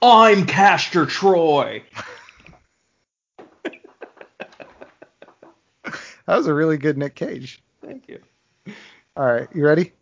I'm Castor Troy. That was a really good Nick Cage. Thank you. All right, you ready?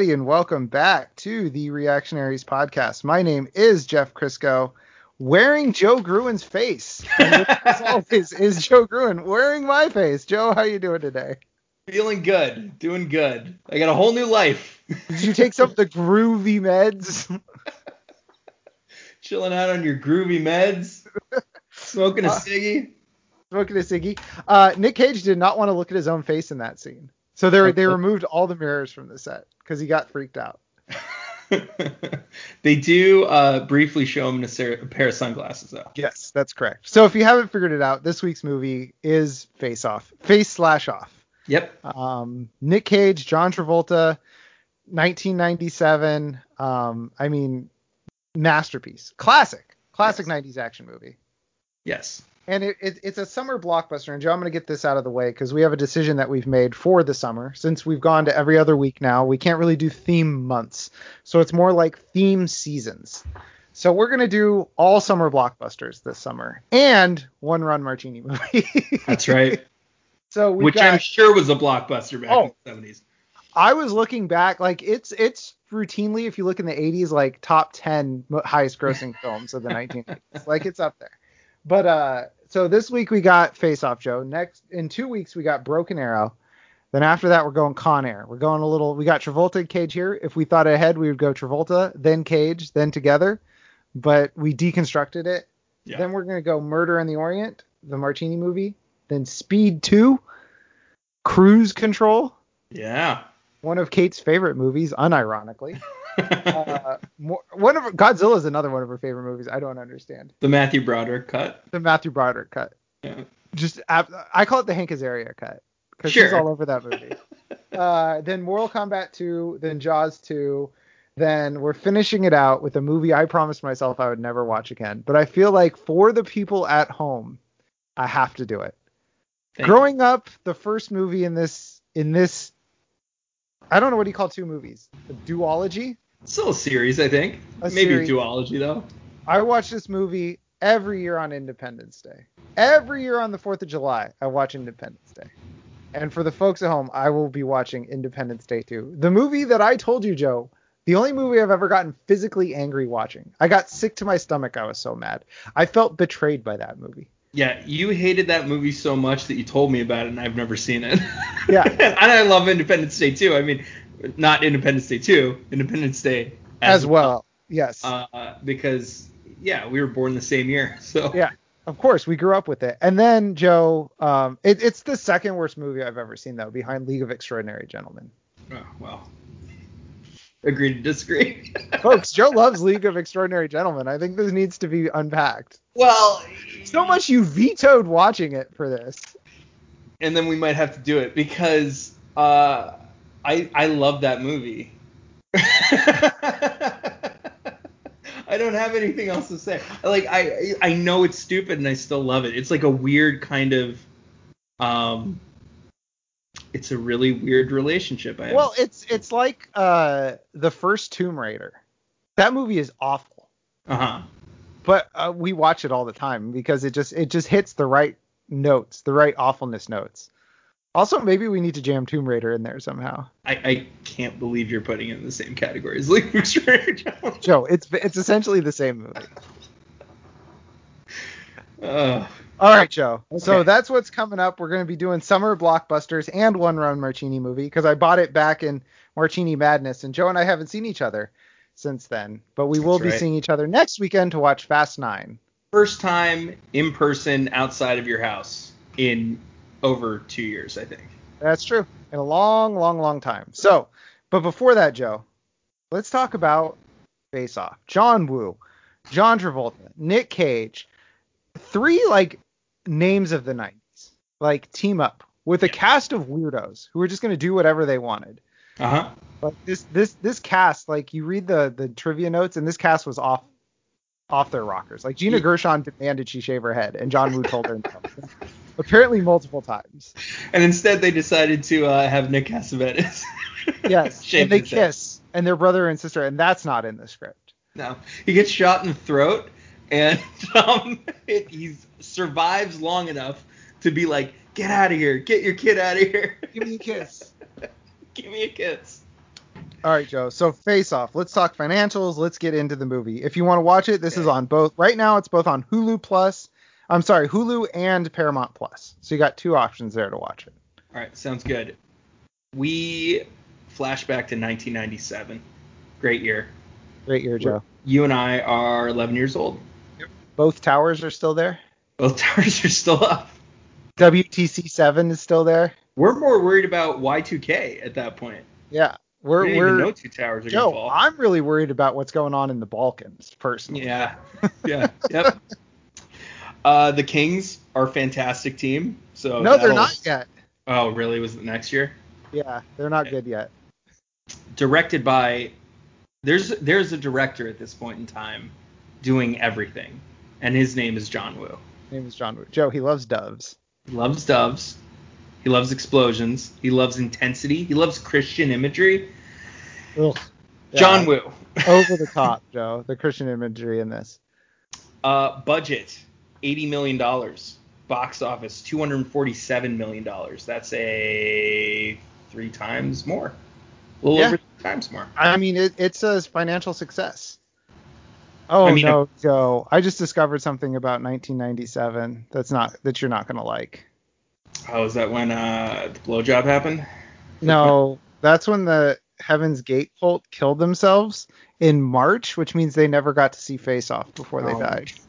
Everybody, and welcome back to the Reactionaries podcast. My name is Jeff Crisco, wearing Joe Gruen's face. And with us as always is Joe Gruen wearing my face. Joe, how you doing today? Feeling good. Doing good. I got a whole new life. Did you take some of the groovy meds? Chilling out on your groovy meds. Smoking a Uh, ciggy. Smoking a ciggy. Uh, Nick Cage did not want to look at his own face in that scene, so they they removed all the mirrors from the set because he got freaked out. they do uh, briefly show him in a, ser- a pair of sunglasses, though. Yes, that's correct. So if you haven't figured it out, this week's movie is Face Off, Face Slash Off. Yep. Um, Nick Cage, John Travolta, 1997. Um, I mean, masterpiece, classic, classic Yes. 90s action movie. Yes. And it, it, it's a summer blockbuster. And Joe, I'm going to get this out of the way because we have a decision that we've made for the summer. Since we've gone to every other week now, we can't really do theme months. So it's more like theme seasons. So we're going to do all summer blockbusters this summer and one Ron Marchini movie. That's right. so we Which got, I'm sure was a blockbuster back Oh. in the 70s. I was looking back, like it's it's routinely, if you look in the 80s, like top 10 highest grossing films of the 1980s. Like it's up there. But uh, so this week we got Face Off Joe. Next in two weeks we got Broken Arrow. Then after that we're going Con Air. We're going a little. We got Travolta and Cage here. If we thought ahead, we would go Travolta, then Cage, then together. But we deconstructed it. Yeah. Then we're gonna go Murder in the Orient, the Marchini movie. Then Speed 2, Cruise Control Yeah. one of Kate's favorite movies, unironically. Uh, more, one of Godzilla is another one of her favorite movies. I don't understand the Matthew Broderick cut. the Matthew Broderick cut. Yeah. Just I call it the Hank Azaria cut because she's all over that movie. uh, then Mortal Kombat 2, then Jaws 2. Then we're finishing it out with a movie I promised myself I would never watch again. But I feel like for the people at home, I have to do it. Thank Growing up, the first movie in this in this I don't know what do you call two movies? A duology? you. Still a series, I think. A Maybe series. duology, though. I watch this movie every year on Independence Day. Every year on the 4th of July, I watch Independence Day. And for the folks at home, I will be watching Independence Day too. The movie that I told you, Joe, the only movie I've ever gotten physically angry watching. I got sick to my stomach. I was so mad. I felt betrayed by that movie. Yeah, you hated that movie so much that you told me about it, and I've never seen it. Yeah. and I love Independence Day too. I mean, not Independence Day 2, Independence Day As, well. Yes. Uh, because yeah, we were born the same year. So Yeah, of course, we grew up with it. And then Joe, um, it, it's the second worst movie I've ever seen though, behind League of Extraordinary Gentlemen. Oh, well. Agree to disagree. Folks, Joe loves League of Extraordinary Gentlemen. I think this needs to be unpacked. well, So much you vetoed watching it for this. and then we might have to do it because uh, I I love that movie. I don't have anything else to say. Like I I know it's stupid and I still love it. It's like a weird kind of um it's a really weird relationship I have. Well, it's it's like uh, the first Tomb Raider. That movie is awful, uh-huh. but uh, we watch it all the time because it just it just hits the right notes, the right awfulness notes. Also, maybe we need to jam Tomb Raider in there somehow. I, I can't believe you're putting it in the same category as of Extraordinary Gentlemen. Joe, it's it's essentially the same movie. Uh, All right, Joe. So that's what's coming up. We're going to be doing summer blockbusters and one Ron Marchini movie because I bought it back in Marchini Madness, and Joe and I haven't seen each other since then. But we will That's be right. seeing each other next weekend to watch Fast Nine. First time in person outside of your house in over two years, I think. That's true. In a long, long, long time. So, but before that, Joe, let's talk about Face Off. John Woo, John Travolta, Nick Cage, three like names of the 90s, like team up with a cast of weirdos who were just going to do whatever they wanted. Uh huh. But this this this cast, like you read the the trivia notes, and this cast was off off their rockers. Like Gina Gershon demanded she shave her head, and John Woo told her no. Apparently multiple times. And instead, they decided to uh, have Nick Cassavetes. Yes, and they his head. kiss, and they're brother and sister, and that's not in the script. No, he gets shot in the throat, and um, it, he survives long enough to be like, "Get out of here! Get your kid out of here! Give me a kiss. Give me a kiss." All right, Joe. So face off. Let's talk financials. Let's get into the movie. If you want to watch it, this is on both. Right now, it's both on Hulu Plus. I'm sorry, Hulu and Paramount Plus. So you got two options there to watch it. All right, sounds good. We flashback to 1997. Great year. Great year, Joe. You and I are 11 years old. Both towers are still there. Both towers are still up. WTC seven is still there. We're more worried about Y2K at that point. Yeah, we're we didn't we're even know two towers are Joe. fall. I'm really worried about what's going on in the Balkans personally. Yeah. Yeah. yep. Uh, the Kings are a fantastic team. So no, they're not yet. Oh, really? Was it next year? Yeah, they're not good yet. Directed by there's there's a director at this point in time doing everything, and his name is John Woo. His name is John Woo. Joe, he loves doves. He loves doves. He loves explosions. He loves intensity. He loves Christian imagery. Ugh. John Yeah, Woo. over the top, Joe. The Christian imagery in this. Uh, budget eighty million dollars. Box office two hundred forty-seven million dollars. That's a three times more. A little Yeah. over three times more. I mean, it, it's a financial success. Oh I mean, no, Joe! I just discovered something about 1997 that's not that you're not gonna like. Oh, is that when uh, the blowjob happened? No, that's when the Heaven's Gate cult killed themselves in March, which means they never got to see Face Off before they Oh. died.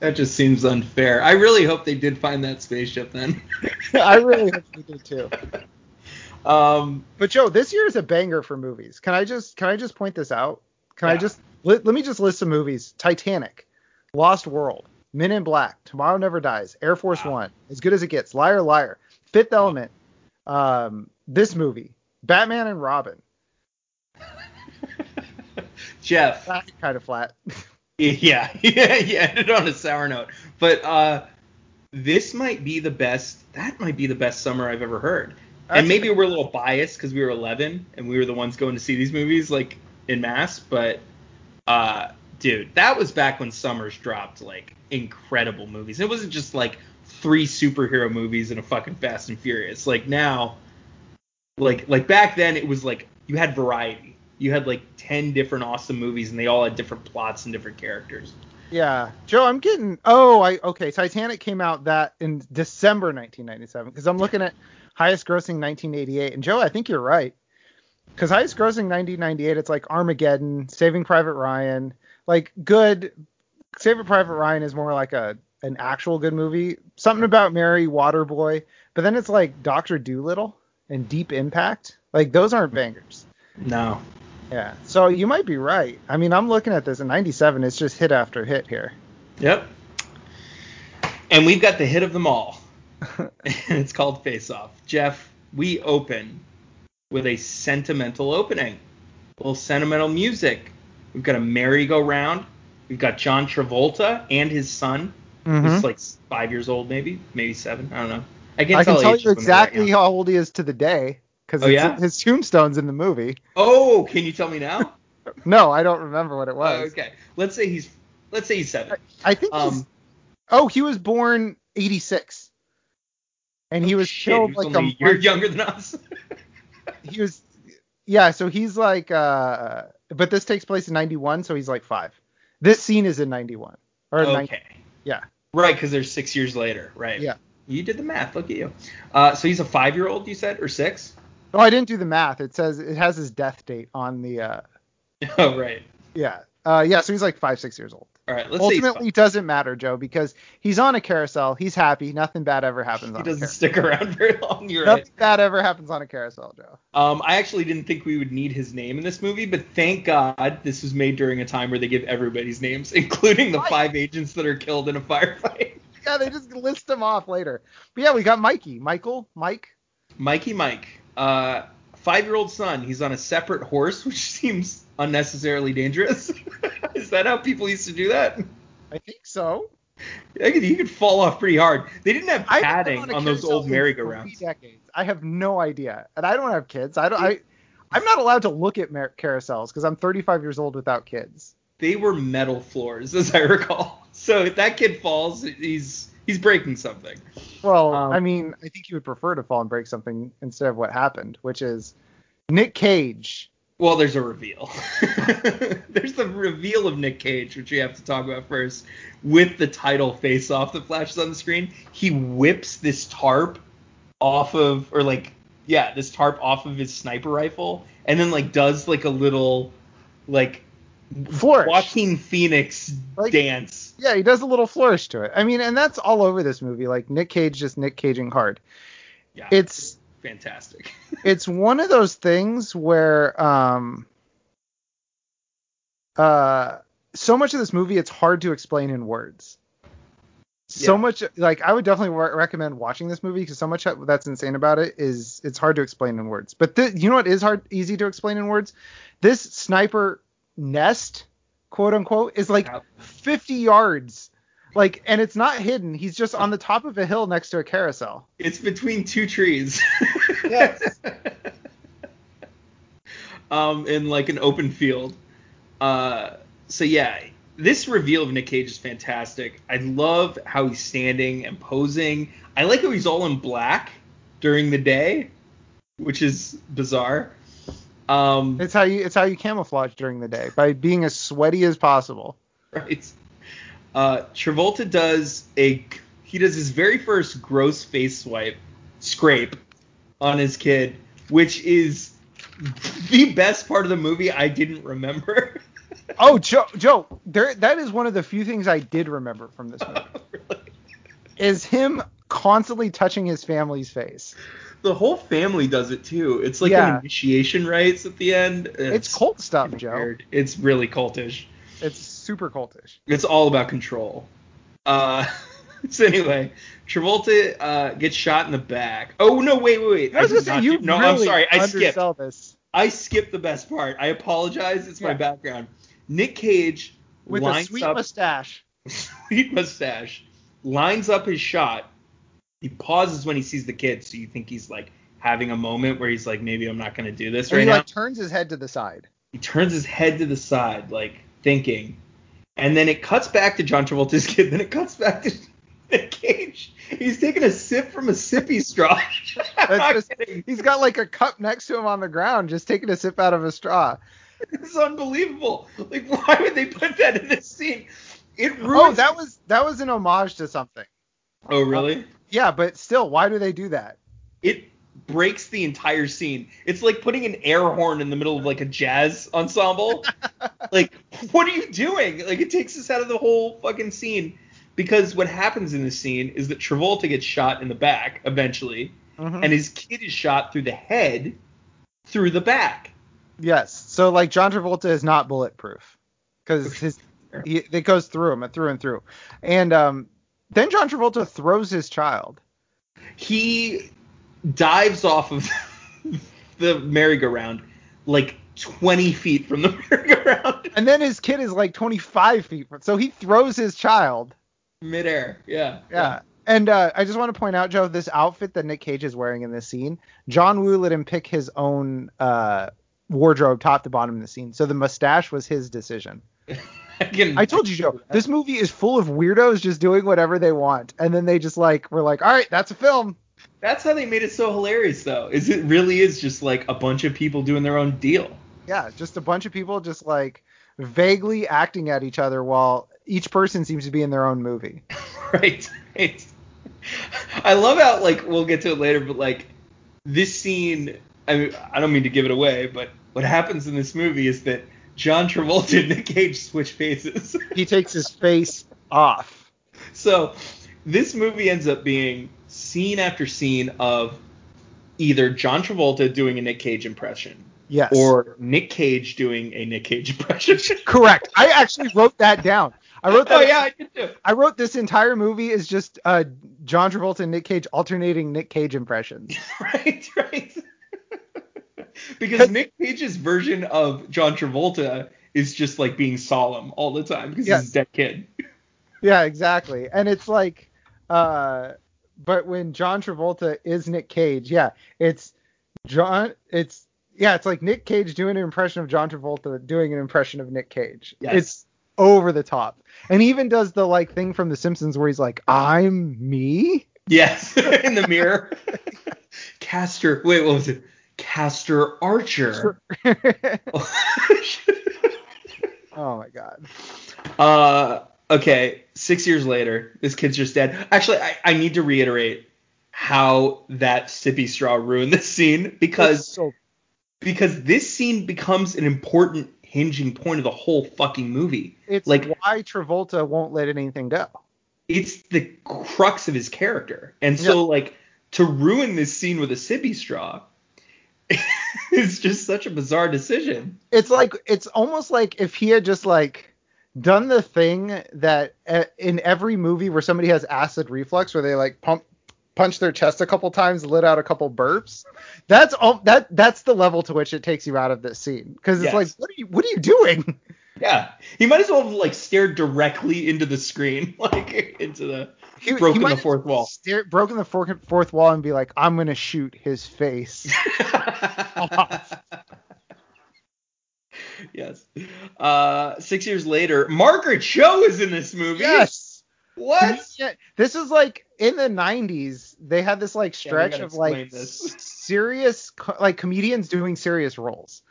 That just seems unfair. I really hope they did find that spaceship then. I really hope they did too. um, But Joe, this year is a banger for movies. Can I just can I just point this out? Can I just let, let me just list some movies: Titanic, Lost World, Men in Black, Tomorrow Never Dies, Air Force Wow. One, As Good as It Gets, Liar Liar, Fifth Element, um, this movie, Batman and Robin. Jeff. That's kind of flat. Yeah, yeah, yeah. Ended on a sour note. But uh, this might be the best. That might be the best summer I've ever heard. And maybe we're a little biased because we were 11 and we were the ones going to see these movies like in mass. But uh, dude, that was back when summers dropped like incredible movies. It wasn't just like three superhero movies and a fucking Fast and Furious. Like now, like like back then it was like you had variety. You had like 10 different awesome movies and they all had different plots and different characters. Yeah, Joe, I'm getting. Oh, I okay. Titanic came out that in December 1997 because I'm looking at highest grossing 1988, and Joe, I think you're right. Because highest grossing 1998, it's like Armageddon, Saving Private Ryan, like good. Saving Private Ryan is more like a an actual good movie. Something about Mary, Waterboy, but then it's like Doctor Doolittle and Deep Impact. Like those aren't bangers. No. Yeah. So you might be right. I mean, I'm looking at this in 97. It's just hit after hit here. Yep. And we've got the hit of them all. And it's called Face Off. Jeff, we open with a sentimental opening. A little sentimental music. We've got a merry-go-round. We've got John Travolta and his son, Mhm. who's like five years old, maybe, maybe seven. I don't know. I can't I can tell, you when they're that exactly young. how old he is to the day because Oh, yeah? his tombstone's in the movie. Oh, can you tell me now? No, I don't remember what it Oh, was. okay. Let's say he's let's say he's seven. I think he's. Um, Oh, he was born 86. And he was Shit, killed he was like only a year month- younger than us. He was. Yeah, so he's like. uh But this takes place in 91, so he's like five. This scene is in 91. Or 90, okay. yeah. Right, because they're six years later. Right. Yeah. You did the math. Look at you. Uh, so he's a five-year-old, you said, or six? Oh, I didn't do the math. It says it has his death date on the. uh Oh, right. Yeah. Uh, yeah, so he's like five, six years old. All right, let's Ultimately, it doesn't matter, Joe, because he's on a carousel. He's happy. Nothing bad ever happens he on a doesn't stick around very long. You're Nothing right. bad ever happens on a carousel, Joe. Um, I actually didn't think we would need his name in this movie, but thank God this was made during a time where they give everybody's names, including the five agents that are killed in a firefight. Yeah, they just list them off later. But yeah, we got Mikey, Michael, Mike. Mikey Mike, uh, five-year-old son. He's on a separate horse, which seems unnecessarily dangerous. Is that how people used to do that? I think so. I could, he could fall off pretty hard. They didn't have padding a on those old merry-go-rounds. decades. I have no idea, and I don't have kids. I don't. I. I'm not allowed to look at carousels because I'm 35 years old without kids. They were metal floors, as I recall. So if that kid falls, he's he's breaking something. Well, Um, I mean, I think you would prefer to fall and break something instead of what happened, which is Nick Cage. Well, there's a reveal. there's the reveal of Nick Cage, which we have to talk about first, with the title face off that flashes on the screen. He whips this tarp off of, or like, yeah, this tarp off of his sniper rifle, and then like does like a little, like, Flourish. Joaquin Phoenix Like- dance. Yeah, he does a little flourish to it. I mean, and that's all over this movie. Like Nick Cage just Nick Caging hard. Yeah, It's fantastic. it's one of those things where um uh so much of this movie it's hard to explain in words so Yeah. much like i would definitely re- recommend watching this movie because so much that's insane about it is it's hard to explain in words but th- you know what is hard easy to explain in words this sniper nest quote unquote is like Yep. 50 yards like and it's not hidden he's just on the top of a hill next to a carousel It's between two trees. Yes. um, in like an open field. Uh, so yeah, this reveal of Nick Cage is fantastic. I love how he's standing and posing. I like how he's all in black during the day, which is bizarre. Um, It's how you it's how you camouflage during the day by being as sweaty as possible. right. Uh, Travolta does a he does his very first gross face swipe scrape on his kid, which is the best part of the movie I didn't remember. Oh, Joe, Joe, there that is one of the few things I did remember from this movie Really. is him constantly touching his family's face. The whole family does it too. It's like Yeah. an initiation rites at the end. It's cult stuff, kinda Joe. It's really cultish. It's super cultish. It's all about control. Uh, so anyway, Travolta uh, gets shot in the back. Oh no, wait, wait, wait. I was did gonna say you do- no, really I'm sorry. I skipped. this I skipped the best part. I apologize. It's my Yeah. background. Nick Cage with a sweet up mustache. sweet mustache, lines up his shot. He pauses when he sees the kid, so you think he's like having a moment where he's like, maybe I'm not gonna do this And right he now. like turns his head to the side. he turns his head to the side, like thinking, and then it cuts back to John Travolta's kid. Then it cuts back to Nick Cage. He's taking a sip from a sippy straw. I'm That's not just- He's got like a cup next to him on the ground, just taking a sip out of a straw. It's unbelievable. Like, why would they put that in this scene? It Oh, that was that was an homage to something. Oh, really? Uh, yeah, but still, why do they do that? It breaks the entire scene. It's like putting an air horn in the middle of like a jazz ensemble. like, what are you doing? Like, it takes us out of the whole fucking scene. Because what happens in this scene is that Travolta gets shot in the back eventually, Mhm. and his kid is shot through the head through the back. Yes. So like John Travolta is not bulletproof because his he, it goes through him through and through. And um, then John Travolta throws his child. He dives off of the merry-go-round like 20 feet from the merry-go-round And then his kid is like 25 feet from. So he throws his child. midair. Yeah. Yeah. And uh, I just want to point out, Joe, this outfit that Nick Cage is wearing in this scene, John Woo let him pick his own uh, wardrobe top to bottom in the scene. So the mustache was his decision. I, can, I told you, Joe, this movie is full of weirdos just doing whatever they want. And then they just like, were like, all right, that's a film. That's how they made it so hilarious, though. Is it really is just like a bunch of people doing their own deal. Yeah, just a bunch of people just like vaguely acting at each other while each person seems to be in their own movie. right. Right. I love how like we'll get to it later, but like this scene. I mean, I don't mean to give it away, but what happens in this movie is that John Travolta and Nick Cage switch faces. He takes his face off. so this movie ends up being scene after scene of either John Travolta doing a Nick Cage impression Yes. or Nick Cage doing a Nick Cage impression. correct. I actually wrote that down. I wrote that. oh yeah, I did too. I wrote this entire movie is just uh, John Travolta and Nick Cage alternating Nick Cage impressions. right, right. because Nick Cage's version of John Travolta is just like being solemn all the time because Yes. he's a dead kid. Yeah, exactly. And it's like, uh, but when John Travolta is Nick Cage, yeah, it's John. It's yeah, it's like Nick Cage doing an impression of John Travolta doing an impression of Nick Cage. Yes. It's over the top, and he even does the like thing from The Simpsons where he's like, "I'm me." Yes, in the mirror. Castor, wait, what was it? Castor Archer. oh my god. uh, okay, six years later, this kid's just dead. Actually, I, I need to reiterate how that sippy straw ruined this scene because so because this scene becomes an important hinging point of the whole fucking movie. it's like why Travolta won't let anything go. it's the crux of his character. And so like to ruin this scene with a sippy straw is just such a bizarre decision. it's like it's almost like if he had just like done the thing that in every movie where somebody has acid reflux where they like pump punch their chest a couple times let out a couple burps that's all that that's the level to which it takes you out of this scene because it's Yes. like what are you what are you doing Yeah. He might as well have like stared directly into the screen, like into the He- he broken might the fourth wall. stare, broken the fourth, fourth wall and be like i'm gonna shoot his face yes. Uh, six years later, Margaret Cho is in this movie. yes What? Yeah, this is like in the 90s they had this like stretch gotta of like this. serious like comedians doing serious roles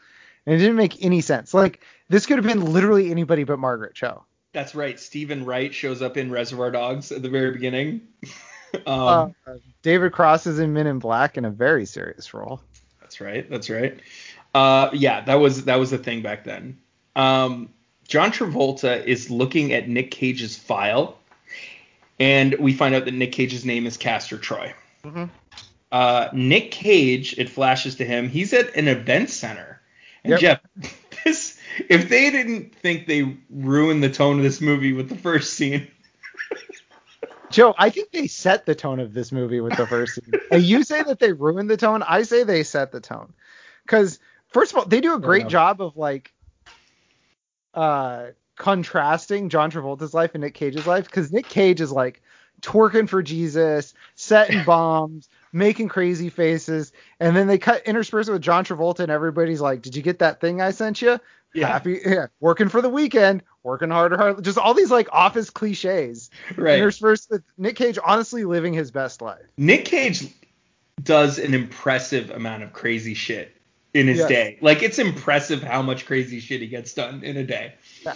and it didn't make any sense like this could have been literally anybody but margaret cho That's right. Stephen Wright shows up in Reservoir Dogs at the very beginning. um, uh, david cross is in men in black in a very serious role That's right. That's right. Uh, yeah, that was that was the thing back then. Um, John Travolta is looking at Nick Cage's file, and we find out that Nick Cage's name is Castor Troy. Mhm. Uh, Nick Cage, it flashes to him, he's at an event center. And Yep. Jeff, this if they didn't think they ruined the tone of this movie with the first scene, joe i think they set the tone of this movie with the first scene and you say that they ruined the tone i say they set the tone because first of all they do a great job of like uh contrasting john travolta's life and nick cage's life because nick cage is like twerking for jesus setting bombs making crazy faces and then they cut intersperse it with john travolta and everybody's like did you get that thing i sent you Yeah. happy yeah working for the weekend working harder hard just all these like office cliches right? interspersed with nick cage honestly living his best life Nick Cage does an impressive amount of crazy shit in his Yes. day. Like it's impressive how much crazy shit he gets done in a day. Yeah.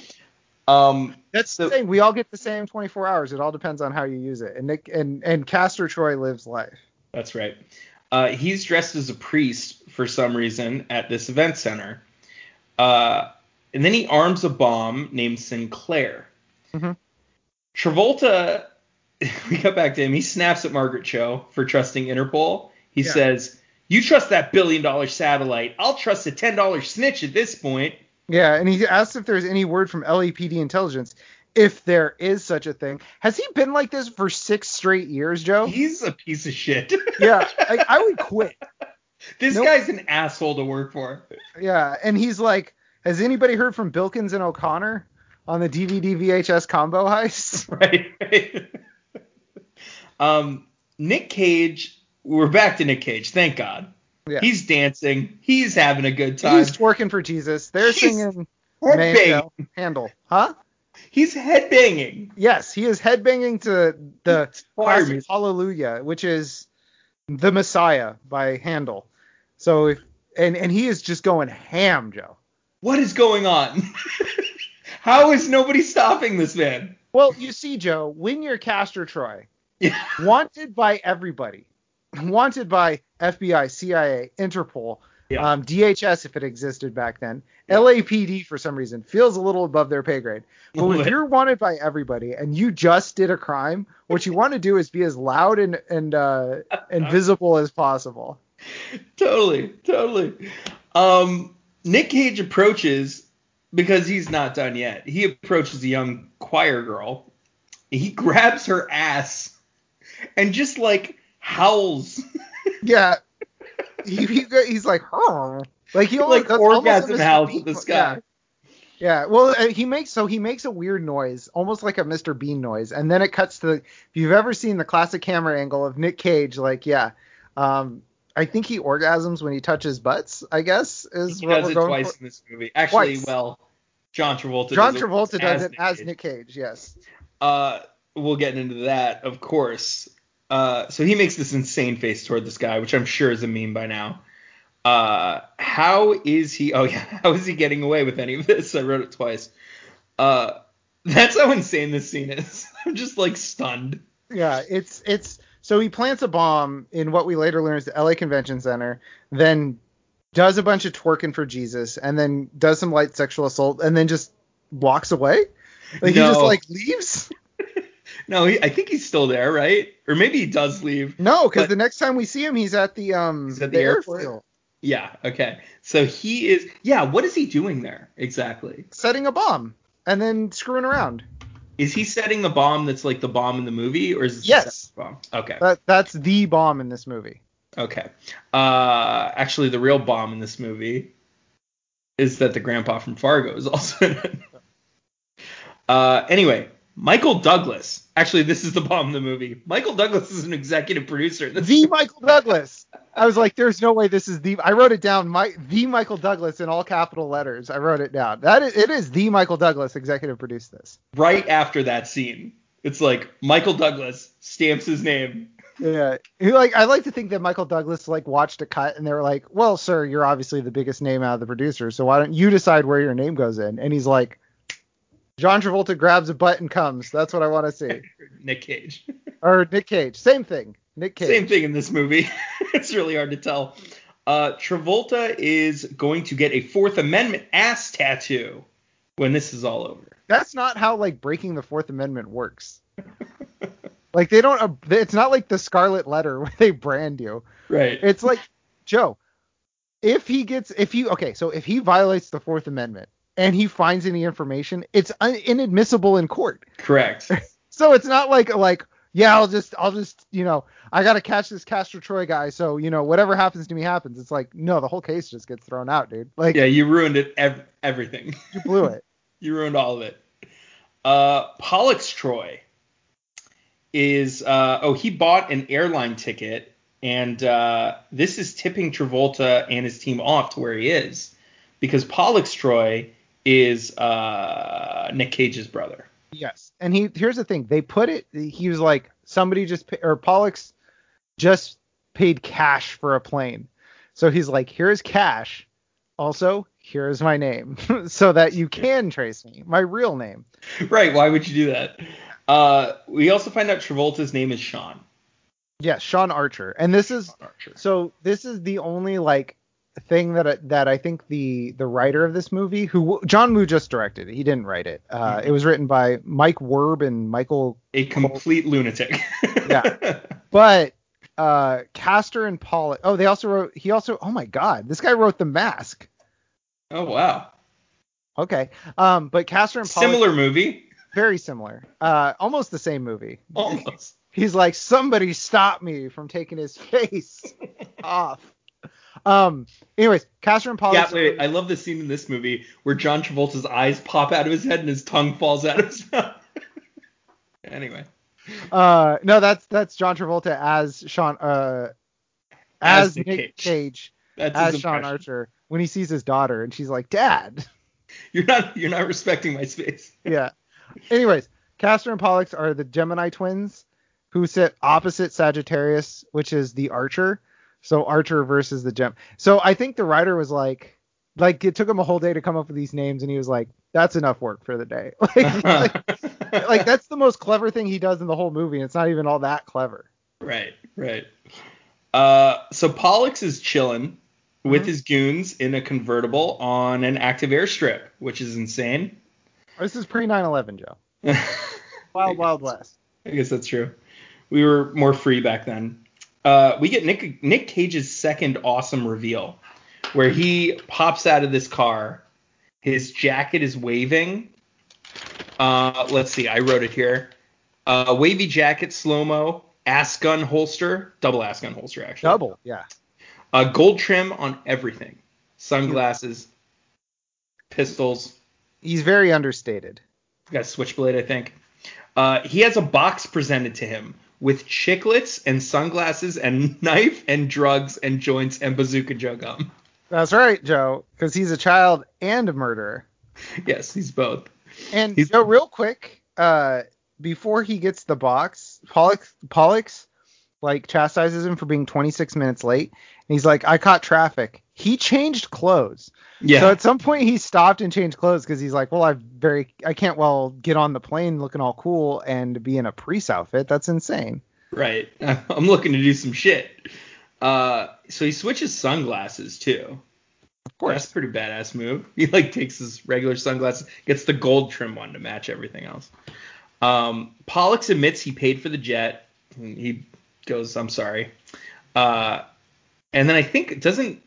Um, That's So- the thing. We all get the same 24 hours. It all depends on how you use it. And Nick and and Castor Troy lives life. that's right. Uh, he's dressed as a priest for some reason at this event center. Uh, and then he arms a bomb named Sinclair. Mhm. Travolta, we got back to him. He snaps at Margaret Cho for trusting Interpol. He Yeah. says, "You trust that billion dollar satellite. I'll trust a ten dollar snitch at this point." Yeah, and he asks if there's any word from LAPD intelligence, if there is such a thing. Has he been like this for six straight years, Joe? He's a piece of shit. yeah, like I would quit. this Nope. guy's an asshole to work for. Yeah, and he's like, has anybody heard from Bilkins and O'Connor on the DVD VHS combo heist? Right. right. um, Nick Cage. We're back to Nick Cage. Thank God. Yeah. He's dancing. He's having a good time. He's twerking for Jesus. They're He's singing headbanging. Mango handle, huh? He's headbanging. Yes, he is headbanging to the classic. Hallelujah, which is the Messiah by Handel. So if and and he is just going ham, Joe. What is going on? How is nobody stopping this man? Well, you see, Joe, when you're Castor Troy, wanted by everybody, wanted by FBI, CIA, Interpol, Yeah. Um, DHS, if it existed back then, LAPD for some reason feels a little above their pay grade. But if you're wanted by everybody and you just did a crime, what you want to do is be as loud and and uh, and visible as possible. totally, totally. Um, Nick Cage approaches because he's not done yet. He approaches a young choir girl. He grabs her ass and just like howls, Yeah. He, he he's like, "Huh." like he almost, like orgasm howls at the sky. Yeah. Yeah, well, uh, he makes so he makes a weird noise, almost like a Mr. Bean noise, and then it cuts to. The, if you've ever seen the classic camera angle of Nick Cage, like yeah, um, I think he orgasms when he touches butts. I guess is He what does it twice for. in this movie. Actually, Twice. well, John Travolta. John does it Travolta does it Nick as Nick Cage. Yes. Uh, we'll get into that, of course. Uh, so he makes this insane face toward this guy, which I'm sure is a meme by now. Uh, how is he? Oh yeah, how is he getting away with any of this? I wrote it twice. Uh, that's how insane this scene is. I'm just like stunned. Yeah, it's it's so he plants a bomb in what we later learn is the LA Convention Center, then does a bunch of twerking for Jesus, and then does some light sexual assault, and then just walks away. Like he just like leaves. No, he, I think he's still there, right? Or maybe he does leave. No, because the next time we see him, he's at the um He's at the airport? airfield, Yeah. Okay. So he is. Yeah. What is he doing there exactly? setting a bomb and then screwing around. Is he setting the bomb that's like the bomb in the movie, or is this Yes. bomb? Okay. That that's the bomb in this movie. Okay. Uh, actually, the real bomb in this movie is that the grandpa from Fargo is also in it. Uh, anyway, Michael Douglas. Actually, this is the bomb in the movie. Michael Douglas is an executive producer. The Michael Douglas. I was like, there's no way this is the. I wrote it down. My the Michael Douglas in all capital letters. I wrote it down. That is, it is the Michael Douglas executive produced this. right after that scene, it's like Michael Douglas stamps his name. Yeah, He, like I like to think that Michael Douglas like watched a cut and they were like, "Well, sir, you're obviously the biggest name out of the producers, so why don't you decide where your name goes in?" And he's like, "John Travolta grabs a butt and comes. That's what I want to see." Nick Cage. Or Nick Cage, same thing. Nick Cage. Same thing in this movie. it's really hard to tell. Uh, Travolta is going to get a Fourth Amendment ass tattoo when this is all over. That's not how like breaking the Fourth Amendment works. like they don't. Uh, it's not like the Scarlet Letter where they brand you. Right. It's like Joe. If he gets, if he okay, so if he violates the Fourth Amendment and he finds any information, it's un, inadmissible in court. Correct. So it's not like like yeah, I'll just I'll just you know I gotta catch this Castro Troy guy, so you know whatever happens to me happens. It's like no, the whole case just gets thrown out, dude. Like Yeah, you ruined it. Ev- everything. you blew it. you ruined all of it. Uh, Pollux Troy is uh, oh he bought an airline ticket and uh, this is tipping Travolta and his team off to where he is because Pollux Troy is uh, Nick Cage's brother. Yes. And he here's the thing. They put it he was like somebody just pay, or Pollux just paid cash for a plane. So he's like, here's cash. Also, here's my name so that you can trace me. My real name. Right? Why would you do that? Uh, we also find out Travolta's name is Sean. Yeah, Sean Archer. And this is so this is the only like thing that I- that I think the the writer of this movie, who John Woo just directed, it. he didn't write it. Uh, Mhm. It was written by Mike Werb and Michael A complete lunatic. Yeah. But uh Castor and Pollux. Oh, they also wrote. He also. Oh my God, this guy wrote The Mask. oh wow. Okay. Um, but Castor and Pollux. Similar movie. Very similar. Uh, almost the same movie. Almost. He's like, somebody stop me from taking his face off. Um. Anyways, Castor and Pollux. Yeah, wait, I love the scene in this movie where John Travolta's eyes pop out of his head and his tongue falls out of his mouth. anyway. Uh, no, that's that's John Travolta as Sean. Uh, as, As Nick Nick Cage. Cage, That's as Sean. Archer when he sees his daughter and she's like, Dad. You're not you're not respecting my space. yeah. Anyways, Castor and Pollux are the Gemini twins who sit opposite Sagittarius, which is the Archer. So Archer versus the Gem. So I think the writer was like, like it took him a whole day to come up with these names, and he was like, "That's enough work for the day." Like, like, like, that's the most clever thing he does in the whole movie. and It's not even all that clever. Right, right. Uh, so Pollux is chilling with Mhm. his goons in a convertible on an active airstrip, which is insane. This is pre 9/11, Joe. Wild Wild West. I guess that's true. We were more free back then. Uh, we get Nick Nick Cage's second awesome reveal, where he pops out of this car. His jacket is waving. Uh, let's see, I wrote it here. Uh, wavy jacket, slow mo, ass gun holster, double ass gun holster actually. Double, yeah. Uh, gold trim on everything, sunglasses, pistols. He's very understated. got a switchblade, I think. Uh, he has a box presented to him with chiclets and sunglasses and knife and drugs and joints and bazooka Joe gum. That's right, Joe, because he's a child and a murderer. Yes, he's both. And He's- Joe, real quick, uh, before he gets the box, Pollux, Pollux like chastises him for being 26 minutes late, and he's like, "I caught traffic." He changed clothes. Yeah. So at some point he stopped and changed clothes because he's like, "Well, I very, I can't well get on the plane looking all cool and be in a priest outfit. That's insane." right. I'm looking to do some shit. Uh, so he switches sunglasses too. Of course. That's a pretty badass move. He like takes his regular sunglasses, gets the gold trim one to match everything else. Um, Pollux admits he paid for the jet. He goes, "I'm sorry." Uh, and then I think it doesn't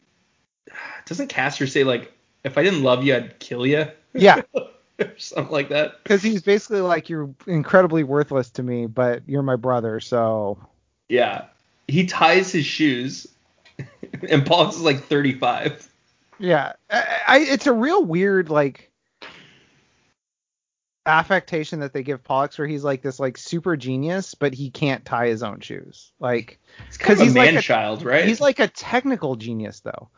doesn't Castor say like, "If I didn't love you, I'd kill you," Yeah, or something like that. because he's basically like, "You're incredibly worthless to me, but you're my brother, so." Yeah. He ties his shoes, and Pollux is like 35. Yeah, I, I, it's a real weird like affectation that they give Pollux, where he's like this like super genius, but he can't tie his own shoes. Like, because He's he's like man a- child, right? he's like a technical genius though.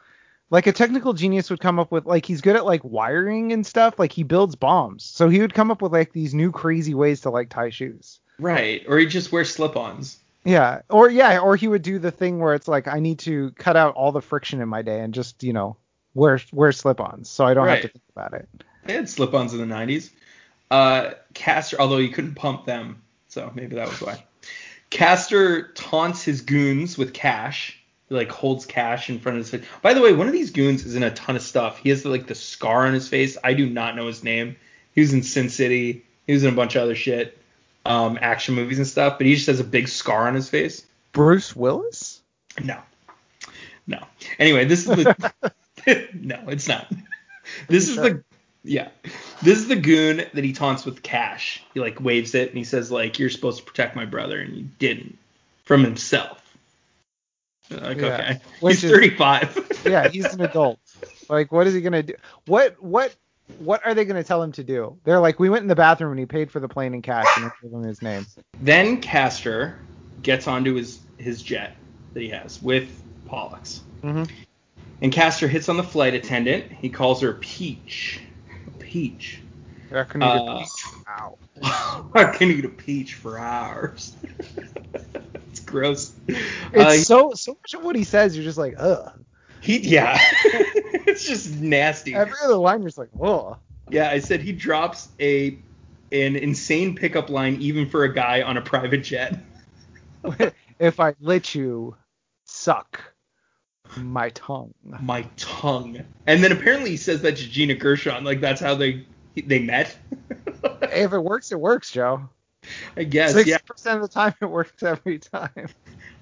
Like a technical genius would come up with like he's good at like wiring and stuff. Like he builds bombs, so he would come up with like these new crazy ways to like tie shoes. right. Or he just wears slip-ons. Yeah, or yeah, or he would do the thing where it's like I need to cut out all the friction in my day and just you know wear wear slip-ons so I don't have to think about it. They had slip-ons in the 90s. Uh, Castor, although you couldn't pump them, so maybe that was why. Castor taunts his goons with cash. Like holds cash in front of his face. By the way, one of these goons is in a ton of stuff. He has like the scar on his face. I do not know his name. He was in Sin City. He was in a bunch of other shit, um, action movies and stuff. But he just has a big scar on his face. Bruce Willis? No. No. Anyway, this is the No, it's not. This is the yeah. This is the goon that he taunts with cash. He like waves it and he says like you're supposed to protect my brother and you didn't from himself. Like Yeah. okay. Which He's is- 35. Yeah, he's an adult. Like, what is he gonna do? What what what are they gonna tell him to do? They're like, we went in the bathroom and he paid for the plane in cash and gave him his name. then Castor gets onto his his jet that he has with Pollux. Mm-hmm. And Castor hits on the flight attendant. He calls her Peach. Peach. They're gonna need a peach piece. Ow. I can eat a peach for hours. gross. It's Uh, so so much of what he says, you're just like, ugh. he, yeah, it's just nasty. Every other line, you're just like, whoa. Yeah, I said he drops a an insane pickup line even for a guy on a private jet. if I let you suck my tongue. My tongue. And then apparently he says that to Gina Gershon, like that's how they they met. If it works, it works, Joe. I guess. Sixty Yeah. percent of the time, it works every time.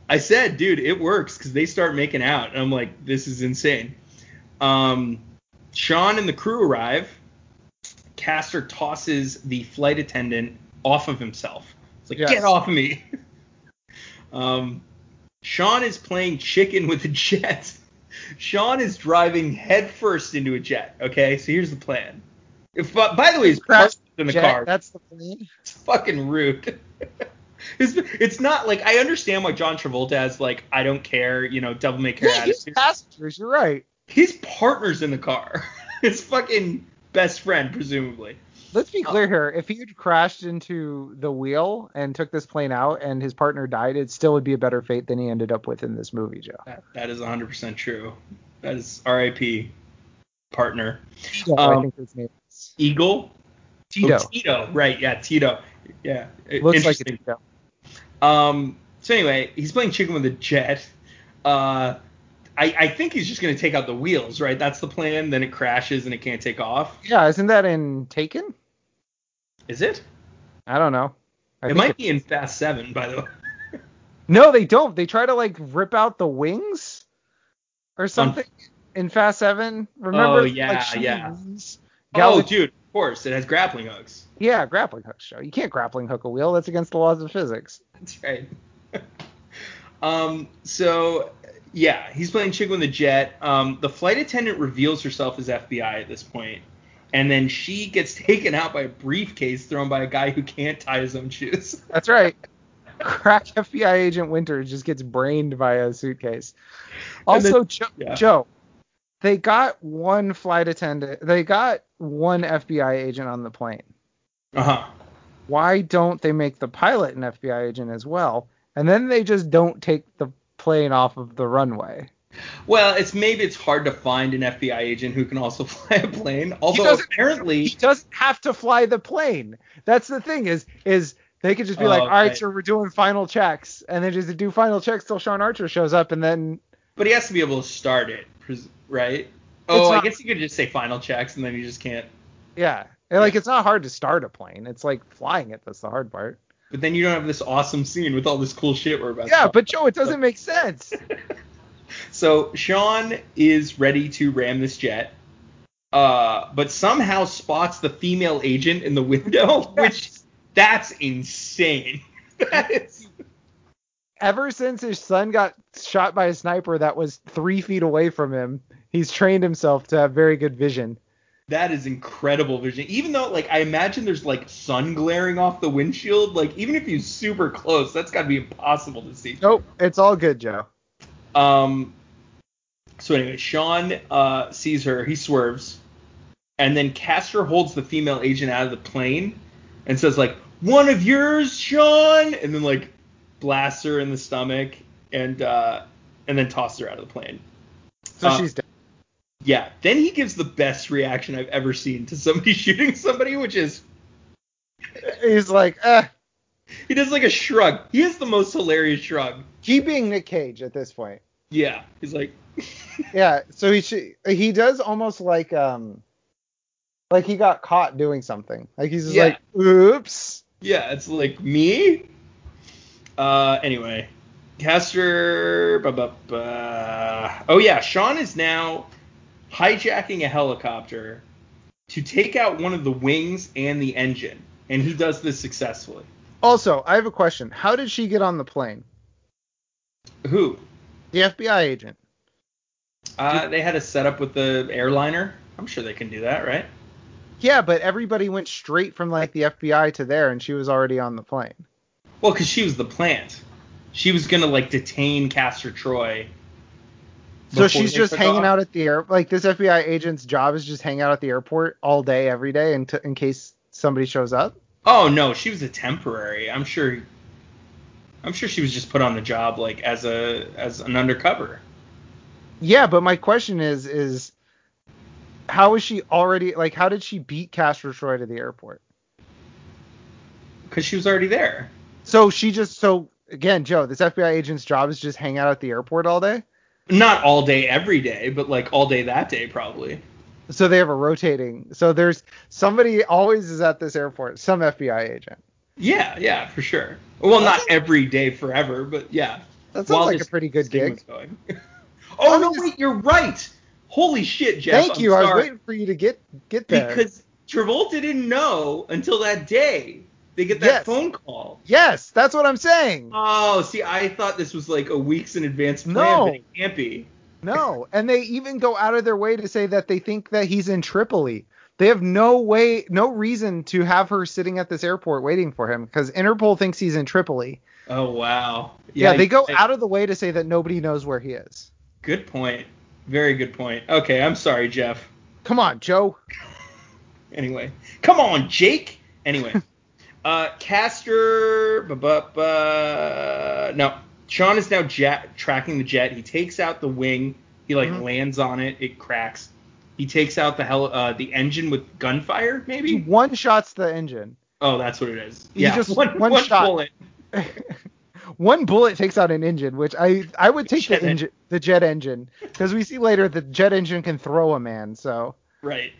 I said, dude, it works because they start making out, and I'm like, this is insane. Um, Sean and the crew arrive. Castor tosses the flight attendant off of himself. It's like, Yes. get off of me. um, Sean is playing chicken with a jet. Sean is driving headfirst into a jet. Okay, so here's the plan. If, by the way, his partner's in the car. That's the plan. It's fucking rude. it's, it's not like I understand why John Travolta has like I don't care, you know, devil may care Yeah, he's passengers. You're right. His partner's in the car. His fucking best friend, presumably. Let's be clear here. If he had crashed into the wheel and took this plane out and his partner died, it still would be a better fate than he ended up with in this movie, Joe. That, that is 100% true. That is R.I.P. partner. I Um, think his name is. Eagle. Tito. Oh, Tito. Right. Yeah. Tito. Yeah. Looks like a Interesting. Tito. Um. So anyway, he's playing chicken with a jet. Uh, I, I think he's just gonna take out the wheels, right? That's the plan. Then it crashes and it can't take off. Yeah, isn't that in Taken? Is it? I don't know. I it think might be in Fast Seven, by the way. No, they don't. They try to like rip out the wings or something in Fast Seven. Remember? Oh, yeah, like, yeah. wins oh, dude, of course, it has grappling hooks. yeah, grappling hook show. You can't grappling hook a wheel. That's against the laws of physics. That's right. um, so yeah, he's playing Chico in the jet. Um, the flight attendant reveals herself as FBI at this point, and then she gets taken out by a briefcase thrown by a guy who can't tie his own shoes. That's right. Crack FBI agent Winter just gets brained by a suitcase. And then- Also, Joe, yeah. Joe, they got one flight attendant. They got one FBI agent on the plane. Uh huh. Why don't they make the pilot an FBI agent as well? And then they just don't take the plane off of the runway. Well, it's maybe it's hard to find an FBI agent who can also fly a plane. Although doesn't- apparently, He doesn't have to fly the plane. That's the thing is is they could just be Oh, like, all right, okay. sir, we're doing final checks, and then just do final checks till Sean Archer shows up, and then but he has to be able to start it, pres- right? Oh, I guess you could just say final checks and then you just can't. yeah, And, like it's not hard to start a plane. It's like flying it that's the hard part. But then you don't have this awesome scene with all this cool shit we're about. Yeah, but Joe, it doesn't make sense. So Sean is ready to ram this jet, uh, but somehow spots the female agent in the window, which that's insane. That is, Ever since his son got shot by a sniper that was three feet away from him, he's trained himself to have very good vision. that is incredible vision. Even though, like, I imagine there's like sun glaring off the windshield. Like, even if he's super close, that's got to be impossible to see. Nope, it's all good, Joe. Um. So anyway, Sean uh, sees her. He swerves, and then Castor holds the female agent out of the plane and says like, "One of yours, Sean," and then like blasts her in the stomach and uh, and then tosses her out of the plane. So Uh, she's dead. Yeah. Then he gives the best reaction I've ever seen to somebody shooting somebody, which is He's like, eh, he does like a shrug. He has the most hilarious shrug. keep being Nick Cage at this point. Yeah. He's like, Yeah, so he should, he does almost like um like he got caught doing something. Like he's just Yeah. like, oops. Yeah, it's like me. Uh, anyway, Castor. Ba, ba, ba. Oh yeah, Sean is now hijacking a helicopter to take out one of the wings and the engine, and he does this successfully. Also, I have a question. How did she get on the plane? Who? The FBI agent. Uh, they had a setup with the airliner. I'm sure they can do that, right? Yeah, but everybody went straight from like the FBI to there, and she was already on the plane. Well, because she was the plant. She was gonna like detain Castor Troy. So she's just hanging off. out at the air. Like this FBI agent's job is just hang out at the airport all day, every day, in, in case somebody shows up. Oh no, she was a temporary. I'm sure. I'm sure she was just put on the job like as a as an undercover. Yeah, but my question is, is how is she already like? How did she beat Castor Troy to the airport? Because she was already there. So she just so again, Joe, this FBI agent's job is just hang out at the airport all day. Not all day every day, but like all day that day probably. So they have a rotating. So there's somebody always is at this airport, some FBI agent. Yeah, yeah, for sure. Well, not That's- every day forever, but yeah. That sounds While like a pretty good gig. oh I no, this- wait, you're right. Holy shit, Jeff. Thank I'm you. I was waiting for you to get get there. because Travolta didn't know until that day. They get that Yes. phone call. yes, that's what I'm saying. Oh, see, I thought this was like a weeks in advance plan, No. but it can't be. No, and they even go out of their way to say that they think that he's in Tripoli. They have no way, no reason to have her sitting at this airport waiting for him because Interpol thinks he's in Tripoli. Oh wow. Yeah, they go I- out of the way to say that nobody knows where he is. Good point. Very good point. Okay, I'm sorry, Jeff. Come on, Joe. Anyway, come on, Jake. Anyway, uh, bu- bu- no, Sean is now jet, tracking the jet. He takes out the wing. He like Mhm. lands on it. It cracks. He takes out the hell uh, the engine with gunfire, He maybe. one shots the engine. Oh, that's what it is. He Yeah, just one, one one shot. bullet. one bullet takes out an engine, which I I would take Jet the engine, the jet engine, because we see later the jet engine can throw a man. So Right.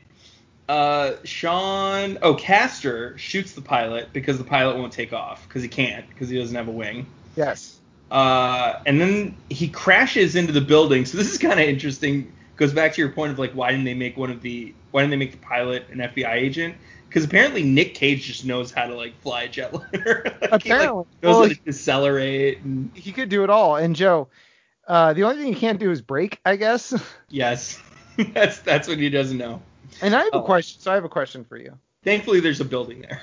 Uh, Sean, oh, Castor shoots the pilot because the pilot won't take off because he can't because he doesn't have a wing. yes, Uh, and then he crashes into the building. So this is kind of interesting. Goes back to your point of like, why didn't they make one of the, why didn't they make the pilot an FBI agent? Because apparently Nick Cage just knows how to like fly a jetliner. like, he, like, Apparently. knows Well, how to decelerate. And he could do it all. And Joe, uh, the only thing he can't do is break, I guess. yes, that's that's what he doesn't know. And I have a Oh. question. So I have a question for you. Thankfully, there's a building there.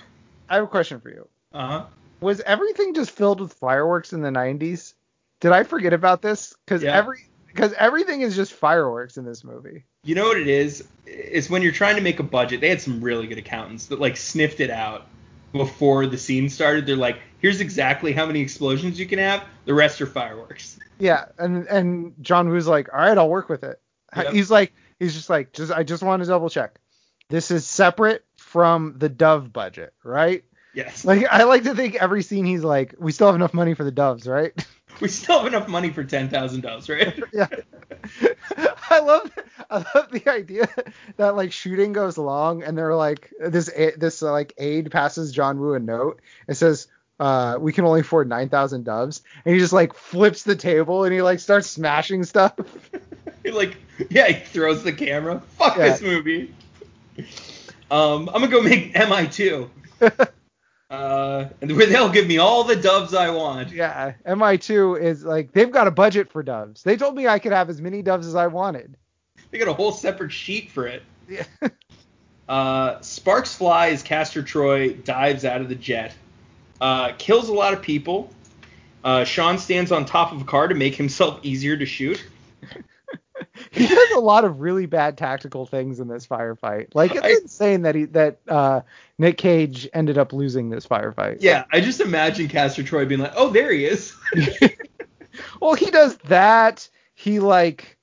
I have a question for you. Uh huh. Was everything just filled with fireworks in the 90s? Did I forget about this? Because Yeah. every because everything is just fireworks in this movie. You know what it is? It's when you're trying to make a budget. They had some really good accountants that like sniffed it out before the scene started. They're like, here's exactly how many explosions you can have. The rest are fireworks. Yeah, and and John Woo's like, all right, I'll work with it. Yep. He's like, he's just like, just I just want to double check. This is separate from the Dove budget, right? Yes. Like I like to think every scene he's like, we still have enough money for the Doves, right? we still have enough money for ten thousand doves, right? yeah. I love I love the idea that like shooting goes along and they're like this this like aide passes John Woo a note. It says uh we can only afford 9000 doves and he just like flips the table and he like starts smashing stuff. He like, yeah, he throws the camera. Fuck Yeah. this movie. Um, I'm gonna go make MI2. Uh, and where they'll give me all the doves I want. yeah, MI2 is like they've got a budget for doves. They told me I could have as many doves as I wanted. They got a whole separate sheet for it. Yeah. Uh, Sparks Fly as Castor Troy dives out of the jet, uh, kills a lot of people. Uh, Sean stands on top of a car to make himself easier to shoot. he does a lot of really bad tactical things in this firefight. Like it's I- insane that he that uh, Nick Cage ended up losing this firefight. Yeah, I just imagine Castor Troy being like, "Oh, there he is." Well, he does that. He like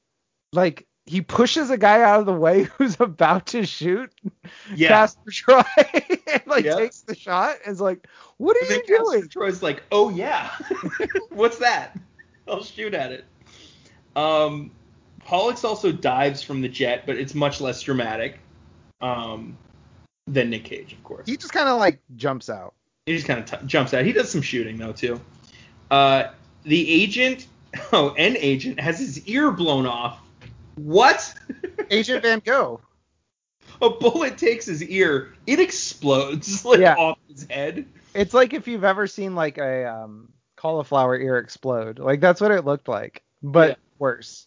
like he pushes a guy out of the way who's about to shoot yeah. Castor Troy and like Yeah. takes the shot and is like, "What are And you doing?" Troy's like, "Oh yeah, what's that? I'll shoot at it." Um, Pollux also dives from the jet, but it's much less dramatic um, than Nick Cage, of course. He just kind of like jumps out. He just kind of t- jumps out. He does some shooting though too. Uh, the agent, oh, an agent has his ear blown off. What? Agent Van Gogh. a bullet takes his ear. It explodes like Yeah. off his head. It's like if you've ever seen like a um, cauliflower ear explode. Like that's what it looked like, but Yeah. worse.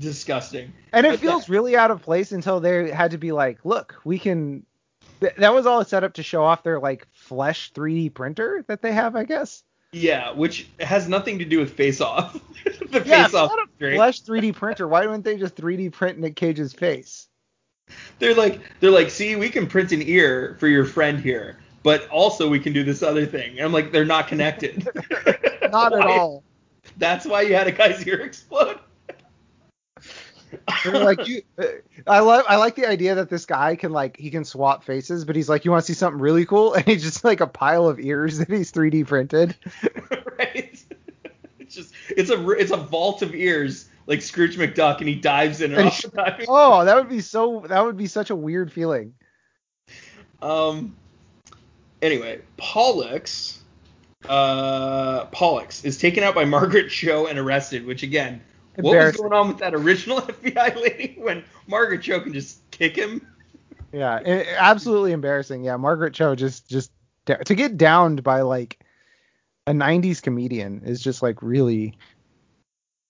Disgusting. And it But feels that- really out of place until they had to be like, look, we can. Th- that was all set up to show off their like flesh 3D printer that they have, I guess. Yeah, which has nothing to do with Face Off. the Yeah, Face Off a flesh 3D printer. Why wouldn't they just 3D print Nick Cage's face? They're like, they're like, see, we can print an ear for your friend here, but also we can do this other thing. And I'm like, they're not connected. Not at all. That's why you had a guy's ear explode. Like you. uh, I love. I like the idea that this guy can like he can swap faces, but he's like, you want to see something really cool, and he's just like a pile of ears that he's 3D printed. right? It's just it's a it's a vault of ears like Scrooge McDuck, and he dives in and And off the diving. Oh, that would be so. That would be such a weird feeling. Um. Anyway, Pollux, uh, Pollux is taken out by Margaret Cho and arrested. Which again, what was going on with that original FBI lady when Margaret Cho can just kick him? Yeah, i- absolutely embarrassing. Yeah, Margaret Cho just just to get downed by like a 90s comedian is just like really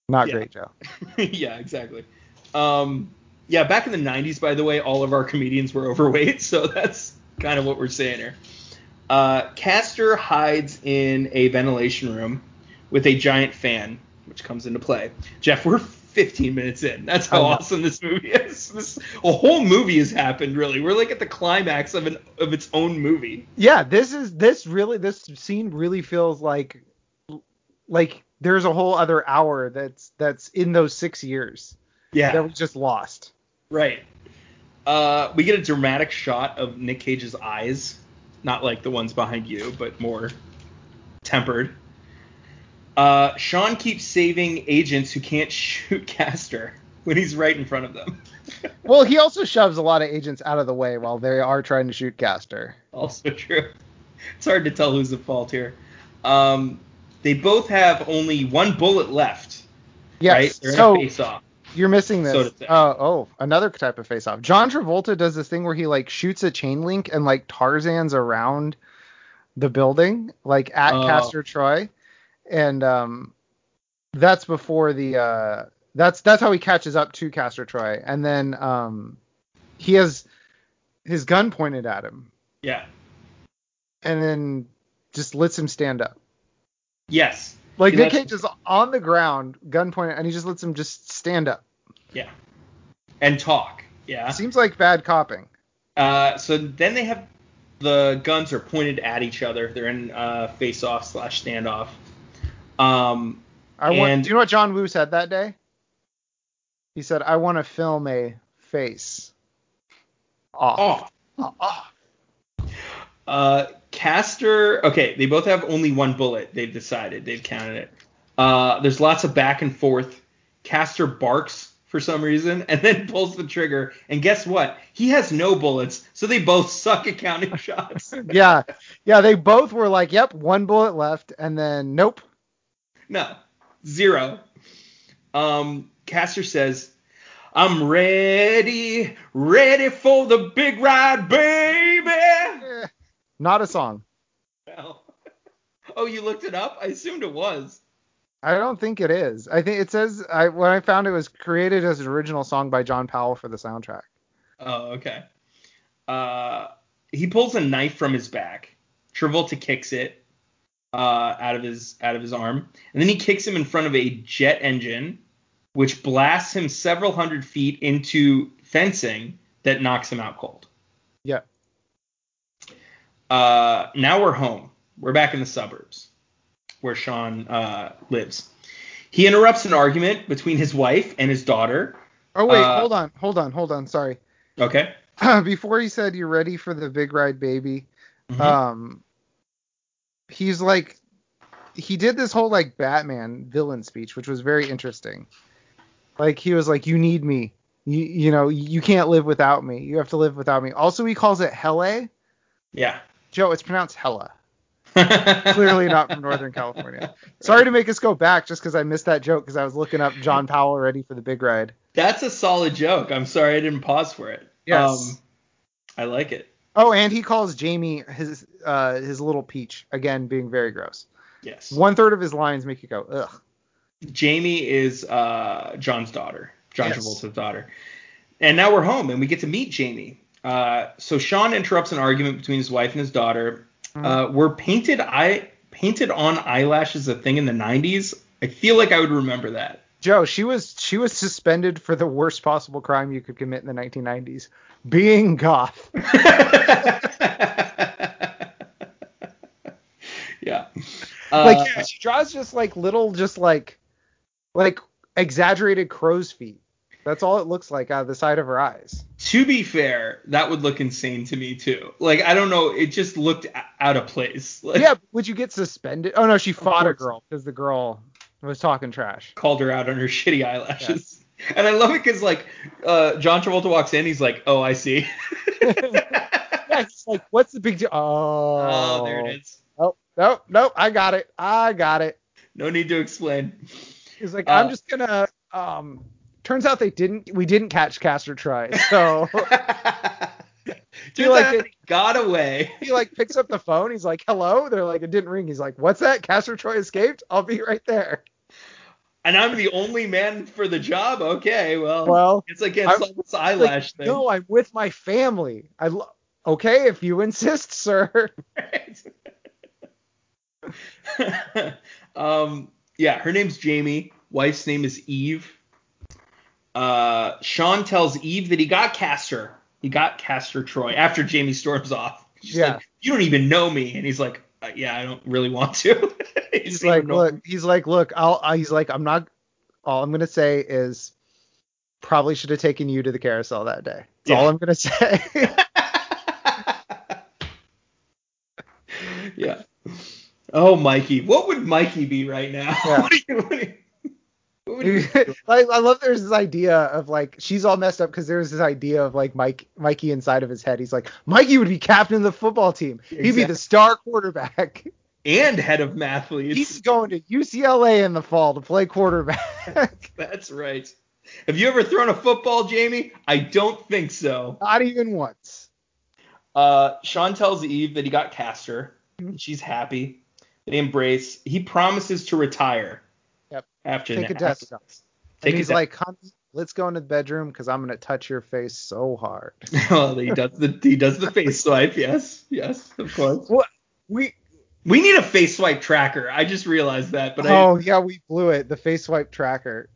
not Yeah. great, Joe. yeah, exactly. Um, yeah, back in the 90s, by the way, all of our comedians were overweight, so that's kind of what we're saying here. Uh, Castor hides in a ventilation room with a giant fan, which comes into play. Jeff, we're 15 minutes in. That's how awesome this movie is. This a whole movie has happened, really. We're like at the climax of an of its own movie. Yeah, this is this really this scene really feels like like there's a whole other hour that's that's in those 6 years Yeah. that we just lost. Right. Uh, we get a dramatic shot of Nick Cage's eyes, not like the ones behind you, but more tempered. Uh, Sean keeps saving agents who can't shoot Castor when he's right in front of them. Well, he also shoves a lot of agents out of the way while they are trying to shoot Castor. also true. It's hard to tell who's at fault here. Um, they both have only one bullet left. Yes. Right? They're so in a face-off. you're missing this. So uh, oh, another type of face off. John Travolta does this thing where he like shoots a chain link and like Tarzan's around the building, like at Oh. Castor Troy, and um, that's before the uh, that's that's how he catches up to Castor Troy, and then um, he has his gun pointed at him, Yeah. and then just lets him stand up. Yes. Like See, Nick Cage is on the ground, gun pointed, and he just lets him just stand up. Yeah. And talk. Yeah. Seems like bad copping. Uh, so then they have the guns are pointed at each other. They're in uh, face-off slash standoff. Um, I want. And- Do you know what John Woo said that day? He said, "I want to film a face off." oh, Off. Uh, Castor. Okay, they both have only one bullet. They've decided. They've counted it. Uh, there's lots of back and forth. Castor barks for some reason and then pulls the trigger. And guess what? He has no bullets, so they both suck at counting shots. yeah, yeah. They both were like, "Yep, one bullet left," and then nope. No, zero. Um, Castor says, "I'm ready, ready for the big ride, baby." Not a song. Well, oh, you looked it up? I assumed it was. I don't think it is. I think it says I when I found it was created as an original song by John Powell for the soundtrack. Oh, okay. Uh, he pulls a knife from his back. Travolta kicks it uh, out of his out of his arm, and then he kicks him in front of a jet engine, which blasts him several hundred feet into fencing that knocks him out cold. Yeah. Uh, now we're home. We're back in the suburbs where Sean uh, lives. He interrupts an argument between his wife and his daughter. Oh wait, Uh, hold on, hold on, hold on. Sorry. Okay. Before he said you're ready for the big ride, baby. Mhm. um he's like he did this whole like batman villain speech which was very interesting like he was like you need me you you know you can't live without me you have to live without me also he calls it helle yeah. joe it's pronounced hella clearly not from northern california sorry to make us go back just because i missed that joke because i was looking up john powell ready for the big ride That's a solid joke. I'm sorry I didn't pause for it. Yes. Um, I like it. Oh and he calls jamie his uh his little peach again being very gross Yes. one third of his lines make you go ugh Jamie is uh, John's daughter, John Yes. Travolta's daughter. And now we're home and we get to meet Jamie. Uh, so Sean interrupts an argument between his wife and his daughter. Mhm. Uh, were painted eye painted on eyelashes a thing in the 90s? I feel like I would remember that. Joe, she was she was suspended for the worst possible crime you could commit in the 1990s, being goth. yeah. Like Uh, yeah, she draws just like little, just like like exaggerated crow's feet. That's all it looks like out of the side of her eyes. to be fair, that would look insane to me too. Like I don't know, it just looked out of place. Like, Yeah, would you get suspended? Oh no, she fought a girl because the girl was talking trash. called her out on her shitty eyelashes. And I love it because like uh, John Travolta walks in, he's like, "Oh, I see." Yeah, he's like, what's the big deal? Oh, oh, there it is. Nope, nope, nope. I got it. I got it. No need to explain. He's like, Uh, I'm just gonna. Um, turns out they didn't. We didn't catch Castor Troy. So Dude, like like it- got away. he like picks up the phone. He's like, hello. They're like, it didn't ring. He's like, what's that? Castor Troy escaped. I'll be right there. And I'm the only man for the job. Okay, well, Well, it's against I'm- all this eyelash like, no, I'm with my family. I lo- okay if you insist, sir. thing. um, yeah, her name's Jamie. Wife's name is Eve. Uh, Sean tells Eve that he got Castor. He got Castor Troy after Jamie storms off. She's Yeah. like, you don't even know me, and he's like, uh, yeah, I don't really want to. He He's like, look. He's like, look. I'll. I, he's like, I'm not. All I'm gonna say is, probably should have taken you to the carousel that day. That's Yeah. all I'm gonna say. yeah. Oh, Mikey. What would Mikey be right now? Yeah. What do you- what do you- what would he be? like I love there's this idea of like she's all messed up because there's this idea of like Mike Mikey inside of his head. He's like Mikey would be captain of the football team. He'd be the star quarterback. and head of mathletes. He's going to UCLA in the fall to play quarterback. That's right. Have you ever thrown a football, Jamie? I don't think so. Not even once. Uh, Sean tells Eve that he got Castor. Mhm. She's happy. They embrace. He promises to retire. Yep. After Take a that. desk job. Take and he's desk- like, honey, let's go into the bedroom because I'm gonna touch your face so hard. well, he does the he does the face swipe. Yes, yes, of course. What we We need a face swipe tracker. I just realized that, but I, oh yeah, we blew it. The face swipe tracker.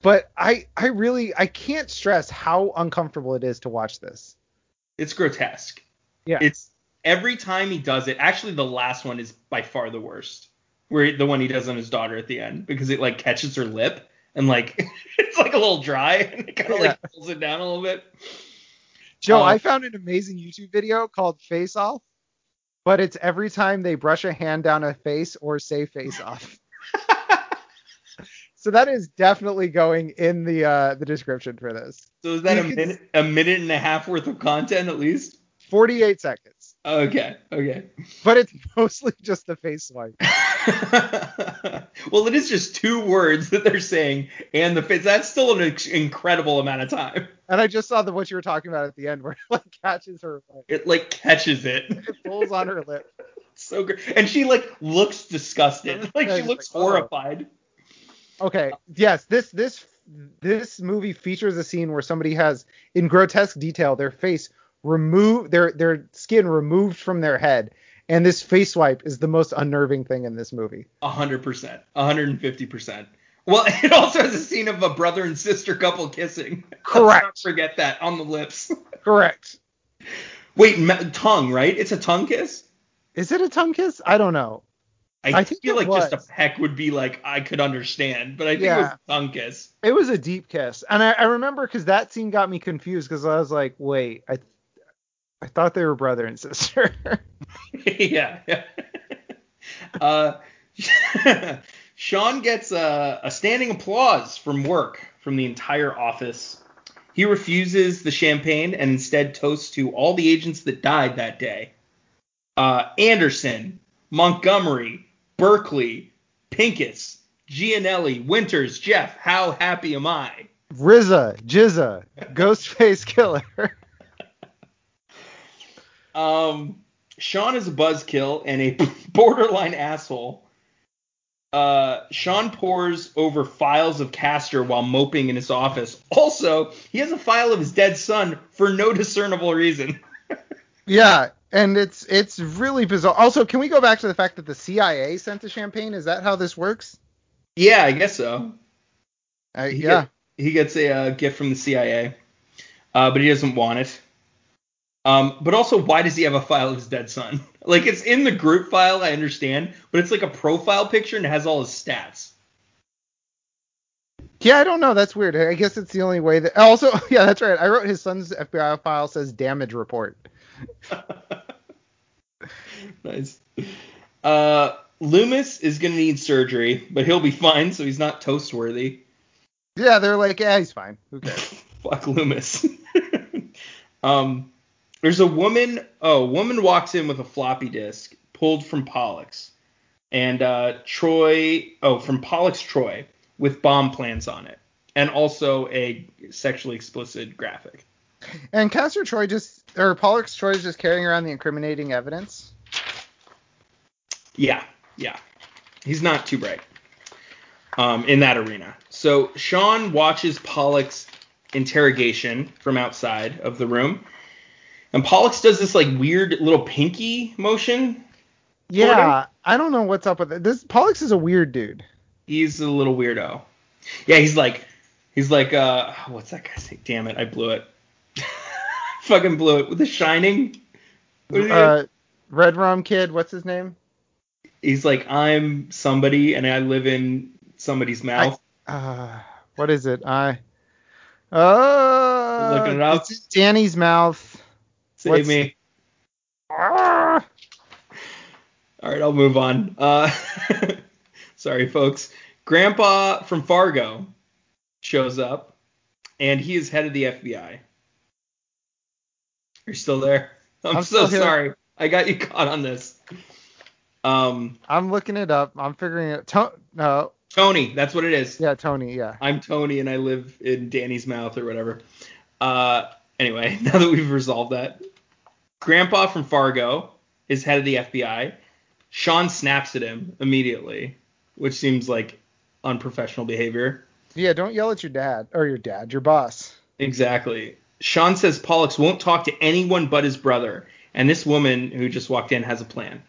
But I I really I can't stress how uncomfortable it is to watch this. it's grotesque. Yeah. It's every time he does it. Actually, the last one is by far the worst. Where the one he does on his daughter at the end because it like catches her lip and like it's like a little dry and it kind of Yeah. like pulls it down a little bit. Joe, Oh. I found an amazing YouTube video called Face Off, but it's every time they brush a hand down a face or say face off. so that is definitely going in the uh, the description for this. So is that a You minute a minute and a half worth of content at least? 48 seconds, Okay, okay. but it's mostly just the face swipe. well, it is just two words that they're saying, and the face. That's still an incredible amount of time. And I just saw the what you were talking about at the end, where it like catches her, lip. It like catches it. it pulls on her lip. so great, and she like looks disgusted. Like Yeah, she looks like, oh. horrified. Okay, yes, this this this movie features a scene where somebody has, in grotesque detail, their face removed, their their skin removed from their head, and this face swipe is the most unnerving thing in this movie. A hundred percent, a hundred and fifty percent. Well, it also has a scene of a brother and sister couple kissing. Correct. forget that on the lips. Correct. Wait, tongue, right? It's a tongue kiss. Is it a tongue kiss? I don't know. I, I feel like just a peck would be like I could understand, but I think it was a tongue kiss. It was a deep kiss, and I, I remember because that scene got me confused because I was like, wait, I I thought they were brother and sister. yeah. yeah. uh, Sean gets a, a standing applause from work from the entire office. He refuses the champagne and instead toasts to all the agents that died that day. Uh, Anderson, Montgomery, Berkeley, Pincus, Gianelli, Winters, Jeff. How happy am I? Rizza, Jizza, Ghostface Killah. Um, Sean is a buzzkill and a borderline asshole. Uh, Sean pores over files of Castor while moping in his office. Also, he has a file of his dead son for no discernible reason. Yeah, and it's it's really bizarre. Also, can we go back to the fact that the CIA sent the champagne? Is that how this works? Yeah, I guess so. Uh, He yeah. get- he gets a uh, gift from the CIA, uh, but he doesn't want it. Um, but also, why does he have a file of his dead son? Like, it's in the group file, I understand, but it's like a profile picture and it has all his stats. Yeah, I don't know. That's weird. I guess it's the only way that. Also, yeah, that's right. I wrote his son's FBI file says damage report. nice. Uh, Loomis is gonna need surgery, but he'll be fine, so he's not toast worthy. Yeah, they're like, yeah, he's fine. Who cares? Fuck Loomis. um, there's a woman. Oh, a woman walks in with a floppy disk pulled from Pollux, and uh, Troy. Oh, from Pollux Troy with bomb plans on it, and also a sexually explicit graphic. And Castor Troy just, or Pollux Troy is just carrying around the incriminating evidence. Yeah, yeah. He's not too bright um, in that arena. So Sean watches Pollux interrogation from outside of the room. And Pollux does this like weird little pinky motion. Yeah, I don't know what's up with it. This Pollux is a weird dude. He's a little weirdo. Yeah, he's like he's like uh what's that guy say? Damn it, I blew it. Fucking blew it with the shining. Uh, Red Rum Kid, what's his name? he's like I'm somebody and I live in somebody's mouth. Uh, what is it? I. Uh, Looking it up? It's Danny's mouth. Save what's- me. Ah! All right, I'll move on. Uh, sorry, folks. Grandpa from Fargo shows up, and he is head of the FBI. You're still there? I'm, I'm so sorry. I got you caught on this. Um, I'm looking it up. I'm figuring it. To- no, Tony, that's what it is. yeah, Tony. Yeah. I'm Tony, and I live in Danny's mouth or whatever. Uh, anyway, now that we've resolved that, Grandpa from Fargo is head of the FBI. Sean snaps at him immediately, which seems like unprofessional behavior. Yeah. Don't yell at your dad or your dad, your boss. Exactly. Sean says Pollux won't talk to anyone but his brother, and this woman who just walked in has a plan.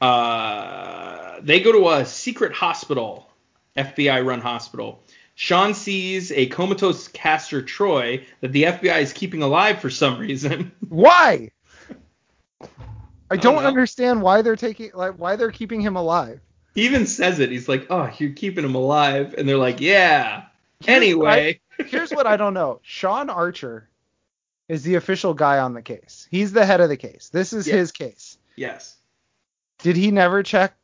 Uh, they go to a secret hospital, FBI run hospital. Sean sees a comatose Castor Troy that the FBI is keeping alive for some reason. Why? I don't don't know. understand why they're taking like why they're keeping him alive. he even says it. He's like, "Oh, you're keeping him alive," and they're like, "Yeah." Anyway, Here's what I don't know. Sean Archer is the official guy on the case. He's the head of the case. This is Yeah. his case. yes. Did he never check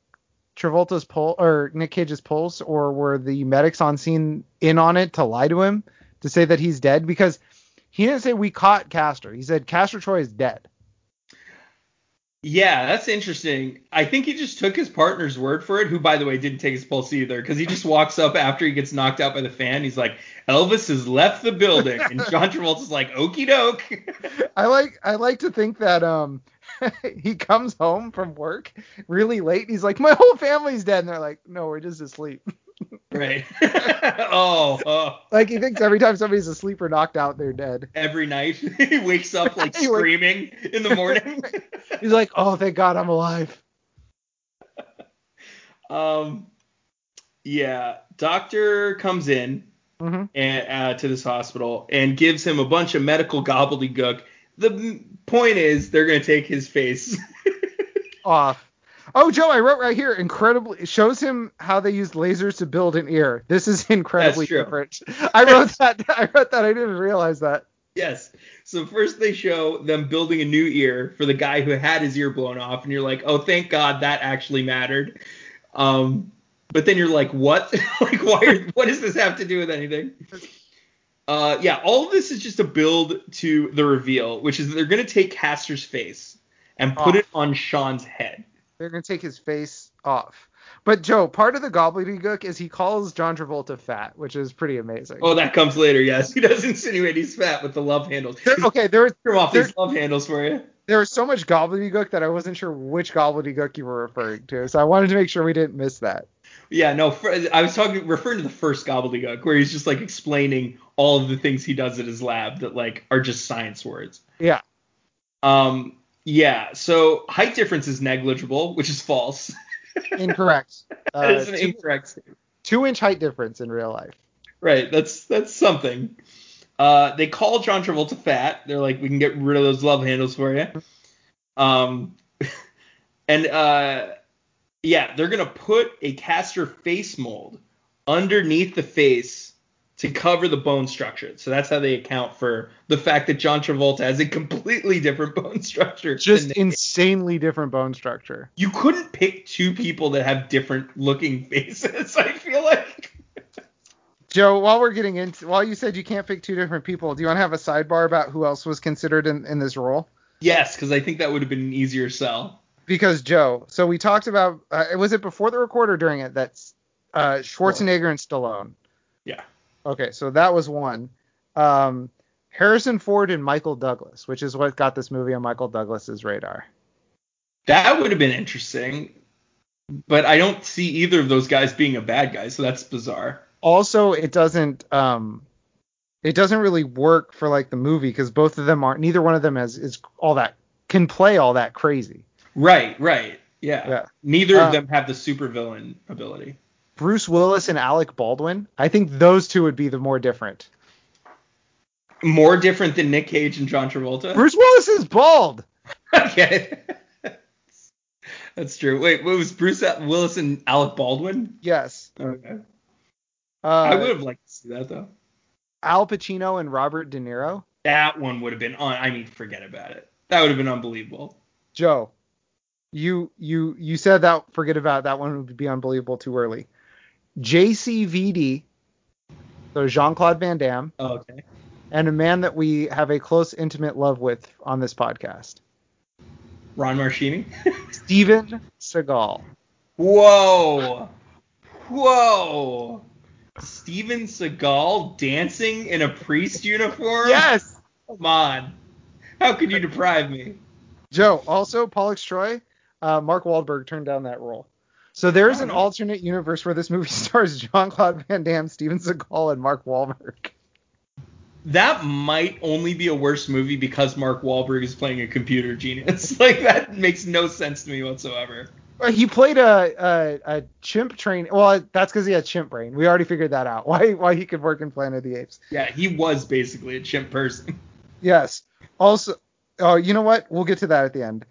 Travolta's pulse or Nick Cage's pulse, or were the medics on scene in on it to lie to him to say that he's dead? Because he didn't say we caught Castor. He said Castor Troy is dead. Yeah, that's interesting. I think he just took his partner's word for it, who, by the way, didn't take his pulse either, because he just walks up after he gets knocked out by the fan. He's like, Elvis has left the building. And John Travolta's like, okey doke. I like I like to think that um he comes home from work really late. And he's like, my whole family's dead, and they're like, no, we're just asleep. right. oh, oh, Like he thinks every time somebody's asleep or knocked out, they're dead. every night he wakes up like screaming in the morning. He's like, oh, thank God I'm alive. um, yeah, doctor comes in hmm and, uh, to this hospital and gives him a bunch of medical gobbledygook. The point is, they're gonna take his face. Off. Oh, Joe, I wrote right here. Incredibly, it shows him how they use lasers to build an ear. This is incredibly different. I wrote that. I wrote that. I didn't realize that. Yes. So first they show them building a new ear for the guy who had his ear blown off, and you're like, oh, thank God that actually mattered. Um, but then you're like, what? like, why? Are, what does this have to do with anything? Uh, yeah, all of this is just a build to the reveal, which is that they're gonna take Castor's face and put Off. it on Sean's head. They're gonna take his face off. But Joe, part of the gobbledygook is he calls John Travolta fat, which is pretty amazing. Oh, that comes later. Yes, he does insinuate he's fat with the love handles. There- okay, there was off there- these love handles for you. there was so much gobbledygook that I wasn't sure which gobbledygook you were referring to, so I wanted to make sure we didn't miss that. Yeah, no, for, I was talking referring to the first gobbledygook where he's just like explaining all of the things he does at his lab that like are just science words. Yeah. Um, yeah. So height difference is negligible, which is false. Incorrect. That Uh, is an two, incorrect. two inch height difference in real life. Right. That's that's something. Uh, they call John Travolta fat. They're like, we can get rid of those love handles for you. Um, and uh, yeah, they're gonna put a Castor face mold underneath the face to cover the bone structure. So that's how they account for the fact that John Travolta has a completely different bone structure. Just insanely different bone structure. you couldn't pick two people that have different looking faces. I feel like. Joe, while we're getting into, while you said you can't pick two different people, do you want to have a sidebar about who else was considered in, in this role? Yes, because I think that would have been an easier sell. Because Joe, so we talked about, uh, was it before the record or during it? That's uh, Schwarzenegger and Stallone. Yeah. Okay, so that was one. Um, Harrison Ford and Michael Douglas, which is what got this movie on Michael Douglas's radar. That would have been interesting. But I don't see either of those guys being a bad guy, so that's bizarre. Also, it doesn't um, it doesn't really work for like the movie because both of them aren't. Neither one of them has is all that can play all that crazy. Right, right. Yeah. Yeah. Neither Uh, of them have the supervillain ability. Bruce Willis and Alec Baldwin. I think those two would be the more different. More different than Nick Cage and John Travolta. Bruce Willis is bald. okay. That's true. Wait, what was Bruce Willis and Alec Baldwin? Yes. Okay. Uh, I would have liked to see that though. Al Pacino and Robert De Niro. That one would have been on. I mean, forget about it. That would have been unbelievable. Joe, You you you said that. Forget about that one. Would be unbelievable too early. JCVD. So Jean Claude Van Damme. Oh, okay. And a man that we have a close, intimate love with on this podcast. Ron Marchini. Steven Seagal. Whoa. Whoa. Steven Seagal dancing in a priest uniform? Yes. Come on. How could you deprive me? Joe, also Pollux Troy, uh, Mark Wahlberg turned down that role. So there's an alternate universe where this movie stars Jean Claude Van Damme, Steven Seagal, and Mark Wahlberg. That might only be a worse movie because Mark Wahlberg is playing a computer genius. like that makes no sense to me whatsoever. He played a a, a chimp train. Well, that's because he had chimp brain. We already figured that out. Why why he could work in Planet of the Apes. Yeah, he was basically a chimp person. Yes. Also, oh, you know what? We'll get to that at the end.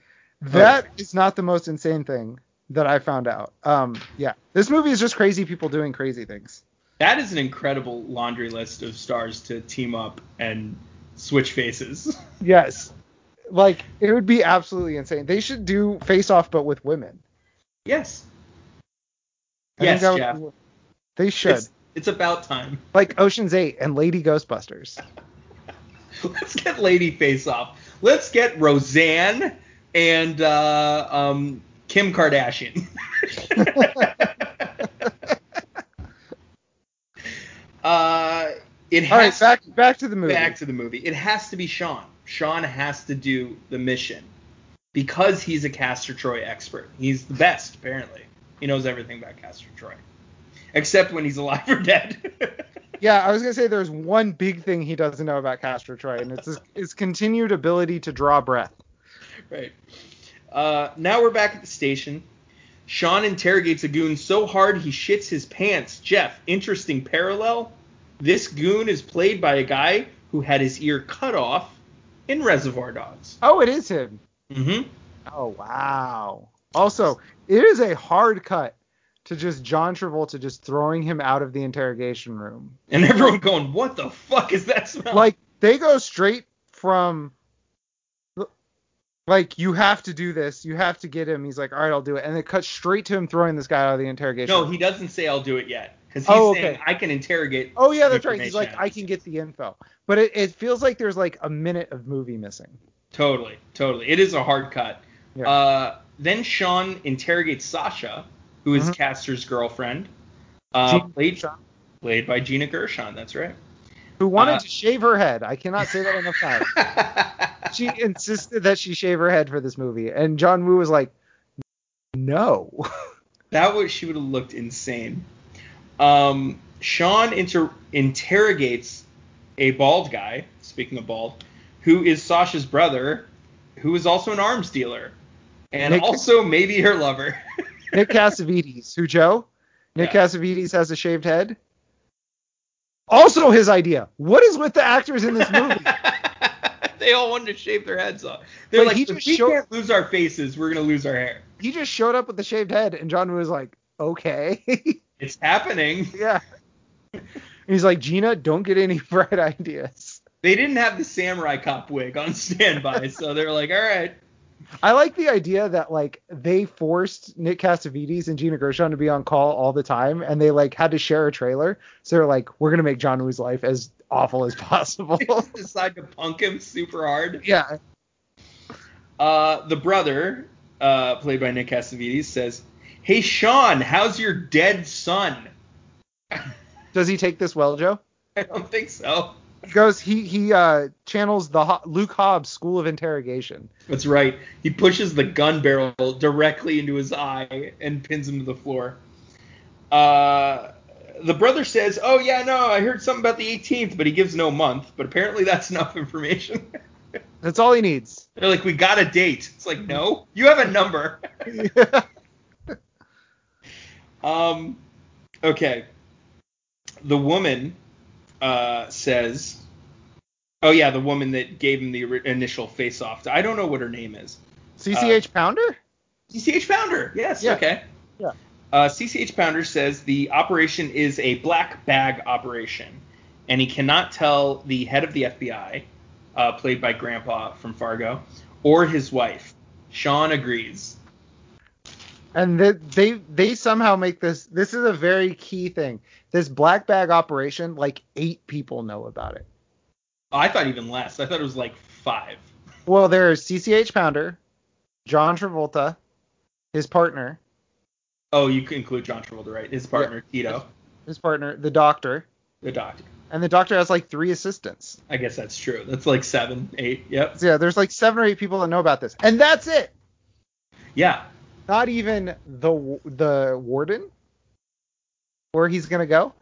That okay. is not the most insane thing that I found out. Um, yeah, this movie is just crazy people doing crazy things. That is an incredible laundry list of stars to team up and switch faces. Yes. Like it would be absolutely insane. They should do face off but with women. Yes. I yes, Jeff. Would, they should. It's, it's about time. Like Ocean's 8 and Lady Ghostbusters. Let's get Lady Face Off. Let's get Roseanne and uh, um, Kim Kardashian. uh, it has All right, back back to the movie. Back to the movie. It has to be Sean. Sean has to do the mission because he's a Castor Troy expert. He's the best, apparently. He knows everything about Castor Troy, except when he's alive or dead. yeah, I was gonna say there's one big thing he doesn't know about Castor Troy, and it's his, his continued ability to draw breath. Right. Uh, now we're back at the station. Sean interrogates a goon so hard he shits his pants. Jeff, interesting parallel. This goon is played by a guy who had his ear cut off in Reservoir Dogs. Oh, it is him. Mm-hmm. Oh wow. Also, it is a hard cut to just John Travolta just throwing him out of the interrogation room. And everyone going, "What the fuck is that smell?" Like they go straight from like you have to do this, you have to get him. He's like, "All right, I'll do it." And it cuts straight to him throwing this guy out of the interrogation. No, he doesn't say I'll do it yet. Because he's oh, saying I can interrogate. Oh yeah, that's right. He's like, I can get the info. But it, it feels like there's like a minute of movie missing. Totally, totally. It is a hard cut. Yeah. Uh, then Sean interrogates Sasha, who is mm-hmm. Castor's girlfriend, uh, played, played by Gina Gershon. That's right. Who wanted uh, to shave her head? I cannot say that enough times. she insisted that she shave her head for this movie, and John Woo was like, "No." that was she would have looked insane. Um, Sean inter- interrogates a bald guy. Speaking of bald, who is Sasha's brother, who is also an arms dealer, and Nick, also maybe her lover. Nick Cassavetes, who Joe? Nick yeah. Cassavetes has a shaved head. Also his idea. What is with the actors in this movie? they all wanted to shave their heads off. They're like, like if we can't lose our faces, we're gonna lose our hair. He just showed up with the shaved head, and John was like, okay. it's happening. Yeah. he's like, Gina, don't get any bright ideas they didn't have the samurai cop wig on standby, so they're like, all right. I like the idea that like they forced Nick Cassavetes and Gina Gershon to be on call all the time, and they like had to share a trailer. So they're like, we're gonna make John Woo's life as awful as possible. decide to punk him super hard. Yeah. Uh, the brother, uh, played by Nick Cassavetes, says, "Hey Sean, how's your dead son?" Does he take this well, Joe? I don't think so goes he he uh, channels the Luke Hobbs School of Interrogation. That's right. He pushes the gun barrel directly into his eye and pins him to the floor. Uh, the brother says, "Oh yeah, no, I heard something about the 18th, but he gives no month. But apparently that's enough information." that's all he needs. They're like, "We got a date." It's like, "No, you have a number." um, okay. The woman uh, says, "Oh yeah, the woman that gave him the initial face off. I don't know what her name is. CCH uh, Pounder. CCH Pounder. Yes. Yeah. Okay. Yeah. Uh, CCH Pounder says the operation is a black bag operation, and he cannot tell the head of the FBI, uh, played by Grandpa from Fargo, or his wife. Sean agrees. And they, they they somehow make this. This is a very key thing. This black bag operation, like eight people know about it. I thought even less. I thought it was like five. Well, there's CCH Pounder, John Travolta, his partner, Oh, you can include John Travolta, right? His partner Tito, his partner, the doctor, the doctor. and the doctor has like three assistants. I guess that's true. That's like seven, eight. Yep. Yeah, there's like seven or eight people that know about this, and that's it. Yeah. Not even the the warden, where he's gonna go.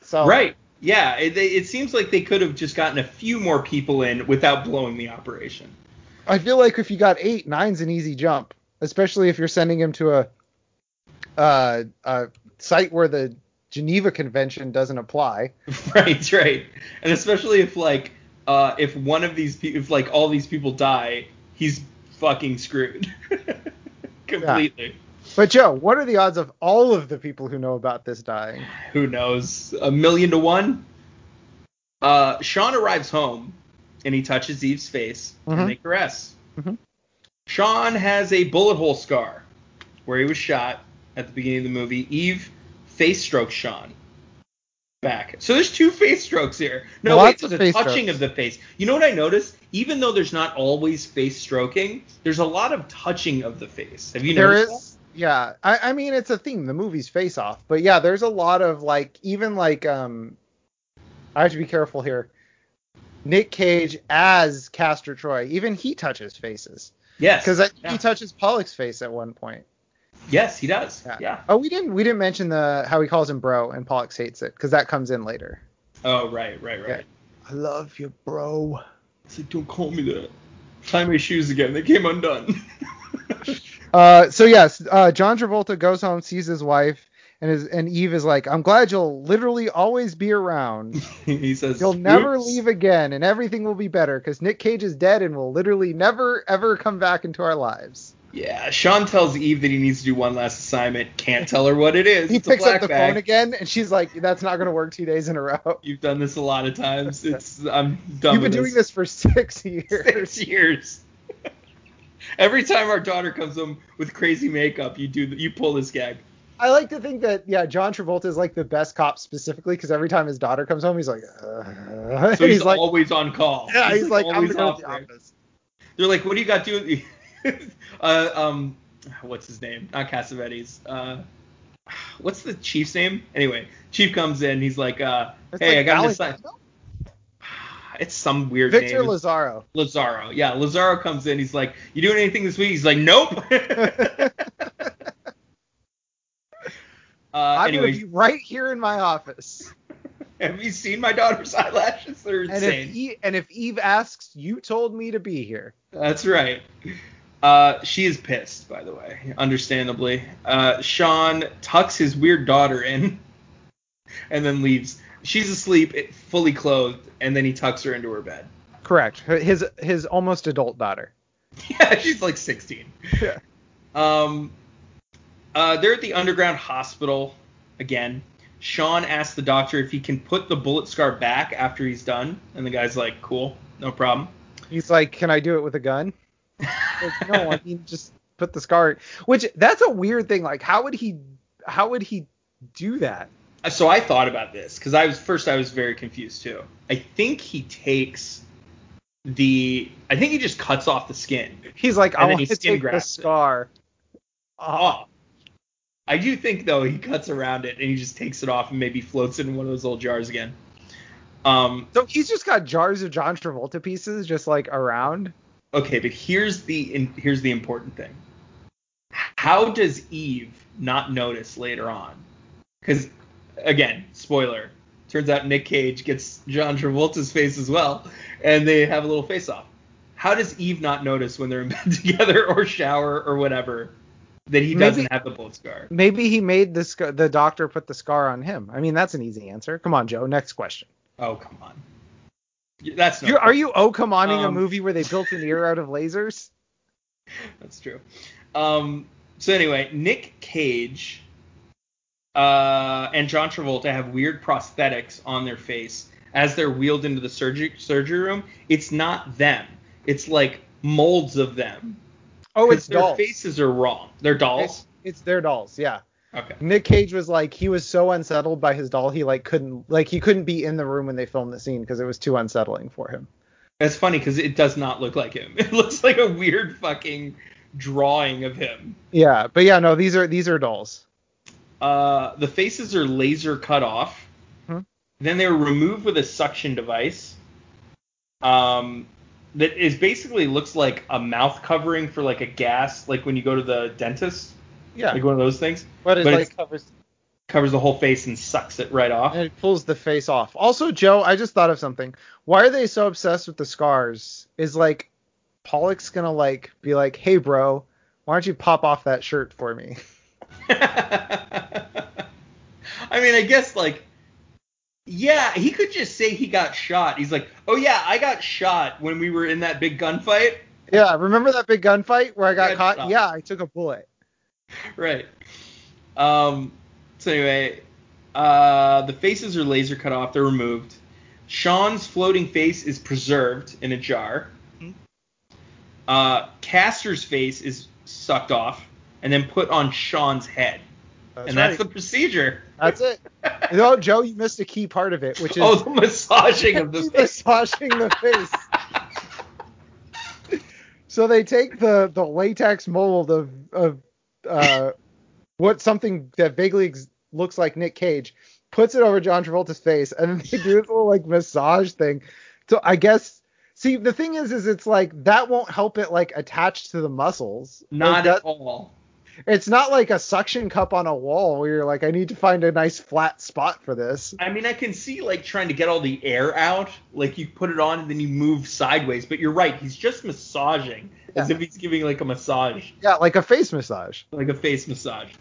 So Right. Yeah. It, it seems like they could have just gotten a few more people in without blowing the operation. I feel like if you got eight, nine's an easy jump, especially if you're sending him to a uh, a site where the Geneva Convention doesn't apply. right. Right. And especially if like uh, if one of these people, if like all these people die, he's fucking screwed. Completely. But Joe, what are the odds of all of the people who know about this dying? Who knows? A million to one. Uh, Sean arrives home and he touches Eve's face Mhm. and they caress. Mhm. Sean has a bullet hole scar where he was shot at the beginning of the movie. Eve face strokes Sean back. So there's two face strokes here. No, Lots wait, there's a touching strokes. of the face. You know what I noticed? Even though there's not always face stroking, there's a lot of touching of the face. Have you There noticed? is, yeah. I, I mean, it's a theme. The movie's Face Off, but yeah, there's a lot of like, even like, um, I have to be careful here. Nick Cage as Castor Troy, even he touches faces that? Yes. because Yeah. he touches Pollux's face at one point. Yes, he does. Yeah. yeah. Oh, we didn't we didn't mention the how he calls him bro and Pollux hates it because that comes in later. Oh, right, right, right. Yeah. I love you, bro. It's like, don't call me that. Tie my shoes again. They came undone. Uh, so yes, uh, John Travolta goes home, sees his wife, and his and Eve is like, "I'm glad you'll literally always be around. he says, You'll never "Oops." leave again, and everything will be better because Nick Cage is dead and will literally never ever come back into our lives." Yeah, Sean tells Eve that he needs to do one last assignment. Can't tell her what it is. He it's picks up the bag. phone again, and she's like, "That's not going to work two days in a row. You've done this a lot of times. It's I'm done. You've been doing this for six years." six years. Every time our daughter comes home with crazy makeup, you do you pull this gag. I like to think that yeah, John Travolta is like the best cop specifically because every time his daughter comes home, he's like, uh, So he's, he's like, always on call. yeah, he's, like, I'm always gonna off the office. They're like, what do you got doing? uh, um, what's his name? Not Cassavetes. Uh, what's the chief's name? Anyway, chief comes in. He's like, uh, hey, like I got Valentine. It's some weird Victor name. Lazaro. Lazaro. Yeah, Lazaro comes in. He's like, you doing anything this week? He's like, nope. uh, I'm anyway, gonna be right here in my office. have you seen my daughter's eyelashes? They're And insane. if, e- and if Eve asks, you told me to be here. That's right. Uh, she is pissed, by the way, understandably. Uh, Sean tucks his weird daughter in and then leaves. She's asleep, fully clothed, and then he tucks her into her bed. Correct. His his almost adult daughter. Yeah, she's like 16. Yeah. Um, uh, they're at the underground hospital again. Sean asks the doctor if he can put the bullet scar back after he's done, and the guy's like, "Cool, no problem." He's like, "Can I do it with a gun?" Like, no, I mean just put the scar. Which that's a weird thing. Like, how would he? How would he do that? So I thought about this because I was first I was very confused too. I think he takes the I think he just cuts off the skin. He's like, I want to take the grafts it. scar. Oh. I do think though he cuts around it and he just takes it off and maybe floats it in one of those old jars again. Um, So he's just got jars of John Travolta pieces just like around. Okay, but here's the in, here's the important thing. How does Eve not notice later on? Because again, spoiler. Turns out Nick Cage gets John Travolta's face as well, and they have a little face off. How does Eve not notice when they're in bed together or shower or whatever that he Maybe- doesn't have the bullet scar? Maybe he made the scar, the doctor put the scar on him. I mean, that's an easy answer. Come on, Joe. Next question. Oh come on. That's no You're, you oh come oning a Um, movie where they built an ear out of lasers? That's true. Um, so anyway, Nick Cage uh, and John Travolta have weird prosthetics on their face as they're wheeled into the surgery surgery room. It's not them. It's like molds of them. Oh, it's their dolls. faces are wrong. They're dolls. It's their dolls, yeah. Okay. Nick Cage was like he was so unsettled by his doll he like couldn't like he couldn't be in the room when they filmed the scene because it was too unsettling for him. That's funny because it does not look like him. It looks like a weird fucking drawing of him. Yeah, but yeah, no, these are these are dolls. Uh, the faces are laser cut off. Hmm. Then they were removed with a suction device. Um, that is basically looks like a mouth covering for like a gas, like when you go to the dentist, Yeah, like one of those things. but it but like covers Covers the whole face and sucks it right off. and it pulls the face off. Also, Joe, I just thought of something. Why are they so obsessed with the scars? Is like Pollux's gonna like be like, hey bro, why don't you pop off that shirt for me? I mean, I guess like, yeah, he could just say he got shot. He's like, oh yeah, I got shot when we were in that big gunfight. Yeah, remember that big gunfight where I got Got caught? shot. Yeah, I took a bullet. Right. Um. So anyway, uh, the faces are laser cut off. They're removed. Sean's floating face is preserved in a jar. Mhm. Uh, Castor's face is sucked off and then put on Sean's head, That's and right. that's the procedure. That's it. You know, Joe, you missed a key part of it, which is oh, the massaging of the face. massaging the face. so they take the the latex mold of of uh, what something that vaguely ex- looks like Nick Cage, puts it over John Travolta's face, and then they do this little like massage thing. So I guess. See, the thing is, is it's like that won't help it like attach to the muscles. Like, Not that- at all. It's not like a suction cup on a wall where you're like, I need to find a nice flat spot for this. I mean, I can see like trying to get all the air out. Like you put it on and then you move sideways. But you're right. He's just massaging as if he's giving like a massage. Yeah, like a face massage. like a face massage.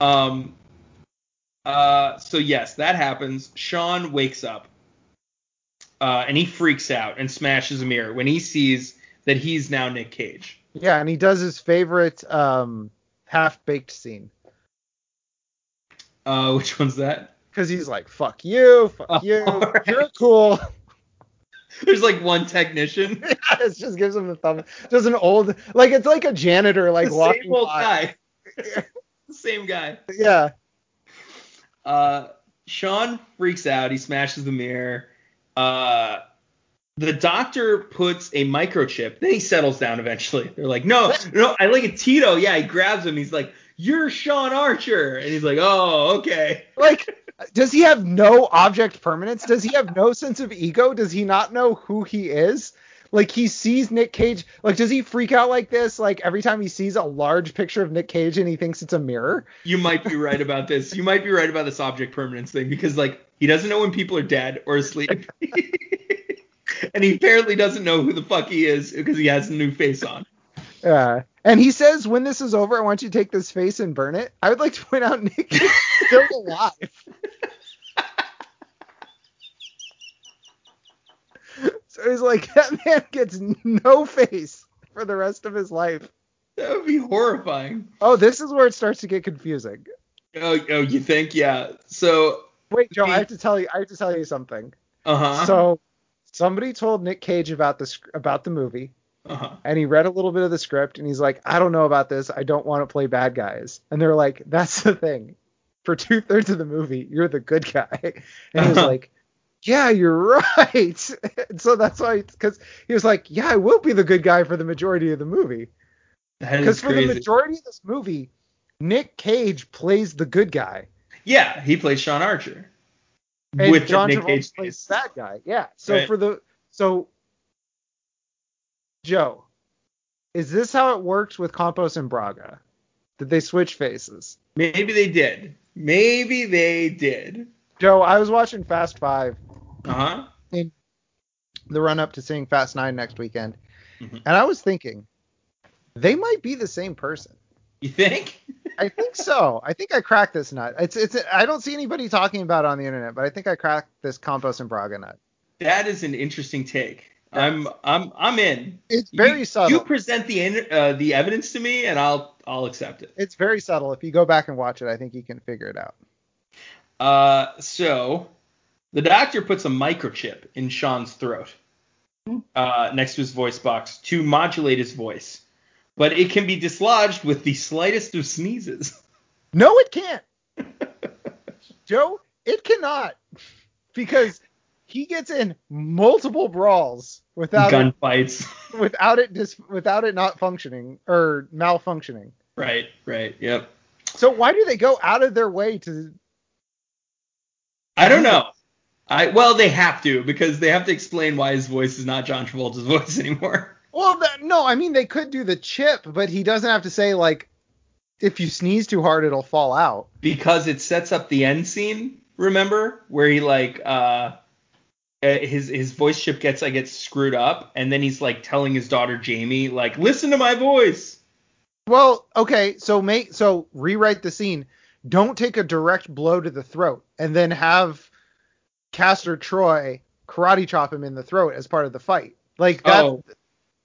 Um. Uh. So yes, that happens. Sean wakes up. Uh, and he freaks out and smashes a mirror when he sees that he's now Nick Cage. Yeah, and he does his favorite um, half baked scene Uh, which one's that? because he's like, "Fuck you, fuck Oh, you, alright. you're cool." There's like one technician, it just gives him the thumb. Just an old, like it's like a janitor, like the walking same old by. guy, same guy. Yeah, Uh, Sean freaks out. He smashes the mirror. Uh, the doctor puts a microchip. Then he settles down eventually. They're like, no, no, I like it. Tito. Yeah, he grabs him. He's like, you're Sean Archer. And he's like, oh, okay. like. Does he have no object permanence? Does he have no sense of ego? Does he not know who he is? Like he sees Nick Cage. Like does he freak out like this? Like every time he sees a large picture of Nick Cage and he thinks it's a mirror? You might be right about this. You might be right about this object permanence thing because, like, he doesn't know when people are dead or asleep. and he apparently doesn't know who the fuck he is because he has a new face on. Yeah. And he says, when this is over, I want you to take this face and burn it. I would like to point out Nick is still alive. so he's like, that man gets no face for the rest of his life. That would be horrifying. Oh, this is where it starts to get confusing. Oh, oh, you think? Yeah. So, Wait, Joe, I have to tell you, I have to tell you something. uh huh. So somebody told Nick Cage about the about the movie, uh huh. and he read a little bit of the script, and he's like, I don't know about this. I don't want to play bad guys. And they're like, that's the thing. For two thirds of the movie, you're the good guy. And he's Uh-huh. like, yeah, you're right. so that's why, because he was like, yeah, I will be the good guy for the majority of the movie. Because for the majority of this movie, Nick Cage plays the good guy. yeah, he plays Sean Archer. And with John Nick Travolta Cage plays that guy. Yeah. So Right. for the so Joe, is this how it worked with Campos and Braga? Did they switch faces? Maybe they did. Maybe they did. Joe, I was watching Fast Five, Uh huh. In the run up to seeing Fast Nine next weekend, Mhm. and I was thinking they might be the same person. You think? I think so. I think I cracked this nut. It's it's. I don't see anybody talking about it on the internet, but I think I cracked this Campos and Braga nut. That is an interesting take. I'm I'm I'm in. It's very you, subtle. You present the uh, the evidence to me, and I'll I'll accept it. It's very subtle. If you go back and watch it, I think you can figure it out. Uh, so the doctor puts a microchip in Sean's throat, uh, next to his voice box to modulate his voice. But it can be dislodged with the slightest of sneezes. No, it can't. Joe, it cannot. Because he gets in multiple brawls without it, Gunfights. without it dis, without it not functioning or malfunctioning. right, right, yep. So why do they go out of their way to I don't know. I well, they have to because they have to explain why his voice is not John Travolta's voice anymore. Well, that, no, I mean they could do the chip, but he doesn't have to say like if you sneeze too hard it'll fall out. because it sets up the end scene. Remember where he like uh uh, his his voice chip gets I gets screwed up, and then he's like telling his daughter Jamie like listen to my voice. Well, okay, so make so rewrite the scene. Don't take a direct blow to the throat and then have Castor Troy karate chop him in the throat as part of the fight. Like that Oh.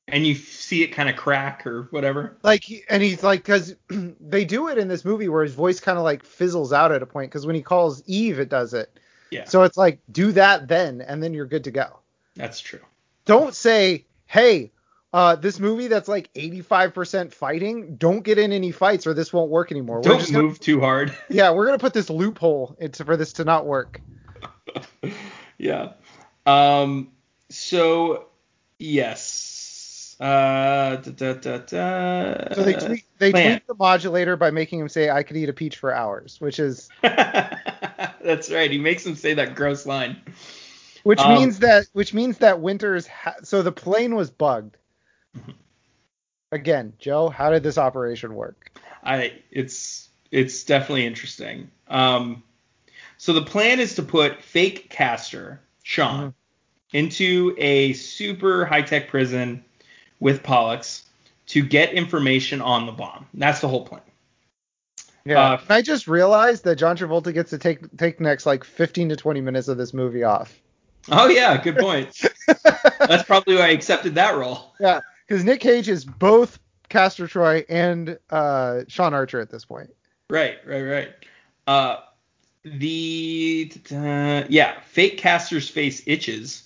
And you see it kind of crack or whatever. like and he's like cuz they do it in this movie where his voice kind of like fizzles out at a point cuz when he calls Eve it does it. Yeah, So it's like do that then and then you're good to go. that's true. Don't say, "Hey, uh, this movie that's like 85% fighting, don't get in any fights or this won't work anymore." Don't just gonna- move too hard. yeah, we're gonna put this loophole into for this to not work. yeah. Um. So yes. Uh. Da, da, da. So they tweak they tweak the modulator by making him say, "I could eat a peach for hours," which is That's right. He makes him say that gross line. which Um, means that which means that Winters. Ha- so the plane was bugged. Mm-hmm. Again, Joe, how did this operation work? I it's it's definitely interesting. Um, so the plan is to put fake Castor Sean Mhm. into a super high tech prison with Pollux to get information on the bomb. That's the whole plan. Yeah, Uh, I just realized that John Travolta gets to take take next like 15 to 20 minutes of this movie off. Oh yeah, good point. That's probably why I accepted that role. Yeah, because Nick Cage is both Castor Troy and uh, Sean Archer at this point. Right, right, right. Uh, the uh, yeah, fake Castor's face itches.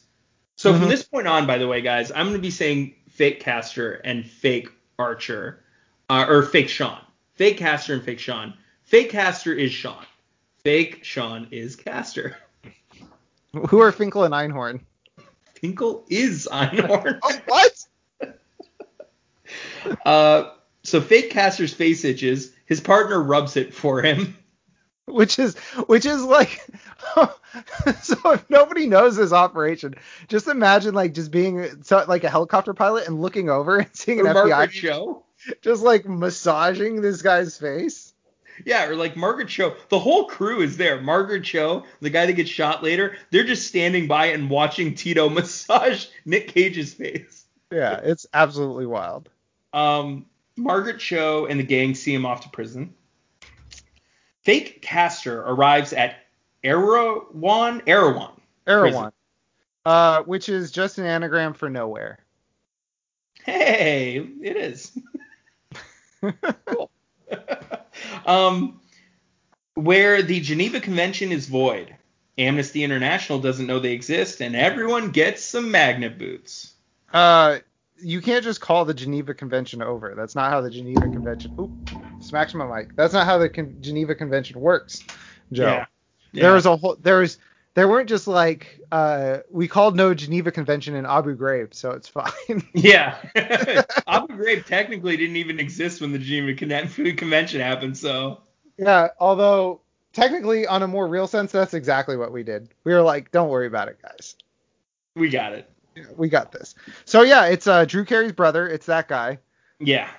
So Mhm. from this point on, by the way, guys, I'm gonna be saying fake Castor and fake Archer, uh, or fake Sean. Fake Castor and fake Sean. Fake Castor is Sean. Fake Sean is Castor. Who are Finkel and Einhorn? Tinkle is Einhorn. Oh, what? Uh, so fake Castor's face itches. His partner rubs it for him. Which is which is like so if nobody knows this operation, just imagine like just being so, like a helicopter pilot and looking over and seeing an FBI Cho. just like massaging this guy's face. Yeah, or like Margaret Cho. The whole crew is there. Margaret Cho, the guy that gets shot later, they're just standing by and watching Tito massage Nick Cage's face. Yeah, it's absolutely wild. Um, Margaret Cho and the gang see him off to prison. Fake Castor arrives at Erewhon, Erewhon. Erewhon. Uh, which is just an anagram for nowhere. Hey, it is. cool. um, where the Geneva Convention is void. Amnesty International doesn't know they exist, and everyone gets some magnet boots. Uh, you can't just call the Geneva Convention over. That's not how the Geneva Convention. Smacks my mic. That's not how the Con- Geneva Convention works, Joe. Yeah. There was a whole. There was. There weren't just like uh, we called no Geneva Convention in Abu Ghraib, so it's fine. Yeah. Abu Ghraib technically didn't even exist when the Geneva Convention happened, so. yeah, although technically, on a more real sense, that's exactly what we did. We were like, don't worry about it, guys. We got it. We got this. So yeah, it's uh, Drew Carey's brother. It's that guy. Yeah.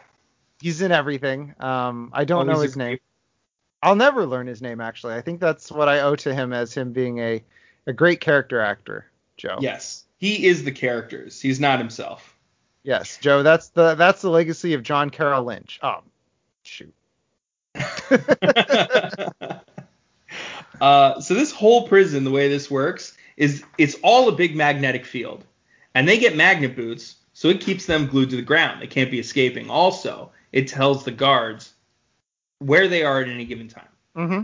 He's in everything. Um, I don't know his name. I'll never learn his name actually. I think that's what I owe to him as him being a a great character actor, Joe. Yes. He is the characters. He's not himself. Yes, Joe. That's the that's the legacy of John Carroll Lynch. Oh, shoot. uh, so this whole prison, the way this works, is it's all a big magnetic field, and they get magnet boots, so it keeps them glued to the ground. They can't be escaping. Also, it tells the guards where they are at any given time. hmm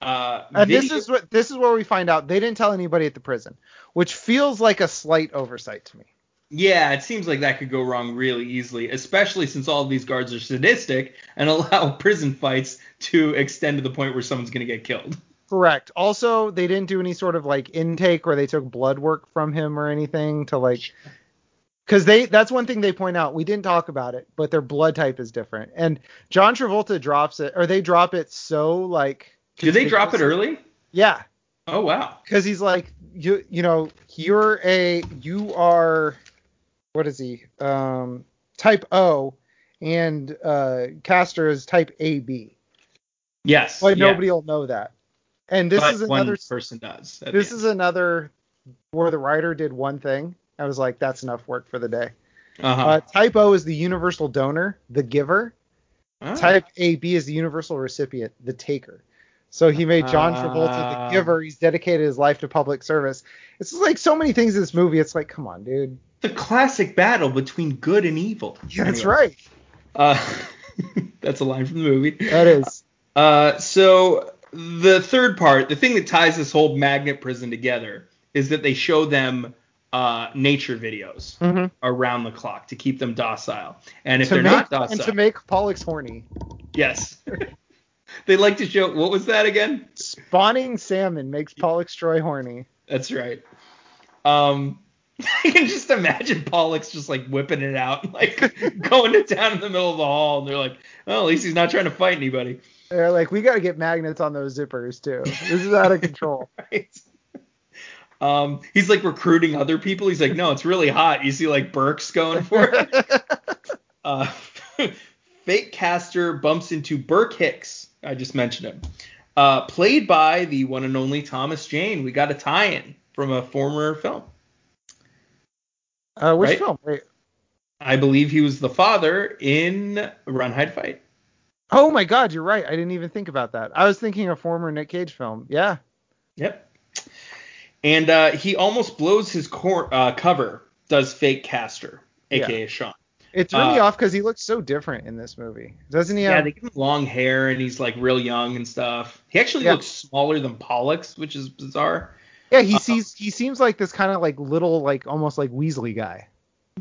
Uh, And this is what this is where we find out they didn't tell anybody at the prison, which feels like a slight oversight to me. Yeah, it seems like that could go wrong really easily, especially since all of these guards are sadistic and allow prison fights to extend to the point where someone's going to get killed. Correct. Also, they didn't do any sort of like intake where they took blood work from him or anything to like because they that's one thing they point out. We didn't talk about it, but their blood type is different. And John Travolta drops it, or they drop it so like. Do they drop it early? Yeah. Oh wow. Because he's like you you know you're a you are what is he um type O and uh Castor is type AB. Yes. But yeah. nobody will know that. And this But is another person does. this is another where the writer did one thing. I was like, that's enough work for the day. uh-huh. Uh, type O is the universal donor, the giver. Ah. Type AB is the universal recipient, the taker. So he made John Travolta Ah. the giver. He's dedicated his life to public service. It's like so many things in this movie. It's like, come on, dude. the classic battle between good and evil. Yeah, that's Anyway, right. Uh, that's a line from the movie. That is. Uh, so the third part, the thing that ties this whole magnet prison together, is that they show them uh, nature videos Mhm. around the clock to keep them docile. And if To they're make, not docile, and to make Pollux horny. yes, they like to show. What was that again? Spawning salmon makes Pollux Troy horny. That's right. Um, I can just imagine Pollux just like whipping it out, like going to town in the middle of the hall, and they're like, "Well, at least he's not trying to fight anybody." They're like, we got to get magnets on those zippers too. This is out of control. right? Um, he's like recruiting other people. He's like, no, it's really hot. You see like Burke's going for it. uh, fake castor bumps into Burke Hicks. I just mentioned him. Uh, played by the one and only Thomas Jane. We got a tie-in from a former film. Uh, which Right? film? Wait. I believe he was the father in Run Hide Fight. Oh my God, you're right. I didn't even think about that. I was thinking a former Nick Cage film. Yeah. Yep. And uh, he almost blows his cor- uh, cover. Does fake castor, aka Sean. It threw me Uh, off because he looks so different in this movie. Doesn't he Yeah, have? they give him long hair and he's like real young and stuff. He actually Yeah. looks smaller than Pollux, which is bizarre. Yeah, he uh, sees. He seems like this kind of like little, like almost like Weasley guy.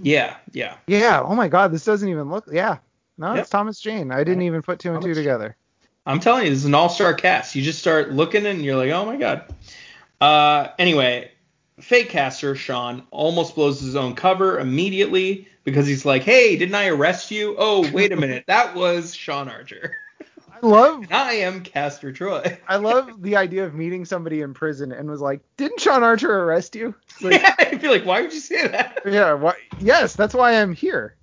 Yeah, yeah. Yeah. Oh my God, this doesn't even look. Yeah. No, Yep. it's Thomas Jane. I didn't even put two and two together. I'm telling you, this is an all-star cast. You just start looking and you're like, oh my god. Uh, anyway, fake castor Sean almost blows his own cover immediately because he's like, hey, didn't I arrest you? Oh, wait a minute, that was Sean Archer. I love. I am Castor Troy. I love the idea of meeting somebody in prison and was like, "Didn't Sean Archer arrest you?" Like, yeah, I'd be like, why would you say that? yeah. Why? Yes, that's why I'm here.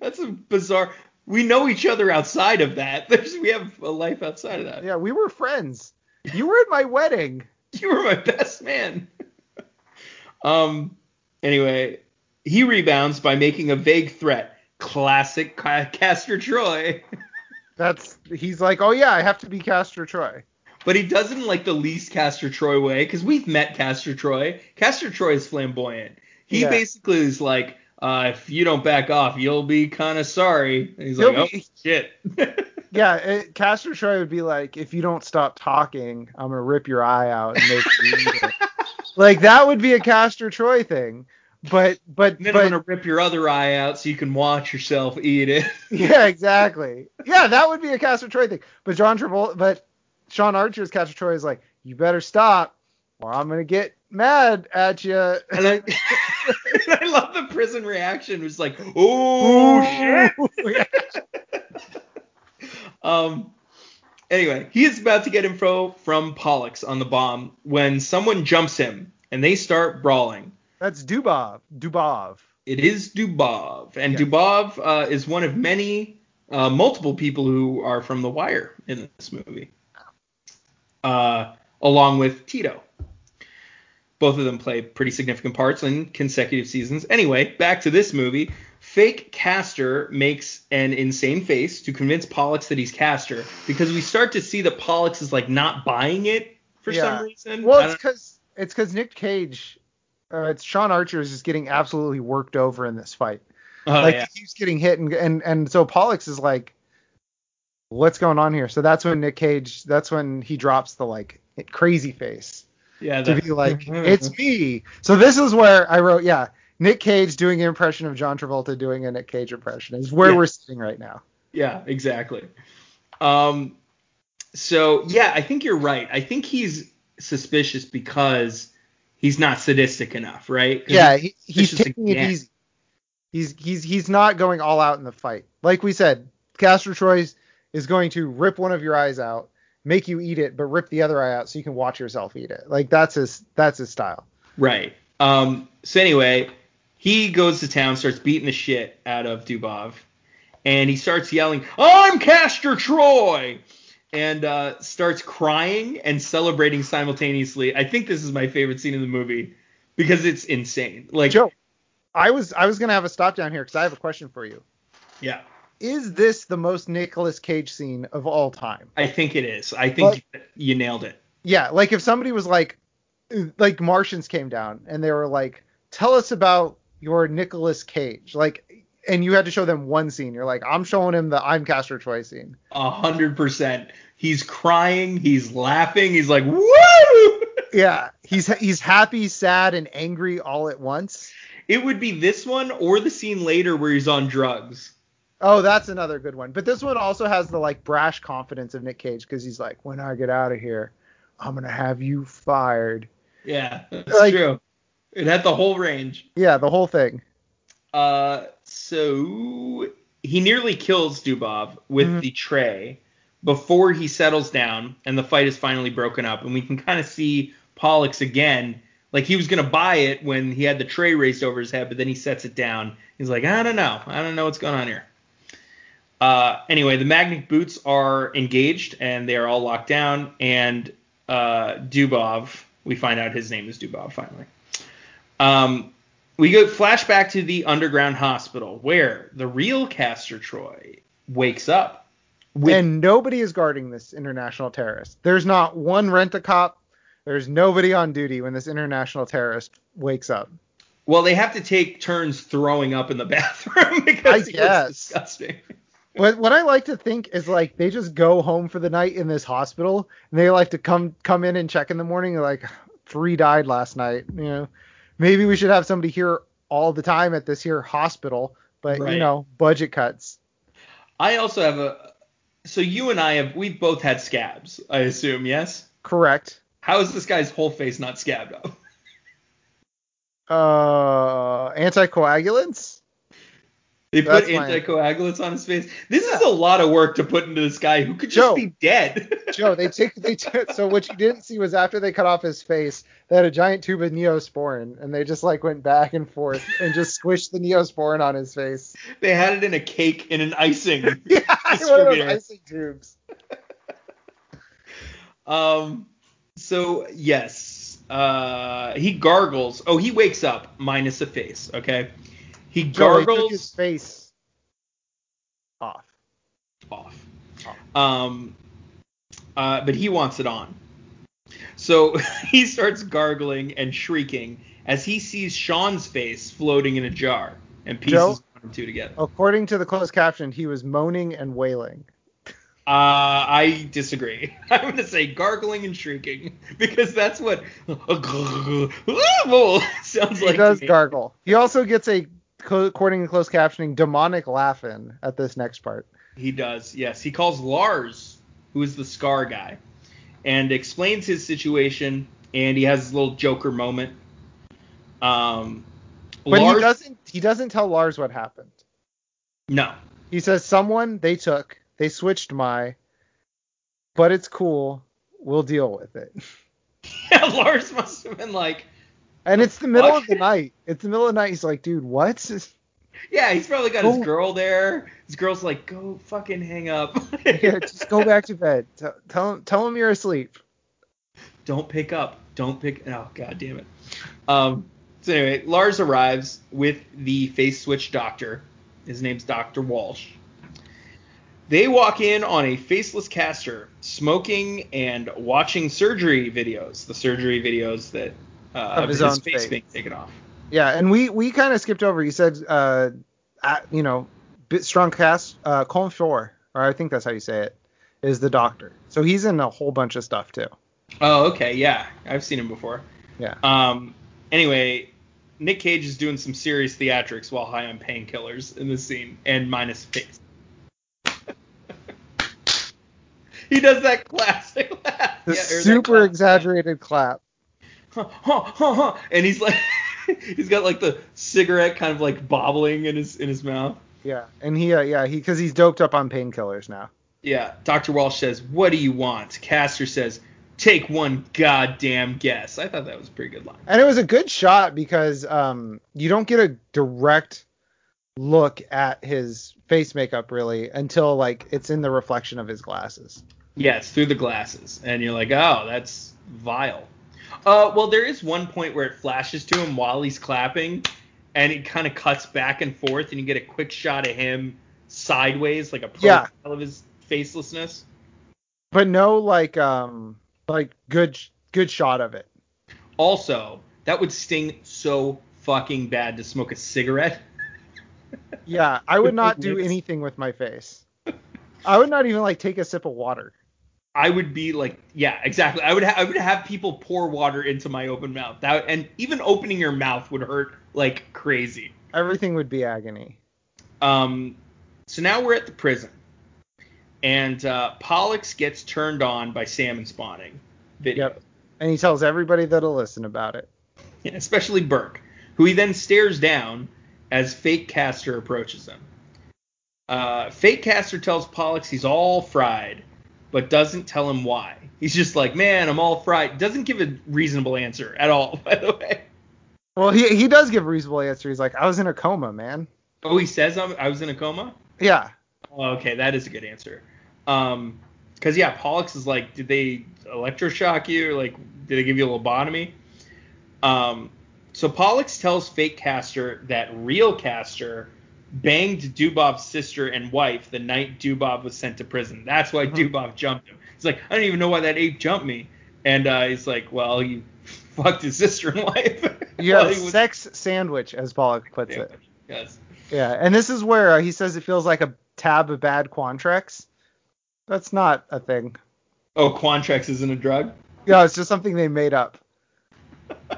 That's a bizarre. We know each other outside of that. There's, we have a life outside of that. Yeah, we were friends. You were at my wedding. You were my best man. um. Anyway, he rebounds by making a vague threat. Classic Ca- Castor Troy. That's he's like, oh yeah, I have to be Castor Troy. But he doesn't like the least Castor Troy way, because we've met Castor Troy. Castor Troy is flamboyant. He Yeah. basically is like, uh, if you don't back off, you'll be kind of sorry. And he's He'll like, be- oh shit. Yeah, it, Castor Troy would be like, if you don't stop talking, I'm gonna rip your eye out and make you eat it. Like that would be a Castor Troy thing. But but And then but I'm gonna rip your other eye out so you can watch yourself eat it. yeah, exactly. Yeah, that would be a Castor Troy thing. But John Travolta, but Sean Archer's Castor Troy is like, you better stop, or I'm gonna get mad at you. And I, I love the prison reaction. It was like, oh shit. Oh, Um. Anyway, he is about to get info from Pollux on the bomb when someone jumps him and they start brawling. That's Dubov. Dubov. It is Dubov, and Yeah. Dubov uh, is one of many, uh, multiple people who are from The Wire in this movie, uh, along with Tito. Both of them play pretty significant parts in consecutive seasons. Anyway, back to this movie. Fake Castor makes an insane face to convince Pollux that he's Castor because we start to see that Pollux is like not buying it for Yeah. some reason. Well, it's because it's because Nick Cage, uh, it's Sean Archer is just getting absolutely worked over in this fight. oh, like yeah. he keeps getting hit, and and and so Pollux is like, what's going on here? So that's when Nick Cage, that's when he drops the like crazy face yeah, to be like, it's me. So this is where I wrote, yeah, Nick Cage doing an impression of John Travolta doing a Nick Cage impression is where Yeah. we're sitting right now. Yeah, exactly. Um, so yeah, I think you're right. I think he's suspicious because he's not sadistic enough, right? Yeah, he, he's taking it easy. He's he's he's not going all out in the fight. Like we said, Castor Troy is going to rip one of your eyes out, make you eat it, but rip the other eye out so you can watch yourself eat it. Like that's his that's his style. Right. Um, so anyway, he goes to town, starts beating the shit out of Dubov, and he starts yelling, "I'm Castor Troy!" and uh, starts crying and celebrating simultaneously. I think this is my favorite scene in the movie because it's insane. Like, Joe, I was I was gonna have a stop down here because I have a question for you. yeah, Is this the most Nicolas Cage scene of all time? I think it is. I think you nailed it. Yeah, like if somebody was like, like Martians came down and they were like, tell us about your Nicolas Cage, like, and you had to show them one scene. You're like, I'm showing him the I'm Castor Troy scene. A hundred percent. He's crying. He's laughing. He's like, "Woo!" Yeah, he's he's happy, sad, and angry all at once. It would be this one or the scene later where he's on drugs. Oh, that's another good one. But this one also has the like brash confidence of Nick Cage because he's like, when I get out of here, I'm gonna have you fired. Yeah, that's Like- true. It had the whole range. Yeah, the whole thing. Uh, so he nearly kills Dubov with Mhm. the tray before he settles down and the fight is finally broken up. And we can kind of see Pollux again. Like he was gonna buy it when he had the tray raised over his head, but then he sets it down. He's like, I don't know, I don't know what's going on here. Uh, anyway, the magnet boots are engaged and they are all locked down. And uh, Dubov, we find out his name is Dubov finally. Um, we go flashback to the underground hospital where the real Castor Troy wakes up. With, and nobody is guarding this international terrorist. There's not one rent a cop. There's nobody on duty when this international terrorist wakes up. well, they have to take turns throwing up in the bathroom because I guess. disgusting. What what I like to think is like they just go home for the night in this hospital and they like to come come in and check in the morning like three died last night. You know, maybe we should have somebody here all the time at this here hospital, but Right. you know, budget cuts. I also have a. So you and I have we've both had scabs, I assume, yes. Correct. How is this guy's whole face not scabbed up? Uh, anticoagulants. They put That's my- anticoagulants on his face. This is a lot of work to put into this guy who could just Joe. be dead. Joe, they take they took so what you didn't see was after they cut off his face, they had a giant tube of neosporin and they just like went back and forth and just squished the neosporin on his face. they had it in a cake in an icing. Yeah, one of those icing tubes. Um. So yes, uh, he gargles. Oh, he wakes up minus a face. Okay. He Joe, they took gargles his face off. off. Um. Uh, but he wants it on. So he starts gargling and shrieking as he sees Sean's face floating in a jar and pieces Joe? one and two together. According to the closed caption, he was moaning and wailing. Uh, I disagree. I'm going to say gargling and shrieking because that's what sounds like. He like. does to me. gargle. He also gets a, co- according to closed captioning, demonic laughing at this next part. He does, yes. He calls Lars, who is the Scar guy, and explains his situation, and he has his little Joker moment. Um, But Lars, he doesn't. He doesn't tell Lars what happened. no, He says someone they took, they switched my, but it's cool. We'll deal with it. yeah, Lars must have been like, And it's the middle of the night. It's the middle of the night. He's like, dude, what? yeah, he's probably got his girl there. His girl's like, go fucking hang up. yeah, just go back to bed. Tell, tell him, tell him you're asleep. don't pick up. Don't pick. Oh god damn it. Um. So anyway, Lars arrives with the face switch doctor. His name's Doctor Walsh. They walk in on a faceless castor, smoking and watching surgery videos. The surgery videos that uh, Of of his his, own face face. being taken off. Yeah, and we we kind of skipped over. He said, uh, at, you know, bit strong cast, uh, Colm Feore, or I think that's how you say it, is the doctor. So he's in a whole bunch of stuff too. Oh, okay, yeah, I've seen him before. Yeah. Um. Anyway, Nick Cage is doing some serious theatrics while high on painkillers in this scene, and minus face. he does that classic laugh. The Yeah, super exaggerated clap. Huh, huh, huh, huh. And he's like, he's got like the cigarette kind of like bobbling in his in his mouth. Yeah, and he, uh, yeah, he, because he's doped up on painkillers now. Yeah. Dr. Walsh says, "What do you want?" Castor says, "Take one goddamn guess." I thought that was a pretty good line. And it was a good shot because um, you don't get a direct look at his face makeup really until like it's in the reflection of his glasses. Yeah, it's through the glasses, and you're like, "Oh, that's vile." Uh, well, there is one point where it flashes to him while he's clapping, and it kind of cuts back and forth, and you get a quick shot of him sideways, like a profile Yeah. of his facelessness. But no like um like good good shot of it. Also, that would sting so fucking bad to smoke a cigarette. Yeah, I would not do anything with my face. I would not even like take a sip of water. I would be like, yeah, exactly. I would ha- I would have people pour water into my open mouth. That and even opening your mouth would hurt like crazy. Everything would be agony. Um, so now we're at the prison, and uh, Pollux gets turned on by salmon spawning video, Yep. And he tells everybody that'll listen about it. especially Burke, who he then stares down as Fake Castor approaches him. Uh, Fake Castor tells Pollux he's all fried, but doesn't tell him why. He's just like, man, I'm all fried. Doesn't give a reasonable answer at all, by the way. Well, he he does give a reasonable answer. He's like, I was in a coma, man. Oh, he says I'm, I was in a coma. Yeah. Oh, okay, that is a good answer. Um, because yeah, Pollux is like, did they electroshock you? Or, like, did they give you a lobotomy? Um, so Pollux tells Fake Castor that real Castor banged Dubov's sister and wife the night Dubov was sent to prison. That's why Mhm. Dubov jumped him. He's like, I don't even know why that ape jumped me. And uh, he's like, well, you fucked his sister and wife. Have was- sex sandwich, as Pollux puts it. Yes. Yeah, and this is where uh, he says it feels like a tab of bad Quantrex. That's not a thing. Oh, Quantrex isn't a drug? Yeah, it's just something they made up.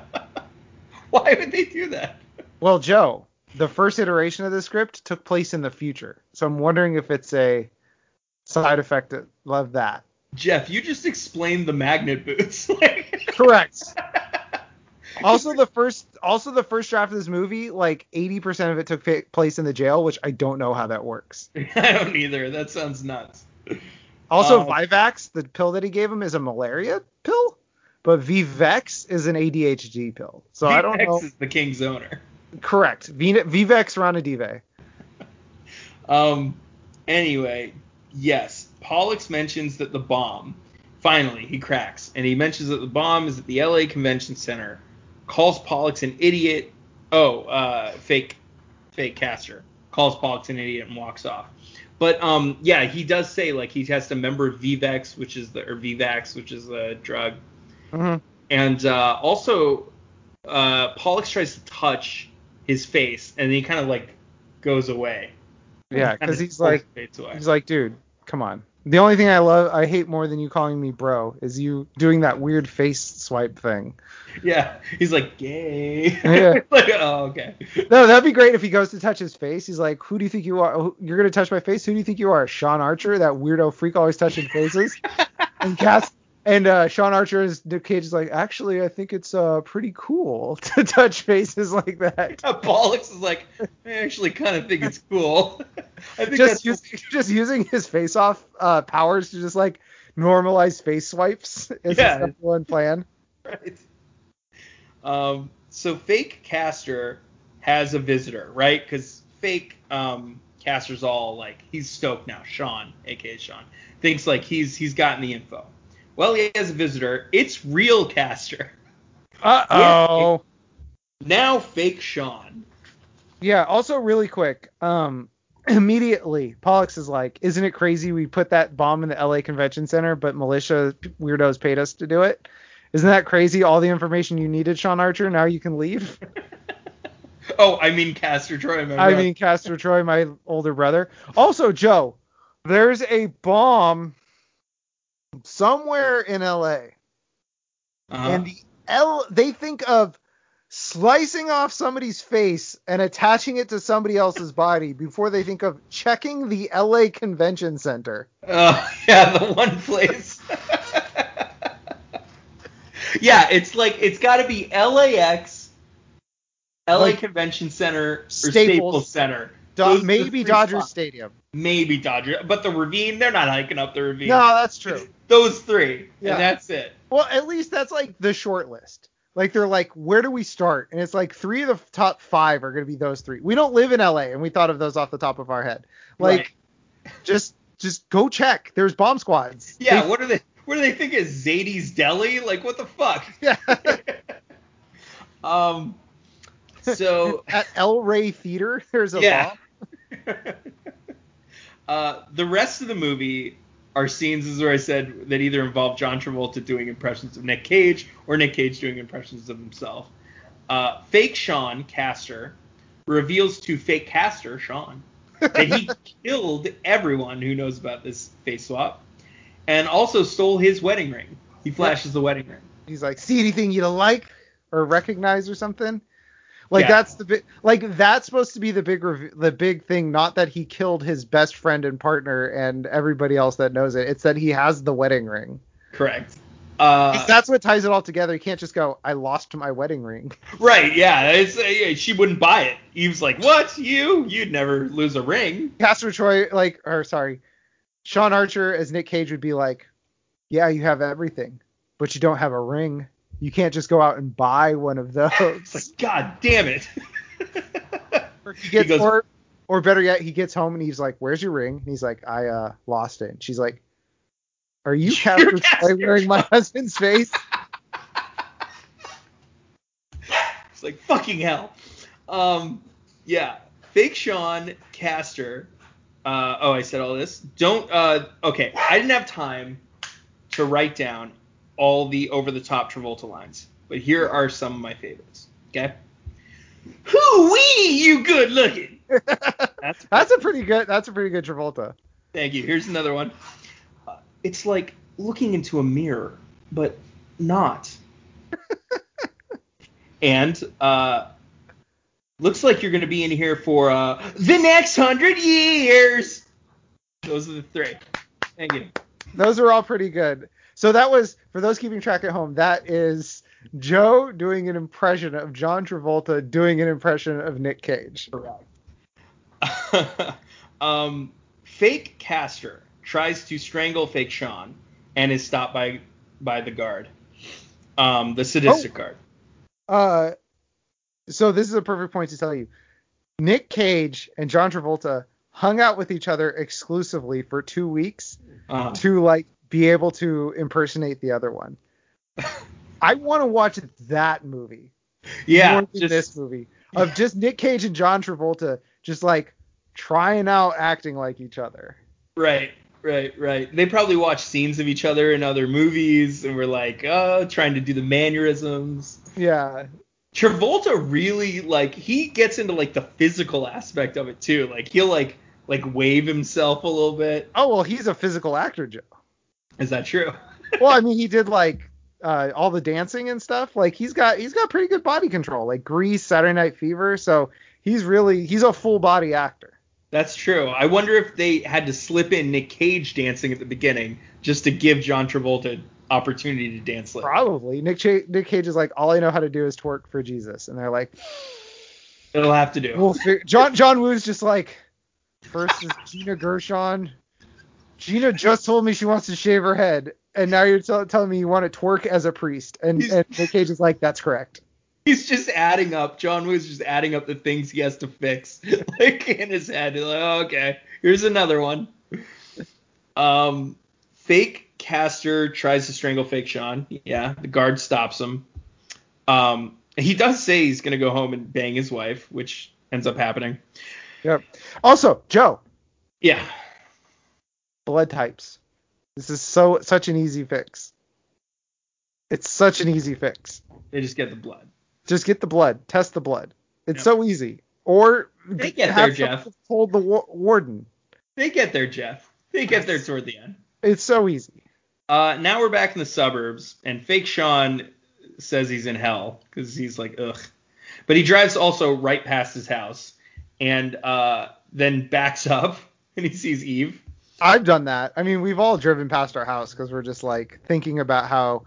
Why would they do that? Well, Joe, the first iteration of the script took place in the future, so I'm wondering if it's a side effect of that. Jeff, you just explained the magnet boots. Correct. Also, the first also the first draft of this movie, like 80% of it took fa- place in the jail, which I don't know how that works. I don't either. That sounds nuts. Also, Um, Vivax, the pill that he gave him, is a malaria pill, but Vivex is an ADHD pill. So I don't know. is the king's owner. Correct. V- Vivex Ranadive. Um. Anyway, yes, Pollux mentions that the bomb. Finally, he cracks, and he mentions that the bomb is at the L.A. Convention Center. Calls Pollux an idiot. Oh, uh, fake, fake castor. Calls Pollux an idiot and walks off. But um, yeah, he does say like he has to member Vivex, which is the or Vivax, which is a drug. hmm And uh, also, uh, Pollux tries to touch his face, and he kind of like goes away. Yeah, because he's like, his face away. he's like, dude, come on. The only thing I love, I hate more than you calling me bro, is you doing that weird face swipe thing. yeah, he's like gay. Yeah. like, oh, okay. No, that'd be great if he goes to touch his face. He's like, who do you think you are? You're gonna touch my face? Who do you think you are? Sean Archer, that weirdo freak always touching faces. and Cass and uh, Sean Archer is Nick Cage is like, actually, I think it's uh pretty cool to touch faces like that. Pollux is like, I actually kind of think it's cool. I think Just that's use, just using his face off uh, powers to just like normalize face swipes is Yeah. his number one plan. right. Um, so fake castor has a visitor, right? Because fake um, castor's all like he's stoked now. Sean, aka Sean, thinks like he's he's gotten the info. Well, he has a visitor. It's real castor. Uh oh. Now fake Sean. Yeah. Also, really quick. Um, immediately, Pollux is like, "Isn't it crazy we put that bomb in the L.A. Convention Center, but militia weirdos paid us to do it? Isn't that crazy? All the information you needed, Sean Archer. Now you can leave. Oh, I mean Castor Troy. My I brother. mean, Castor Troy, my older brother. Also, Joe, there's a bomb somewhere in L.A. Uh-huh. and the L they think of slicing off somebody's face and attaching it to somebody else's body before they think of checking the LA Convention Center. Oh, yeah, the one place. yeah, it's like it's got to be LAX, LA Like Convention Center, or Staples. Staples, Center. Do- Those are the maybe Dodger spots. Stadium. Maybe Dodger, but the ravine, they're not hiking up the ravine. No, that's true. Those three, Yeah. and that's it. Well, at least that's like the short list. Like they're like, where do we start? And it's like three of the top five are going to be those three. We don't live in LA, and we thought of those off the top of our head. Like, just just go check. There's bomb squads. Yeah, They- what are they? What do they think is Zadie's Deli? Like, what the fuck? yeah. Um, so At El Rey Theater, there's a Yeah. bomb. uh, the rest of the movie are scenes, as where I said, that either involve John Travolta doing impressions of Nick Cage or Nick Cage doing impressions of himself. Uh, fake Sean Castor reveals to fake Castor Sean that he killed everyone who knows about this face swap, and also stole his wedding ring. He flashes the wedding ring. He's like, see anything you don't like or recognize or something. Like Yeah. that's the big, like that's supposed to be the big, rev- the big thing. Not that he killed his best friend and partner and everybody else that knows it. It's that he has the wedding ring. Correct. Uh, that's what ties it all together. You can't just go, I lost my wedding ring. right. Yeah. It's, uh, yeah. She wouldn't buy it. Eve's like, what? You? You'd never lose a ring. Castor Troy, like, or sorry, Sean Archer as Nick Cage would be like, yeah, you have everything, but you don't have a ring. You can't just go out and buy one of those. Like, God damn it. Or he gets, goes- or, or better yet, he gets home and he's like, "Where's your ring?" And he's like, "I uh lost it." And she's like, "Are you Castor wearing my husband's face?" It's like fucking hell. Um, yeah, fake Sean Castor. Uh, oh, I said all this. Don't. Uh, okay, I didn't have time to write down all the over-the-top Travolta lines, but here are some of my favorites. Okay. Hoo wee, you good looking. That's That's a pretty good. That's a pretty good Travolta. Thank you. Here's another one. Uh, it's like looking into a mirror, but not. and uh, looks like you're going to be in here for uh, the next hundred years. Those are the three. Thank you. Those are all pretty good. So that was for those keeping track at home. That is Joe doing an impression of John Travolta doing an impression of Nick Cage. um, fake Castor tries to strangle fake Sean and is stopped by by the guard, um, the sadistic Oh. guard. Uh, so this is a perfect point to tell you. Nick Cage and John Travolta hung out with each other exclusively for two weeks Uh, to like be able to impersonate the other one. I want to watch that movie yeah, more than just this movie of just Nick Cage and John Travolta just like trying out acting like each other. Right, right, right. They probably watch scenes of each other in other movies and were like, oh, trying to do the mannerisms. Yeah, Travolta really like he gets into like the physical aspect of it too. Like he'll like like wave himself a little bit. Oh well, he's a physical actor, Joe. Is that true? Well, I mean, he did like uh, all the dancing and stuff. Like he's got he's got pretty good body control. Like Grease, Saturday Night Fever. So he's really he's a full body actor. That's true. I wonder if they had to slip in Nick Cage dancing at the beginning just to give John Travolta opportunity to dance later. Probably Nick Ch- Nick Cage is like all I know how to do is twerk for Jesus, and they're like, It'll have to do. well, John John Woo's just like, first is Gina Gershon. Gina just told me she wants to shave her head, and now you're tell- telling me you want to twerk as a priest, and, He's- and Nick Cage is like, that's correct. He's just adding up. John Woo's just adding up the things he has to fix, like in his head. He's like, oh, okay, here's another one. Um, fake Castor tries to strangle fake Sean. Yeah, the guard stops him. Um, he does say he's gonna go home and bang his wife, which ends up happening. Yep. Also, Joe, Yeah, blood types. This is so such an easy fix. It's such an easy fix. they just get the blood. Just get the blood, test the blood. It's Yep. so easy. Or They get there, Jeff. Told the wa- warden. They get there, Jeff. They get there toward the end. It's so easy. Uh, now we're back in the suburbs, and fake Sean says he's in hell because he's like, ugh. But he drives also right past his house and uh, then backs up and he sees Eve. I've done that. I mean, we've all driven past our house because we're just like thinking about how,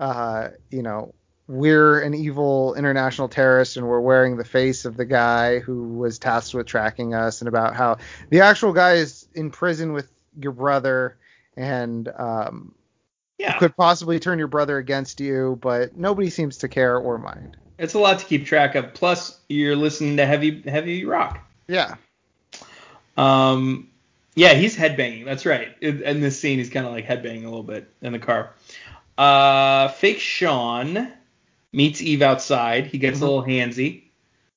uh, you know, we're an evil international terrorist and we're wearing the face of the guy who was tasked with tracking us, and about how the actual guy is in prison with your brother and um, Yeah. could possibly turn your brother against you, but nobody seems to care or mind. It's a lot to keep track of. Plus, you're listening to heavy heavy rock. Yeah. Um, yeah, he's headbanging. That's right. In, in this scene, he's kind of like headbanging a little bit in the car. Uh, fake Sean meets Eve outside. He gets Mhm. a little handsy.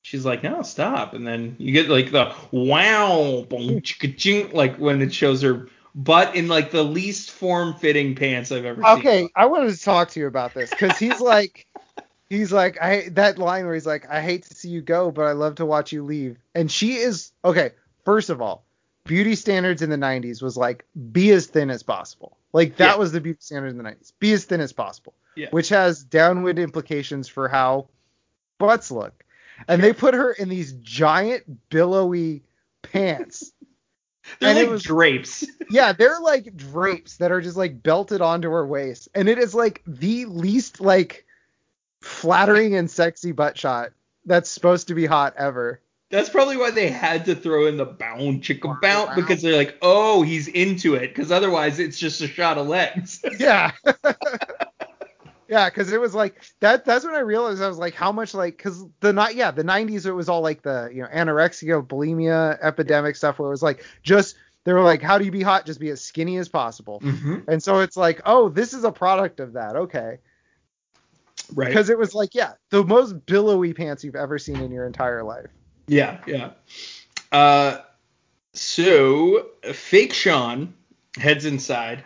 She's like, no, stop. And then you get like the wow, boom, ching, like when it shows her butt in like the least form-fitting pants I've ever seen. Okay, I wanted to talk to you about this because he's like, he's like, I that line where he's like, I hate to see you go, but I love to watch you leave. And she is okay. First of all, beauty standards in the '90s was like, be as thin as possible. Like that Yeah. was the beauty standard in the '90s. Be as thin as possible. Yeah. Which has downward implications for how butts look. And they put her in these giant billowy pants. They're and like was- drapes. Yeah, they're like drapes that are just like belted onto her waist, and it is like the least like flattering and sexy butt shot that's supposed to be hot ever. That's probably why they had to throw in the bound chicka bound Wow. because they're like, oh, he's into it. Because otherwise, it's just a shot of legs. Yeah. yeah, because it was like that. That's when I realized I was like, how much like because the not yeah the 90s it was all like the you know anorexia, bulimia epidemic stuff where it was like just they were like, how do you be hot? Just be as skinny as possible. mm-hmm. And so it's like, oh, this is a product of that. Okay. Right. because it was like yeah the most billowy pants you've ever seen in your entire life Yeah, yeah. Uh, so fake Sean heads inside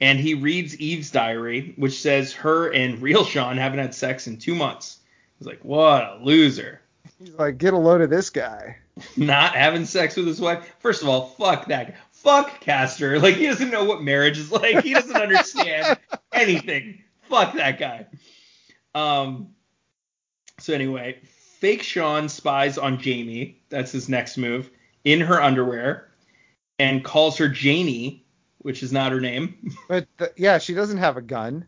and he reads Eve's diary, which says her and real Sean haven't had sex in two months. He's like, what a loser. he's like get a load of this guy Not having sex with his wife. First of all, fuck that. guy. Fuck Castor. Like he doesn't know what marriage is like. He doesn't understand anything. Fuck that guy. Um. So anyway, fake Sean spies on Jamie. That's his next move in her underwear, and calls her Janie, which is not her name, but th- yeah she doesn't have a gun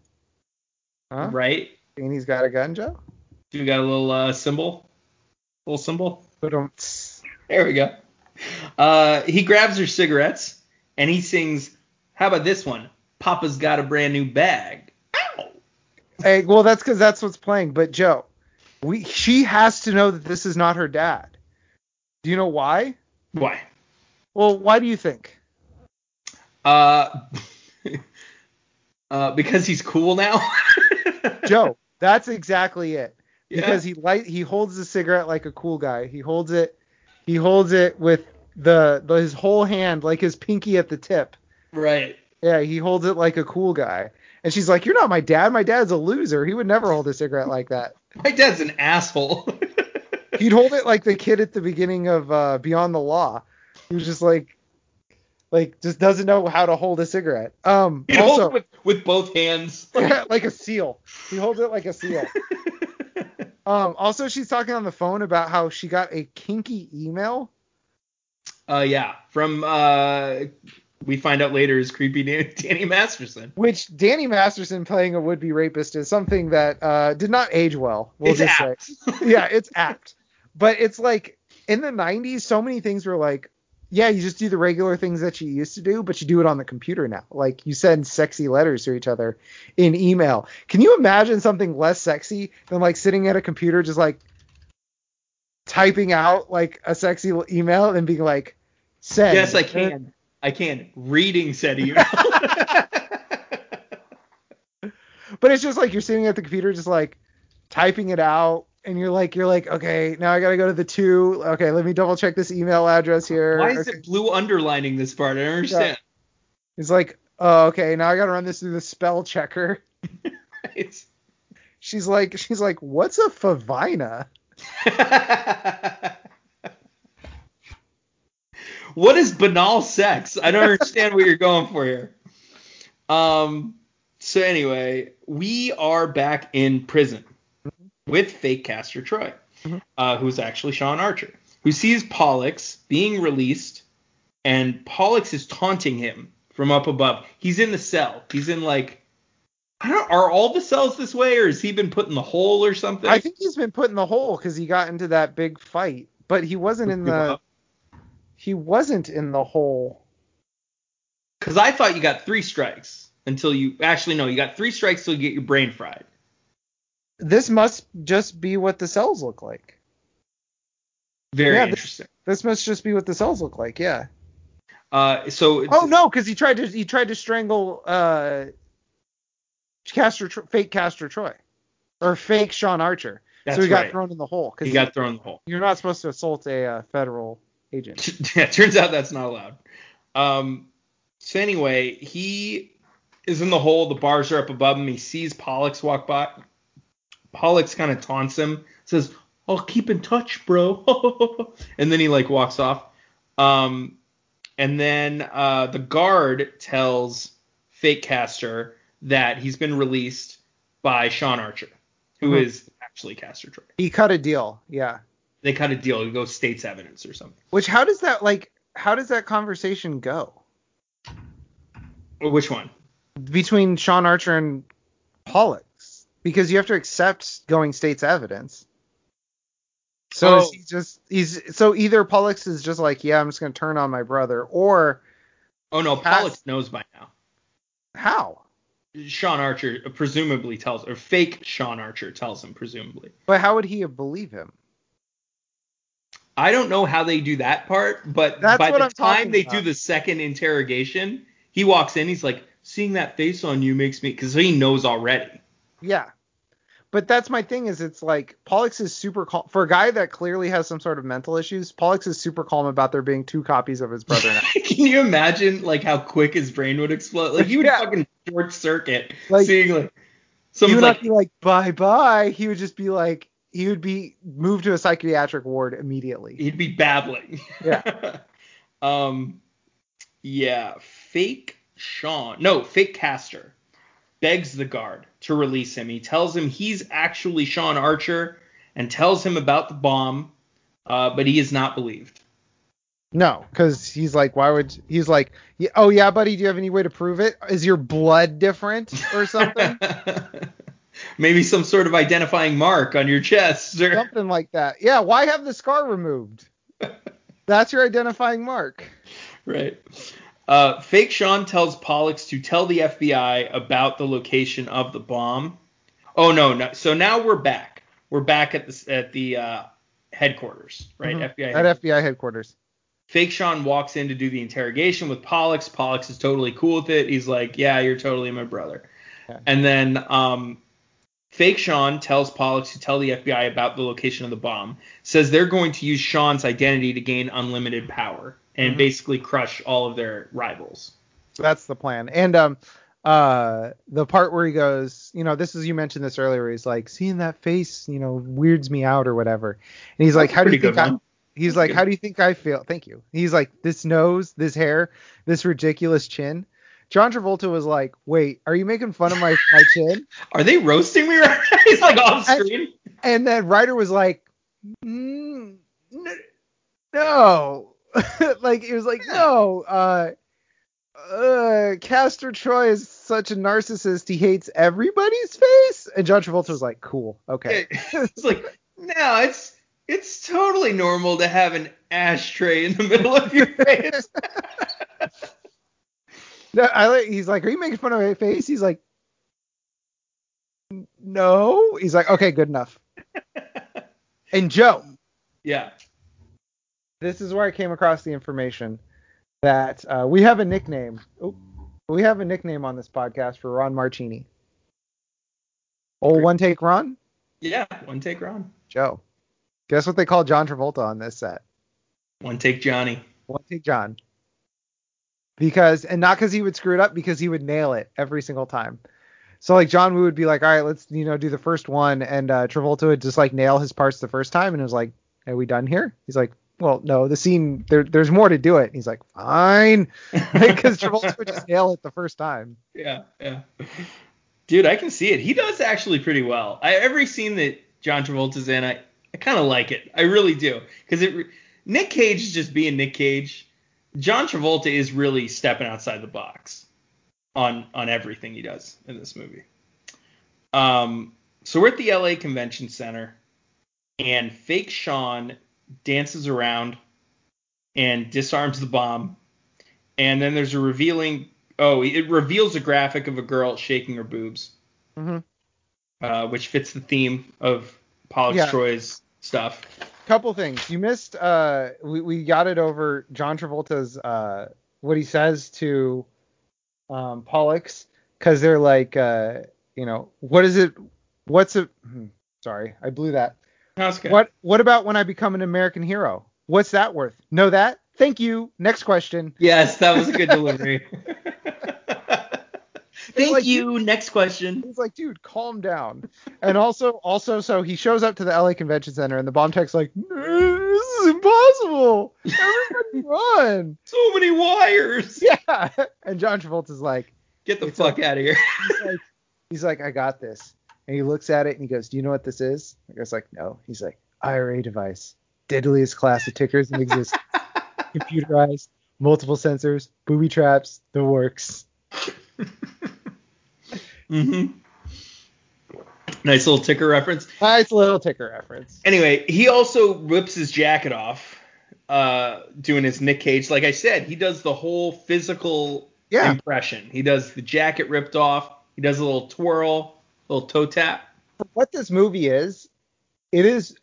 huh right? and he's got a gun joe You got a little uh, symbol, little symbol. There we go. Uh, he grabs her cigarettes and he sings, "How about this one? Papa's got a brand new bag." Ow! hey well that's because that's what's playing but joe we she has to know that this is not her dad do you know why Why? well why do you think Uh, uh, because he's cool now. joe that's exactly it Yeah. because he light he holds the cigarette like a cool guy. He holds it he holds it with the, the his whole hand like his pinky at the tip. right. Yeah, he holds it like a cool guy. And she's like, "You're not my dad. My dad's a loser. He would never hold a cigarette like that. My dad's an asshole. He'd hold it like the kid at the beginning of uh, Beyond the Law. He was just like like just doesn't know how to hold a cigarette. Um He holds also it with, with both hands. like a seal. He holds it like a seal. Um also she's talking on the phone about how she got a kinky email uh, yeah. From uh, we find out later is creepy Dan- Danny Masterson. which Danny Masterson playing a would-be rapist is something that uh, did not age well. We'll It's just apt. say, yeah, it's apt. But it's like in the '90s, so many things were like, yeah, you just do the regular things that you used to do, but you do it on the computer now. Like you send sexy letters to each other in email. Can you imagine something less sexy than like sitting at a computer just like typing out like a sexy email and being like, send? Yes, I can. I can't Reading said email. But it's just like you're sitting at the computer, just like typing it out, and you're like, you're like, okay, now I gotta go to the two. Okay, let me double check this email address here. Why is Okay. it blue underlining this part? I don't understand. It's like, oh, okay, now I gotta run this through the spell checker. It's- She's like, she's like, what's a favina? What is banal sex? I don't understand what you're going for here. Um. So anyway, we are back in prison with fake Castor Troy. Mhm. uh, who's actually Sean Archer, who sees Pollux being released, and Pollux is taunting him from up above. He's in the cell. He's in like. I don't. Are all the cells this way, or has he been put in the hole or something? I think he's been put in the hole because he got into that big fight, but he wasn't in the he wasn't in the hole. Because I thought you got three strikes until you actually no, you got three strikes till you get your brain fried. This must just be what the cells look like. Very Yeah, this- interesting. This must just be what the cells look like. Yeah. Uh, so it's, Oh no, because he tried to he tried to strangle uh Castor fake Castor Troy or fake Sean Archer. That's so he got right. thrown in the hole because he got thrown in the hole. you're not supposed to assault a uh, federal agent. yeah, turns out that's not allowed. Um, so anyway, he is in the hole. The bars are up above him. He sees Pollux walk by. Pollux kind of taunts him, says, "I'll keep in touch, bro," and then he like walks off. Um, and then uh, the guard tells Fake Castor that he's been released by Sean Archer, who is Mhm. actually Castor Troy. He cut a deal. Yeah. They cut a deal to go state's evidence or something. Which how does that like how does that conversation go which one? between Sean Archer and Pollux? Because you have to accept going state's evidence. So Oh. is he just he's so either Pollux is just like yeah I'm just gonna turn on my brother or Oh no, Pollux knows by now. how? Sean Archer presumably tells, or fake Sean Archer tells him presumably. But how would he believe him? I don't know how they do that part, but That's by the I'm time they about. do the second interrogation, he walks in. He's like, "Seeing that face on you makes me," because he knows already. Yeah. But that's my thing is it's like Pollux is super calm for a guy that clearly has some sort of mental issues. Pollux is super calm about there being two copies of his brother. Can you imagine like how quick his brain would explode? Like he would Yeah. fucking short circuit Like- seeing like he would like, not be like bye bye. He would just be like he would be moved to a psychiatric ward immediately. he'd be babbling. Yeah. um, yeah, fake Sean, no, fake Caster begs the guard to release him. He tells him he's actually Sean Archer and tells him about the bomb, uh, but he is not believed. No, because he's like, why would he's like, oh yeah, buddy, do you have any way to prove it? Is your blood different or something? Maybe some sort of identifying mark on your chest or something like that. Yeah, why have the scar removed? That's your identifying mark. right. Uh, fake Sean tells Pollux to tell the FBI about the location of the bomb. Oh no, no. So now we're back. We're back at the at the uh, headquarters, right? Mhm. FBI. At. FBI headquarters. Fake Sean walks in to do the interrogation with Pollux. Pollux is totally cool with it. He's like, "Yeah, you're totally my brother." Yeah. And then um, Fake Sean tells Pollux to tell the FBI about the location of the bomb. Says they're going to use Sean's identity to gain unlimited power and Mhm. basically crush all of their rivals. That's the plan. And um uh the part where he goes, you know, this is you mentioned this earlier, where he's like, seeing that face, you know, weirds me out or whatever. And he's like, That's how do you think I he's That's like, good. how do you think I feel? Thank you. He's like, this nose, this hair, this ridiculous chin. John Travolta was like, wait, are you making fun of my my chin? Are they roasting me right now? He's like off screen. And then Ryder was like, mm, n- no. like it was like, no, uh uh Castor Troy is such a narcissist, he hates everybody's face. And John Travolta was like, cool, okay. it's like, no, it's it's totally normal to have an ashtray in the middle of your face. No, I like he's like, Are you making fun of my face? He's like No. He's like, Okay, good enough. and Joe, yeah. this is where I came across the information that uh, we have a nickname. Oh, we have a nickname on this podcast for Ron. Oh, Great. one take Ron? Yeah, one take Ron. Joe. Guess what they call John Travolta on this set? One take Johnny. One take John. Because and not because he would screw it up, because he would nail it every single time. So like John Woo would be like, all right, let's you know do the first one, and uh, Travolta would just like nail his parts the first time, and it was like, are we done here? He's like, well, no, the scene there, there's more to do it. And he's like, fine, because Travolta would just nail it the first time. Yeah, yeah. Dude, I can see it. He does actually pretty well. I, every scene that John Travolta's in, I I kind of like it. I really do because it. Nick Cage is just being Nick Cage. John Travolta is really stepping outside the box on on everything he does in this movie. Um, so we're at the LA Convention Center, and fake Sean dances around and disarms the bomb. And then there's a revealing. Oh, it reveals a graphic of a girl shaking her boobs, Mhm. uh, which fits the theme of Pollux Yeah. Troy's stuff. Couple things. You missed. Uh, we we got it over John Travolta's uh what he says to um Pollux because they're like uh you know what is it what's it hmm, sorry I blew that. What what about when I become an American hero? What's that worth? Know that? Thank you. Next question. Yes, that was a good delivery. Thank like- you. Next question. He's like, dude, calm down. And also, also, so he shows up to the LA Convention Center, and the bomb tech's like, this is impossible. Everybody run. So many wires. Yeah. And John Travolta's like, Get the fuck out of here. he's like, he's like, I got this. And he looks at it and he goes, Do you know what this is? The guy's like, No. He's like, IRA device, deadliest class of tickers in existence, computerized, multiple sensors, booby traps, the works. Hmm Nice little ticker reference. Nice little ticker reference. Anyway, he also rips his jacket off, uh, doing his Nick Cage. Like I said, he does the whole physical Yeah. impression. He does the jacket ripped off. He does a little twirl, little toe tap. what this movie is, it is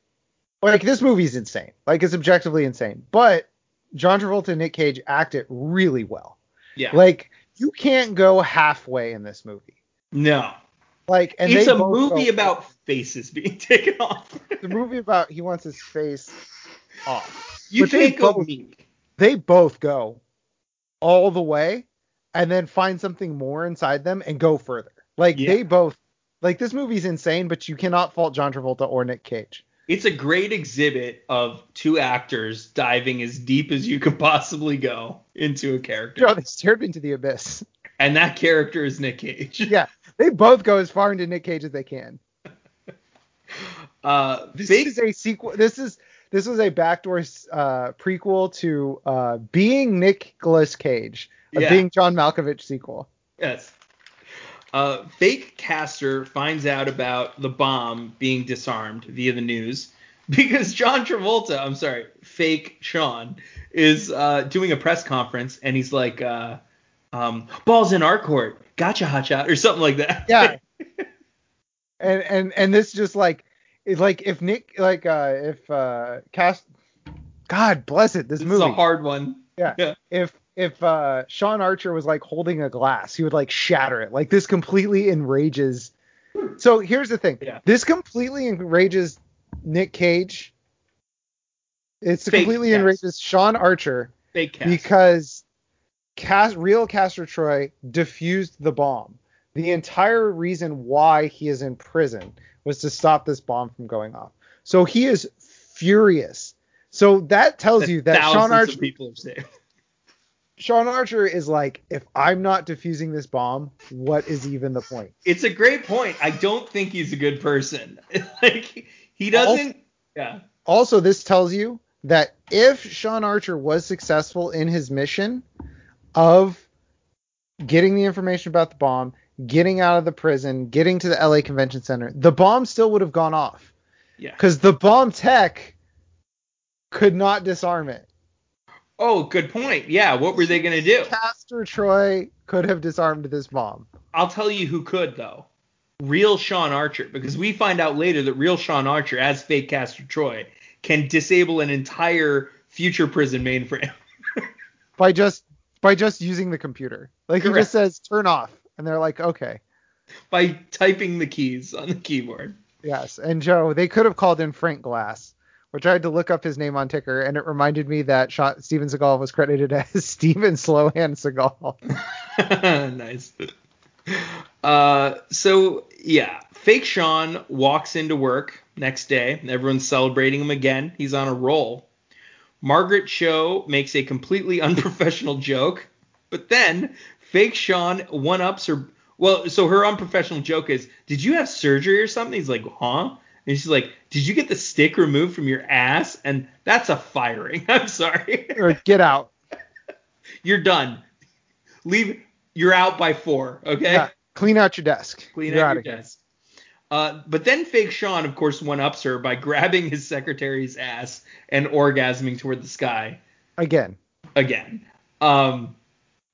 like this movie's insane. Like it's objectively insane. But John Travolta and Nick Cage act it really well. Yeah. Like you can't go halfway in this movie. No. Like and it's a movie about faces being taken off. the movie about he wants his face off. you But go both- meek. They both go all the way and then find something more inside them and go further. Like Yeah. they both like this movie's insane, but you cannot fault John Travolta or Nick Cage. It's a great exhibit of two actors diving as deep as you could possibly go into a character. Joe, they stared into the abyss. And that character is Nick Cage. yeah, they both go as far into Nick Cage as they can. Uh, This fake, is a sequel. This is this was a backdoor uh, prequel to uh, being Nicolas Cage, a Yeah. being John Malkovich sequel. yes. Uh, fake castor finds out about the bomb being disarmed via the news because John Travolta, I'm sorry, fake Sean, is uh, doing a press conference and he's like, uh, um, "Balls in our court, gotcha, hotshot," or something like that. Yeah. and and and this just like like if Nick like uh if uh cast God bless it this this movie is a hard one. Yeah. Yeah. if if uh Sean Archer was like holding a glass he would like shatter it like this completely enrages so here's the thing Yeah. this completely enrages Nick Cage it's Fake completely cast. enrages Sean Archer because cast real Castor Troy defused the bomb. The entire reason why he is in prison was to stop this bomb from going off. So he is furious. So that tells you that Sean Archer people have saved. Sean Archer is like, if I'm not defusing this bomb, what is even the point? It's a great point. I don't think he's a good person. like he doesn't. yeah. Also, this tells you that if Sean Archer was successful in his mission of getting the information about the bomb, getting out of the prison, getting to the LA Convention Center, the bomb still would have gone off. Yeah. Because the bomb tech could not disarm it. Oh, good point. Yeah. What were they gonna do? Castor Troy could have disarmed this bomb. I'll tell you who could though. Real Sean Archer, because we find out later that real Sean Archer, as fake Castor Troy, can disable an entire future prison mainframe. by just by just using the computer. Like he Correct. just says turn off, and they're like, okay, by typing the keys on the keyboard. yes. And Joe, they could have called in Frank Glass, which I had to look up his name on Ticker, and it reminded me that Sean, Steven Seagal was credited as Steven Slowhand Seagal. nice. Uh, so yeah, fake Sean walks into work next day. Everyone's celebrating him again. He's on a roll. Margaret Cho makes a completely unprofessional joke, but then fake Sean one ups her. Well, so her unprofessional joke is, "Did you have surgery or something?" He's like, "Huh?" And she's like, "Did you get the stick removed from your ass?" And that's a firing. I'm sorry. Or get out. You're done. Leave. You're out by four. Okay. Yeah. Clean out your desk. Clean You're out your desk. Uh, but then fake Sean, of course, one ups her by grabbing his secretary's ass and orgasming toward the sky Again. again. Um,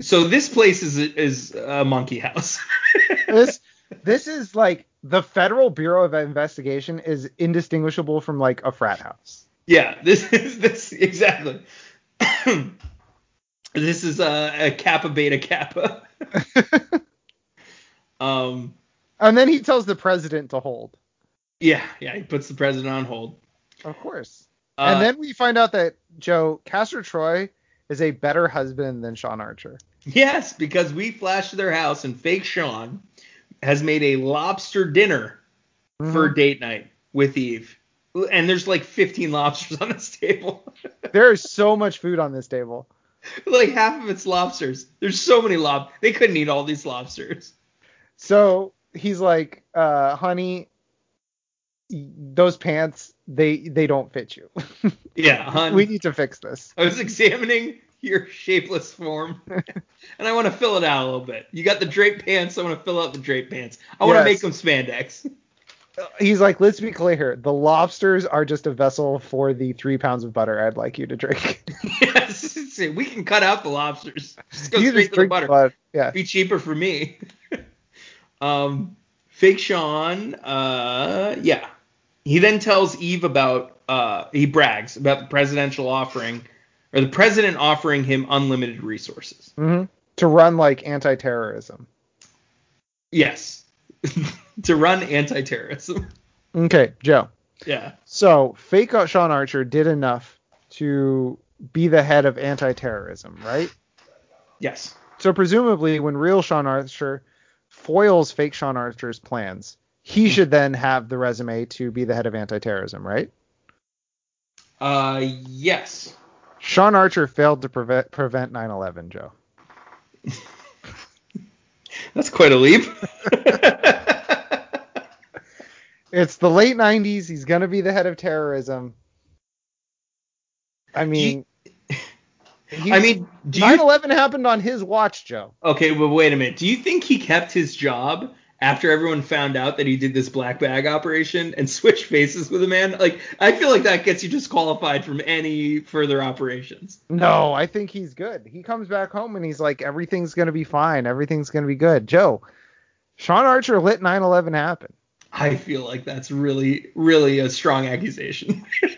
so this place is is a monkey house. This this is like the Federal Bureau of Investigation is indistinguishable from like a frat house. yeah, this is this exactly. this is a, a kappa beta kappa. um, And then he tells the president to hold. yeah, yeah, he puts the president on hold. Of course. Uh, and then we find out that Joe Castor Troy is a better husband than Sean Archer. Yes, because we flash to their house and fake Sean has made a lobster dinner for Mhm. date night with Eve. And there's like 15 lobsters on this table. There is so much food on this table. like half of it's lobsters. There's so many lob. They couldn't eat all these lobsters. So he's like, uh, honey, those pants they they don't fit you. Yeah, we need to fix this. I was examining your shapeless form, and I want to fill it out a little bit. You got the drape pants. I want to fill out the drape pants. I want to make them spandex. He's like, let's be clear here. The lobsters are just a vessel for the three pounds of butter I'd like you to drink. yes, we can cut out the lobsters. Just go you straight just to the butter. butter. Yeah. be cheaper for me. Um, fake Sean, uh, yeah. He then tells Eve about, uh, he brags about the presidential offering, or the president offering him unlimited resources. hmm To run like anti-terrorism. Yes. to run anti-terrorism. Okay, Joe. yeah. So fake Sean Archer did enough to be the head of anti-terrorism, right? Yes. So presumably, when real Sean Archer foils fake Sean Archer's plans, he should then have the resume to be the head of anti-terrorism, right? Uh, yes. Sean Archer failed to prevent prevent 9/11, Joe. That's quite a leap. It's the late 90s. He's gonna be the head of terrorism. I mean, I mean, do 9/11 happened on his watch, Joe. Okay, but wait a minute. Do you think he kept his job after everyone found out that he did this black bag operation and switched faces with a man? Like, I feel like that gets you disqualified from any further operations. No, I think he's good. He comes back home and he's like, everything's gonna be fine. Everything's gonna be good. Joe, Sean Archer let 9/11 happen. I feel like that's really, really a strong accusation.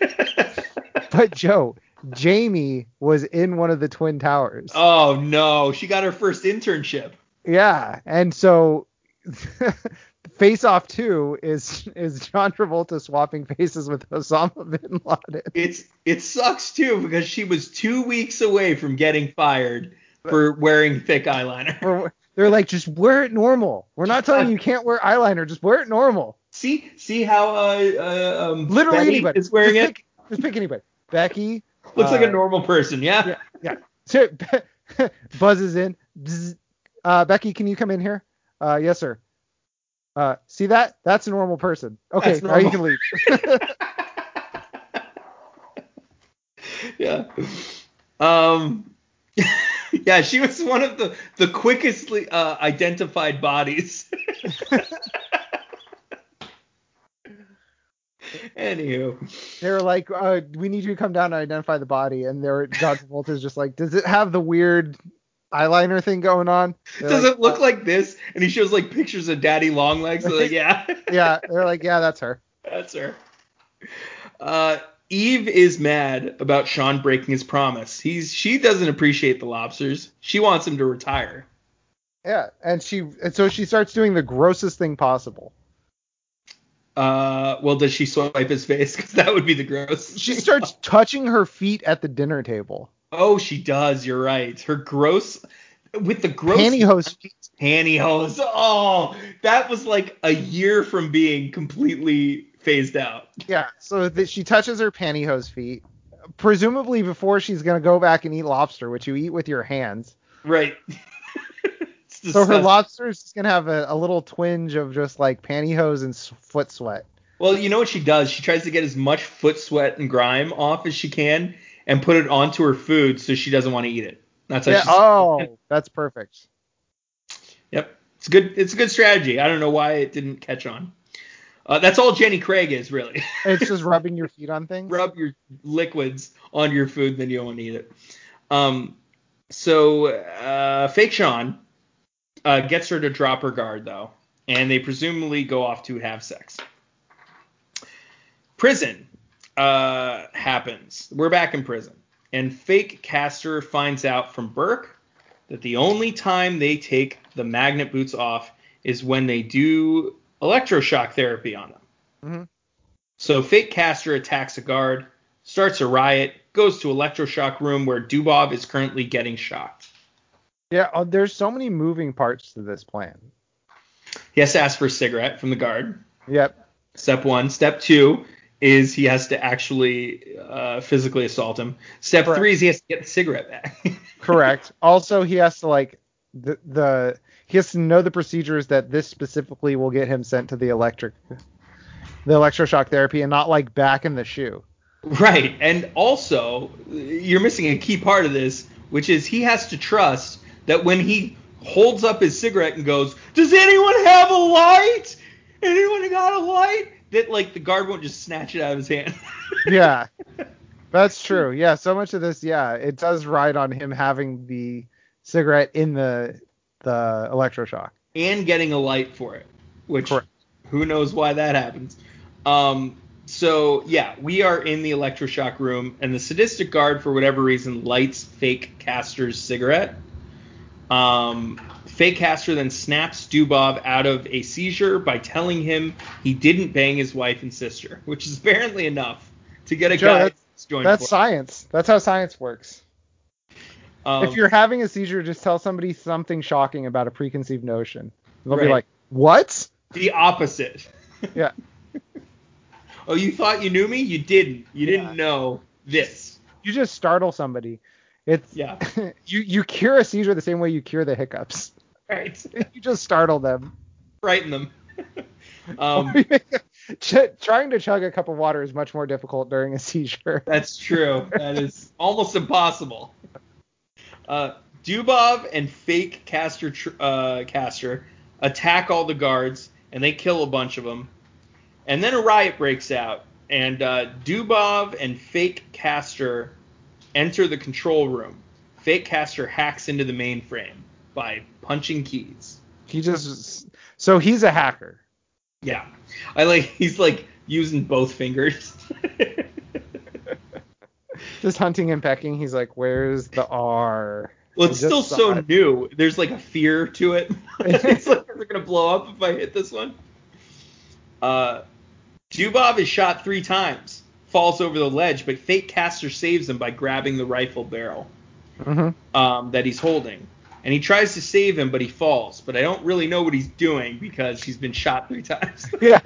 But Joe, Jamie was in one of the twin towers. oh no, she got her first internship. Yeah, and so Face Off 2 is is John Travolta swapping faces with Osama bin Laden. It's it sucks too because she was two weeks away from getting fired for wearing thick eyeliner. They're like, just wear it normal. We're not telling you you can't wear eyeliner. Just wear it normal. See, see how uh, uh um Literally Betty anybody. is wearing just it. Pick, just pick anybody. Becky. Looks like uh, a normal person, yeah. Yeah, yeah. So, buzzes in. Uh, Becky, can you come in here? Uh, yes, sir. Uh, see that? That's a normal person. Okay, now you can leave. yeah. Um. yeah, she was one of the the quickestly uh, identified bodies. Anywho, they were like, uh, we need you to come down and identify the body. And they were, John Travolta's just like, does it have the weird eyeliner thing going on? They're does like, it look like this? And he shows like pictures of Daddy Longlegs. So like, yeah, Yeah, they're like, yeah, that's her. that's her. Uh, Eve is mad about Sean breaking his promise. He's she doesn't appreciate the lobsters. She wants him to retire. Yeah, and she, and so she starts doing the grossest thing possible. Uh, well, does she swipe his face? Because that would be the gross. She starts touching her feet at the dinner table. Oh, she does. You're right. Her gross with the gross Pantyhose feet. pantyhose. Oh, that was like a year from being completely phased out. Yeah, so that she touches her pantyhose feet, presumably before she's gonna go back and eat lobster, which you eat with your hands. Right. So her lobster is just gonna have a, a little twinge of just like pantyhose and foot sweat. Well, you know what she does? She tries to get as much foot sweat and grime off as she can and put it onto her food so she doesn't want to eat it. That's how Yeah, oh, that's perfect. Yep. It's good it's a good strategy. I don't know why it didn't catch on. Uh, that's all Jenny Craig is really. It's just rubbing your feet on things. Rub your liquids on your food, then you don't want to eat it. Um, so uh, Fake Sean uh, gets her to drop her guard though, and they presumably go off to have sex. Prison uh, happens. We're back in prison, and Fake Castor finds out from Burke that the only time they take the magnet boots off is when they do electroshock therapy on them. Mm-hmm. So Fake Castor attacks a guard, starts a riot, goes to electroshock room where Dubov is currently getting shocked. Yeah, oh, there's so many moving parts to this plan. He has to ask for a cigarette from the guard. Yep. Step one. Step two is he has to actually uh, physically assault him. Step Correct. three is he has to get the cigarette back. Correct. also, he has to like the the he has to know the procedures that this specifically will get him sent to the electric the electroshock therapy and not like back in the shoe. Right. And also, you're missing a key part of this, which is he has to trust that when he holds up his cigarette and goes, Does anyone have a light? Anyone got a light? That like the guard won't just snatch it out of his hand. Yeah. That's true. Yeah, so much of this, yeah, it does ride on him having the cigarette in the the electroshock. and getting a light for it, which Correct. who knows why that happens. Um, so yeah, we are in the electroshock room, and the sadistic guard, for whatever reason, lights fake Castor's cigarette. Um, fake Castor then snaps Dubov out of a seizure by telling him he didn't bang his wife and sister, which is apparently enough to get a Joe, guy that's- That's science. That's how science works. Um, if you're having a seizure, just tell somebody something shocking about a preconceived notion. They'll be like, "What?" the opposite. Yeah. oh, you thought you knew me? You didn't. You Yeah. didn't know this. You just startle somebody. It's Yeah. you you cure a seizure the same way you cure the hiccups. Right. You just startle them. frighten them. um, Ch- trying to chug a cup of water is much more difficult during a seizure. that's true. That is almost impossible. Uh, Dubov and fake castor tr- uh, castor attack all the guards and they kill a bunch of them. And then a riot breaks out and uh, Dubov and fake castor enter the control room. Fake castor hacks into the mainframe by punching keys. He just so he's a hacker. Yeah, I like he's like using both fingers. Just hunting and pecking. He's like, "Where's the R?" Well, it's still so it. new. There's like a fear to it. it's like, is it gonna blow up if I hit this one? Uh, Dubov is shot three times, falls over the ledge, but Fake Castor saves him by grabbing the rifle barrel hmm um, that he's holding. And he tries to save him, but he falls. But I don't really know what he's doing because he's been shot three times. Yeah.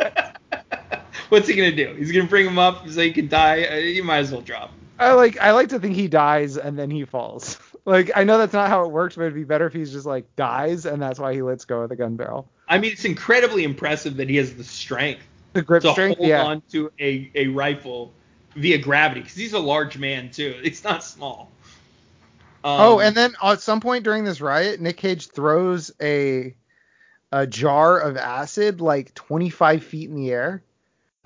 What's he gonna do? He's gonna bring him up so he can die. Uh, You might as well drop. him. I like I like to think he dies and then he falls. Like I know that's not how it works, but it'd be better if he's just like dies and that's why he lets go of the gun barrel. I mean, it's incredibly impressive that he has the strength The grip to strength, hold yeah. on to a, a rifle via gravity because he's a large man too. It's not small. Um, oh, and then at some point during this riot, Nick Cage throws a a jar of acid like 25 feet in the air,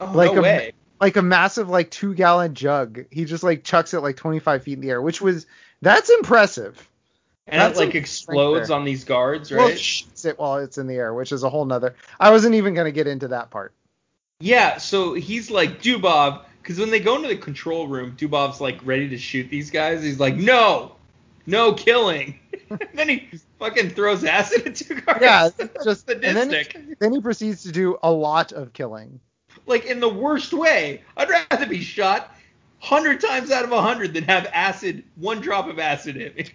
oh, like no a- way. like a massive like two gallon jug. He just like chucks it like 25 feet in the air, which was that's impressive. And that's it like explodes on these guards, right? shoots it while it's in the air, which is a whole nother. I wasn't even gonna get into that part. yeah. So he's like Dubov because when they go into the control room, Dubov's like ready to shoot these guys. He's like, no, no killing. then he fucking throws acid at two guards. Yeah, just and then sadistic. then he proceeds to do a lot of killing. like in the worst way. I'd rather be shot hundred times out of a hundred than have acid, one drop of acid in me.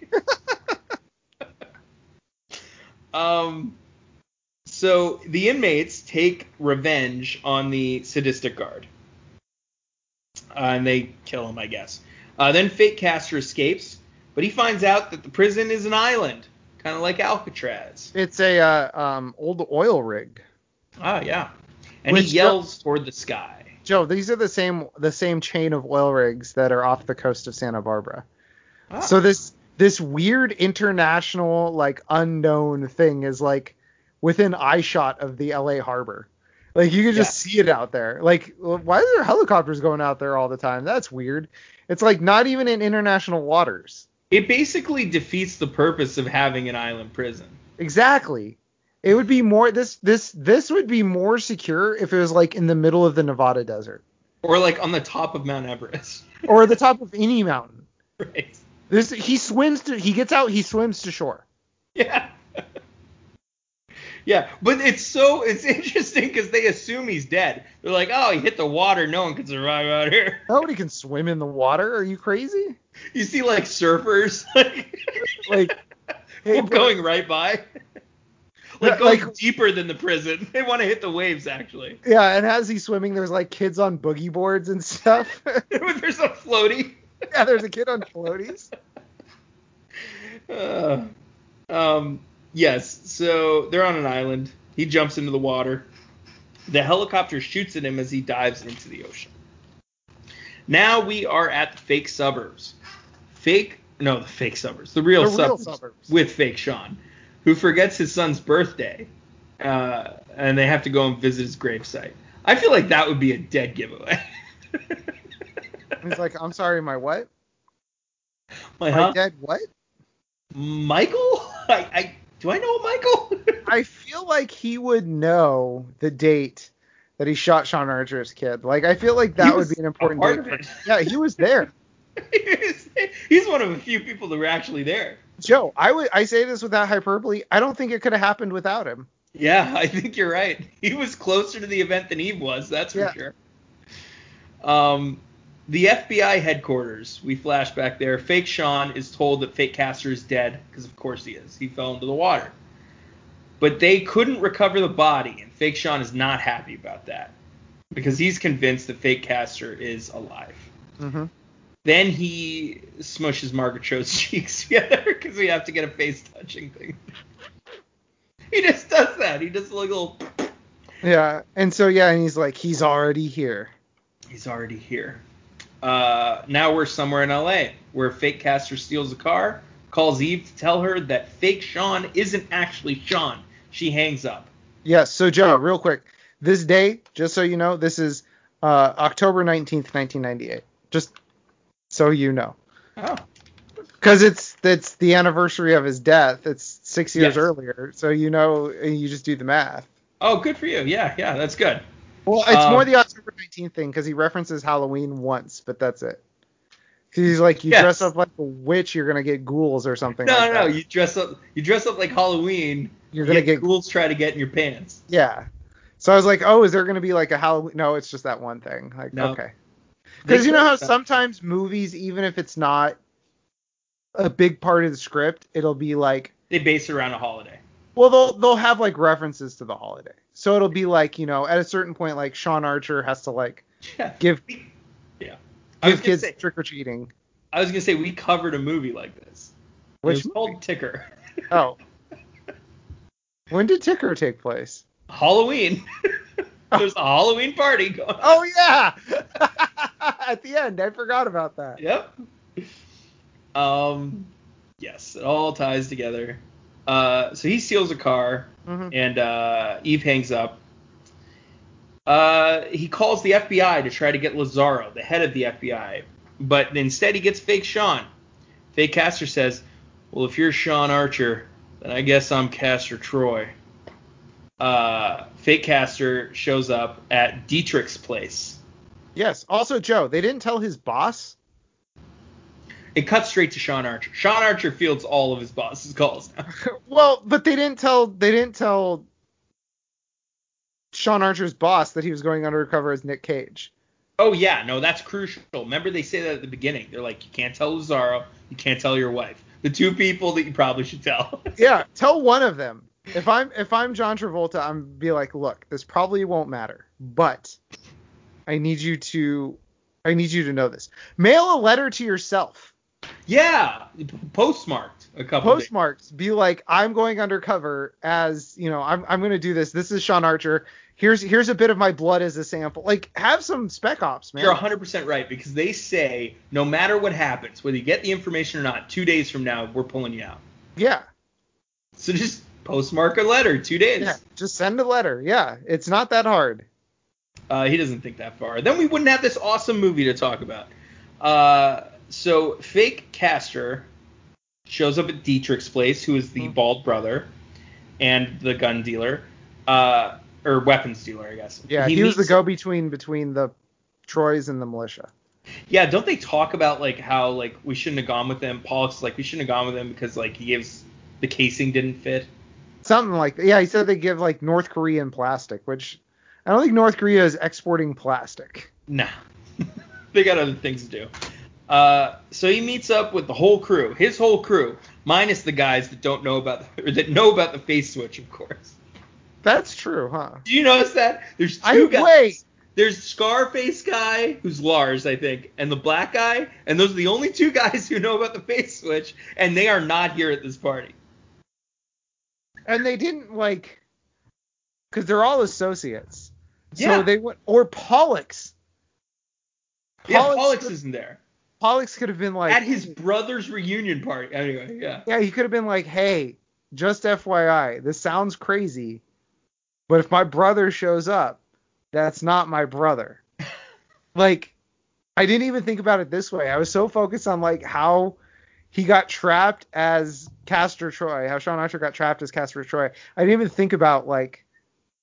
um, so the inmates take revenge on the sadistic guard, uh, and they kill him, I guess. Uh, then Fake Castor escapes, but he finds out that the prison is an island, kind of like Alcatraz. It's a uh, um, old oil rig. Ah, yeah. and Which- he yells toward the sky. Joe, these are the same the same chain of oil rigs that are off the coast of Santa Barbara. Ah. So this this weird international like unknown thing is like within eyeshot of the LA harbor. Like you can just see it out there. Like why are there helicopters going out there all the time? That's weird. It's like not even in international waters. it basically defeats the purpose of having an island prison. Exactly. It would be more this this this would be more secure if it was like in the middle of the Nevada desert Or like on the top of Mount Everest. or the top of any mountain. right. This he swims to he gets out he swims to shore. Yeah. Yeah, but it's so it's interesting because they assume he's dead. They're like, oh, he hit the water. No one can survive out here. Nobody can swim in the water. Are you crazy? You see like surfers like, Like hey, going right by. Like going like- deeper than the prison. They want to hit the waves actually. yeah, and as he's swimming, there's like kids on boogie boards and stuff. There's a floaty. yeah, there's a kid on floaties. Uh, um, yes, so they're on an island. He jumps into the water. The helicopter shoots at him as he dives into the ocean. Now we are at the fake suburbs. Fake, no, the fake suburbs. The real, The real suburbs, suburbs. with fake Sean, who forgets his son's birthday, uh, and they have to go and visit his gravesite. I feel like that would be a dead giveaway. He's like, I'm sorry, my what? My, My huh? dad what? Michael? I, I do I know Michael? I feel like he would know the date that he shot Sean Archer's kid. Like I feel like that would be an important part date. of For, yeah, he was there. he's, he's one of a few people that were actually there. Joe, I would I say this without hyperbole. I don't think it could have happened without him. Yeah, I think you're right. He was closer to the event than Eve was, that's for Yeah. sure. Um, the FBI headquarters, we flash back there. Fake Sean is told that Fake Castor is dead, because of course he is. He fell into the water. But they couldn't recover the body, and Fake Sean is not happy about that, because he's convinced that Fake Castor is alive. Mm-hmm. Then he smushes Margaret Cho's cheeks together because we have to get a face touching thing. he just does that. He does like a little. Yeah, and so yeah, and he's like, he's already here. He's already here. Uh, now we're somewhere in LA where fake castor steals a car, calls Eve to tell her that fake Sean isn't actually Sean. She hangs up. Yes. So Joe, real quick, this day, just so you know, this is uh, October nineteenth, nineteen ninety eight. Just so you know, Oh. because it's it's the anniversary of his death. It's six years Yes. earlier, so you know, you just do the math. Oh, good for you. Yeah, yeah, that's good. Well, it's Um, more the October 19th thing because he references Halloween once, but that's it. 'Cause he's like, you Yes. dress up like a witch, you're gonna get ghouls or something. No, like no, no. that. You dress up. You dress up like Halloween. You're gonna yet get ghouls try to get in your pants. yeah. So I was like, oh, is there gonna be like a Halloween? No, it's just that one thing. Like, No. okay. Because you know how sometimes movies, even if it's not a big part of the script, it'll be like, they base it around a holiday. well, they'll they'll have like references to the holiday. So it'll be like, you know, at a certain point, like Sean Archer has to like Yeah. give Yeah. I was give gonna kids say. trick or treating. I was gonna say we covered a movie like this. Which it was called Ticker. Oh. when did Ticker take place? Halloween. There's a Halloween party going on. Oh yeah. At the end, I forgot about that. Yep. Um, yes, it all ties together. Uh, so he steals a car, Mhm. and uh, Eve hangs up. Uh, he calls the FBI to try to get Lazaro, the head of the FBI, but instead he gets fake Sean. Fake Castor says, "Well, if you're Sean Archer, then I guess I'm Castor Troy." Uh, fake Castor shows up at Dietrich's place. Yes. Also, Joe, they didn't tell his boss. It cuts straight to Sean Archer. Sean Archer fields all of his boss's calls now. well, but they didn't tell they didn't tell Sean Archer's boss that he was going undercover as Nick Cage. Oh yeah, no, that's crucial. Remember they say that at the beginning. They're like, you can't tell Lazaro, you can't tell your wife. The two people that you probably should tell. Yeah, tell one of them. If I'm if I'm John Travolta, I'm be like, look, this probably won't matter, but I need you to I need you to know this. Mail a letter to yourself. Yeah, postmarked. a couple days. postmarks be like i'm going undercover as you know i'm, I'm going to do this this is sean archer here's here's a bit of my blood as a sample like have some spec ops man You're 100% right because they say no matter what happens, whether you get the information or not, two days from now we're pulling you out. yeah So just postmark a letter, two days. yeah just send a letter yeah it's not that hard Uh, he doesn't think that far. Then we wouldn't have this awesome movie to talk about. Uh, so fake Castor shows up at Dietrich's place, who is the Mhm. bald brother and the gun dealer, uh, or weapons dealer, I guess. yeah he, was the go-between between the troys and the militia Yeah, don't they talk about like how like we shouldn't have gone with him? Pollux like we shouldn't have gone with him because like he gives the casing didn't fit. something like yeah he said they give like north korean plastic which i don't think north korea is exporting plastic Nah, they got other things to do. Uh, so he meets up with the whole crew, his whole crew, minus the guys that don't know about or that know about the face switch, of course. that's true huh Do you notice that? There's I- two guys. wait. There's Scarface guy, who's Lars, I think, and the black guy, and those are the only two guys who know about the face switch, and they are not here at this party. and they didn't like because they're all associates. Yeah. So they went or Pollux. Yeah, Pollux Pollux isn't there. Pollux could have been like At his brother's reunion party. Anyway, yeah. yeah, he could have been like, hey, just FYI, this sounds crazy, but if my brother shows up, that's not my brother. like, I didn't even think about it this way. I was so focused on like how he got trapped as Castor Troy, how Sean Archer got trapped as Castor Troy. I didn't even think about like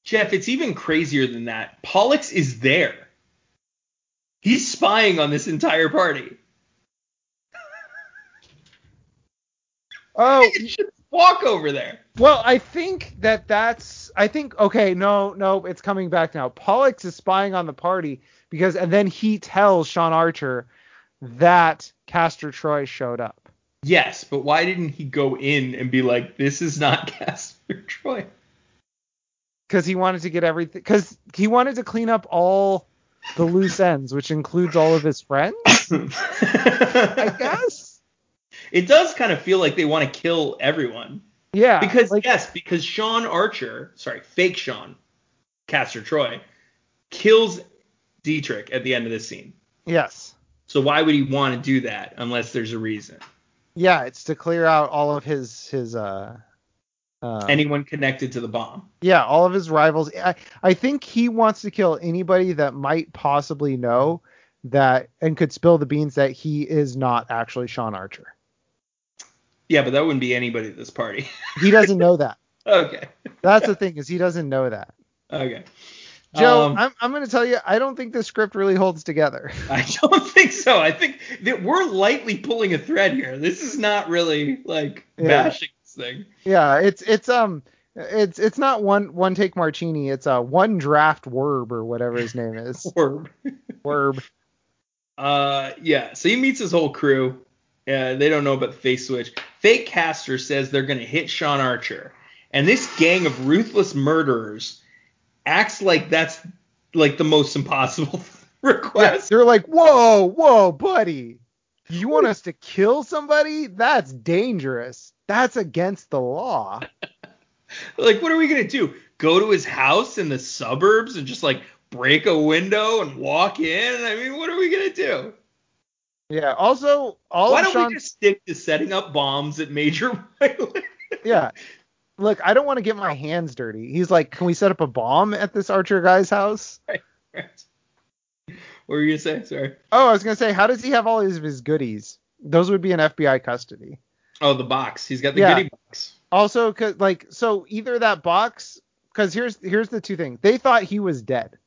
Jeff, it's even crazier than that. Pollux is there. He's spying on this entire party. Oh you should walk over there. Well, I think that that's. I think okay, no, no, it's coming back now. Pollux is spying on the party because, and then he tells Sean Archer that Castor Troy showed up. Yes, but why didn't he go in and be like, "This is not Casper Troy"? because he wanted to get everything because he wanted to clean up all the loose ends, which includes all of his friends. I guess. It does kind of feel like they want to kill everyone Yeah. because like, yes, because Sean Archer, sorry, fake Sean, Castor Troy, kills Dietrich at the end of this scene. yes. So why would he want to do that unless there's a reason? Yeah, it's to clear out all of his his uh. uh Anyone connected to the bomb? Yeah, all of his rivals. I, I think he wants to kill anybody that might possibly know that and could spill the beans that he is not actually Sean Archer. Yeah, but that wouldn't be anybody at this party. He doesn't know that. okay. That's the thing is he doesn't know that. Okay. Joe, Um, I'm I'm gonna tell you, I don't think this script really holds together. I don't think so. I think that we're lightly pulling a thread here. This is not really like Yeah. bashing this thing. Yeah, it's it's um it's it's not one one take Marchini, it's a one draft werb or whatever his name is. Orb. werb. Uh, yeah. So he meets his whole crew. Uh, they don't know about the face switch. Fake Caster says they're gonna hit Sean Archer, and this gang of ruthless murderers acts like that's like the most impossible Yeah, request. they're like, whoa, whoa, buddy. You want us to kill somebody? That's dangerous. That's against the law. Like, what are we gonna do? Go to his house in the suburbs and just like break a window and walk in? I mean, what are we gonna do? Yeah. Also, all Why don't we just stick to setting up bombs at major? Yeah. Look, I don't want to get my hands dirty. He's like, can we set up a bomb at this Archer guy's house? what were you gonna say? Sorry. Oh, I was gonna say, how does he have all of his goodies? Those would be in FBI custody. Oh, the box. He's got the Yeah. goodie box. Also, cause like, so either that box, because here's here's the two things. They thought he was dead,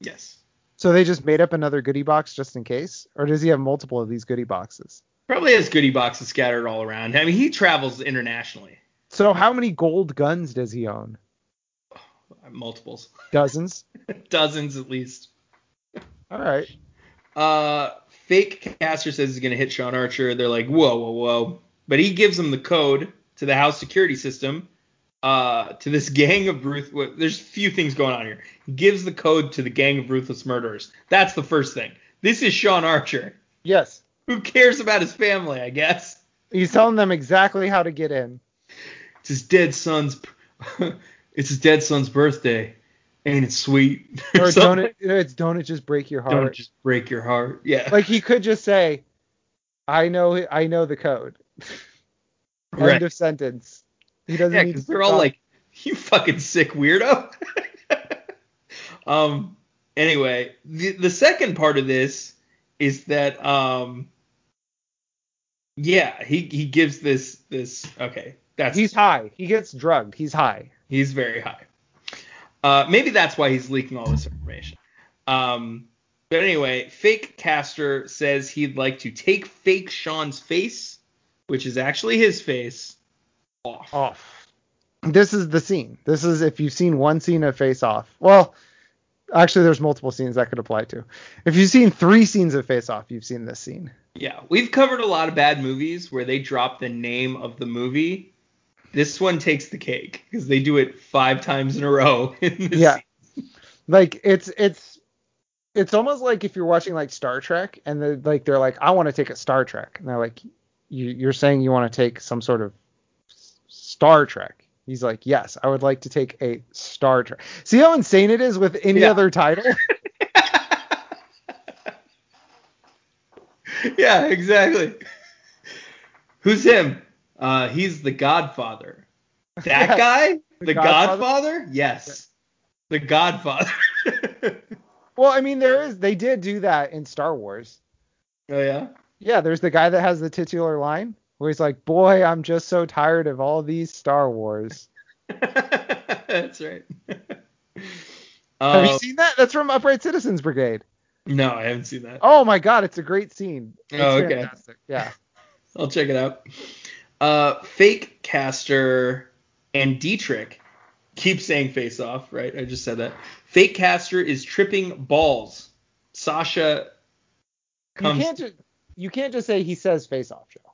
Yes. So they just made up another goodie box just in case, or does he have multiple of these goodie boxes? Probably has goodie boxes scattered all around. I mean, he travels internationally. So how many gold guns does he own? Multiples. Dozens. Dozens at least. All right. Uh, fake castor says he's gonna hit Sean Archer. They're like, whoa, whoa, whoa. But he gives them the code to the house security system. Uh, to this gang of ruth. There's a few things going on here. He gives the code to the gang of ruthless murderers. That's the first thing. This is Sean Archer. Yes. Who cares about his family? I guess. He's telling them exactly how to get in. It's his dead son's. it's his dead son's birthday. Ain't it sweet? Or something. don't it, it's don't it just break your heart? Don't just break your heart. Yeah. Like he could just say, "I know, I know the code." End Right. of sentence. He doesn't yeah, because they're all like, "You fucking sick weirdo." um. Anyway, the the second part of this is that um. Yeah, he he gives this this okay. That's he's high. He gets drugged. He's high. He's very high. Uh, maybe that's why he's leaking all this information. Um, but anyway, fake castor says he'd like to take fake Sean's face, which is actually his face, off. Off. This is the scene. This is if you've seen one scene of Face Off. Well, actually, there's multiple scenes that could apply to. If you've seen three scenes of Face Off, you've seen this scene. Yeah, we've covered a lot of bad movies where they drop the name of the movie. This one takes the cake because they do it five times in a row. In this Yeah. scene. Like it's it's it's almost like if you're watching like Star Trek and they're like they're like I want to take a Star Trek and they're like you, you're saying you want to take some sort of s- Star Trek. He's like yes, I would like to take a Star Trek. See how insane it is with any Yeah. other title? yeah, exactly. Who's him? Uh, he's the Godfather. That Yeah. guy? The The, Godfather? Godfather? Yes. The Godfather. well, I mean there is they did do that in Star Wars. oh yeah. Yeah, there's the guy that has the titular line where he's like, "Boy, I'm just so tired of all these Star Wars." That's right. Have you Uh, seen that? That's from Upright Citizens Brigade. no, I haven't seen that. Oh my god, it's a great scene. It's Oh, okay. fantastic. Yeah. I'll check it out. Uh, fake castor and Dietrich keep saying face off, right? I just said that. Fake castor is tripping balls. Sasha You can't just you can't just say he says face off, Joe.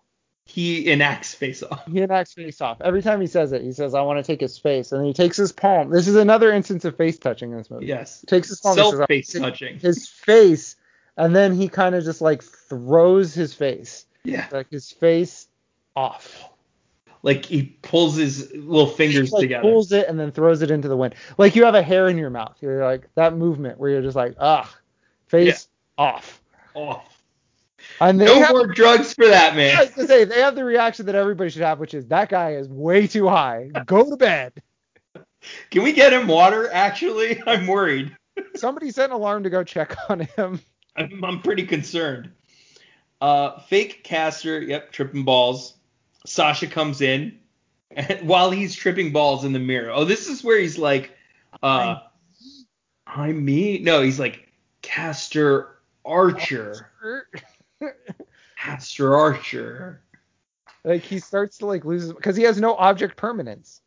He enacts face off. He enacts face off. Every time he says it, he says, I want to take his face. And then he takes his palm. This is another instance of face touching in this movie. Yes. Takes his palm. Self face touching. His face. And then he kind of just like throws his face. Yeah. Like his face off. Like he pulls his little fingers He, like, together. pulls it and then throws it into the wind. Like you have a hair in your mouth. You're like that movement where you're just like, ah, face off. Off. And they No have, more drugs for that man. I man. was gonna say they have the reaction that everybody should have, which is that guy is way too high. Go to bed. Can we get him water? Actually, I'm worried. Somebody set an alarm to go check on him. I'm, I'm pretty concerned. Uh, fake castor, yep, tripping balls. Sasha comes in and, while he's tripping balls in the mirror. Oh, this is where he's like, uh, I'm me. No, he's like castor archer, castor archer. like he starts to like lose because he has no object permanence.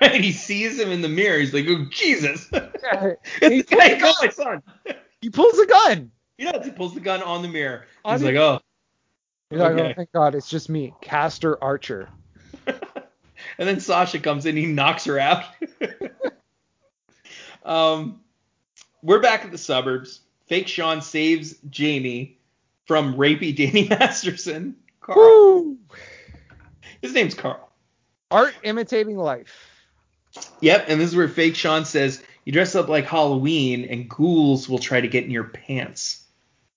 And he sees him in the mirror. He's like, oh Jesus, Yeah, it's the guy who got my son. he pulls a gun. He does. He pulls the gun on the mirror. On He's the- like, oh. He's like, oh thank God, it's just me, Castor Archer. and then Sasha comes in, he knocks her out. um, we're back at the suburbs. Fake Sean saves Jamie from rapey Danny Masterson. Carl. Woo! His name's Carl. Art imitating life. Yep, and this is where Fake Sean says, You dress up like Halloween and ghouls will try to get in your pants.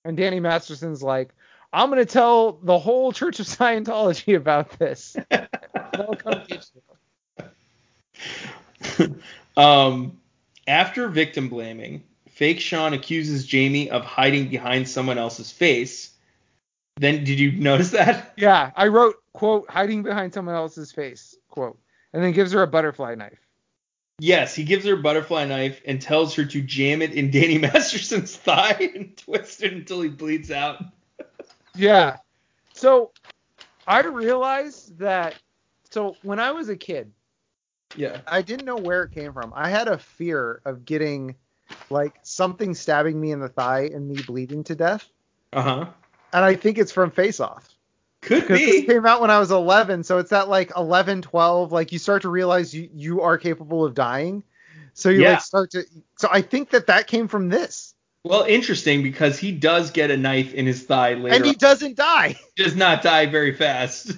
And Danny Masterson's like, I'm gonna tell the whole Church of Scientology about this. They'll come get you. um, after victim blaming, fake Sean accuses Jamie of hiding behind someone else's face. Then did you notice that? Yeah, I wrote quote hiding behind someone else's face quote, and then gives her a butterfly knife. Yes, he gives her a butterfly knife and tells her to jam it in Danny Masterson's thigh and twist it until he bleeds out. Yeah. So I realized that. So when I was a kid, Yeah. I didn't know where it came from. I had a fear of getting like something stabbing me in the thigh and me bleeding to death. Uh huh. And I think it's from Face Off. Could be. came out when I was 11, so it's that like 11, 12, like you start to realize you, you are capable of dying. So you Yeah. like start to. So I think that that came from this, Well, interesting because he does get a knife in his thigh later. and he on. doesn't die. He does not die very fast.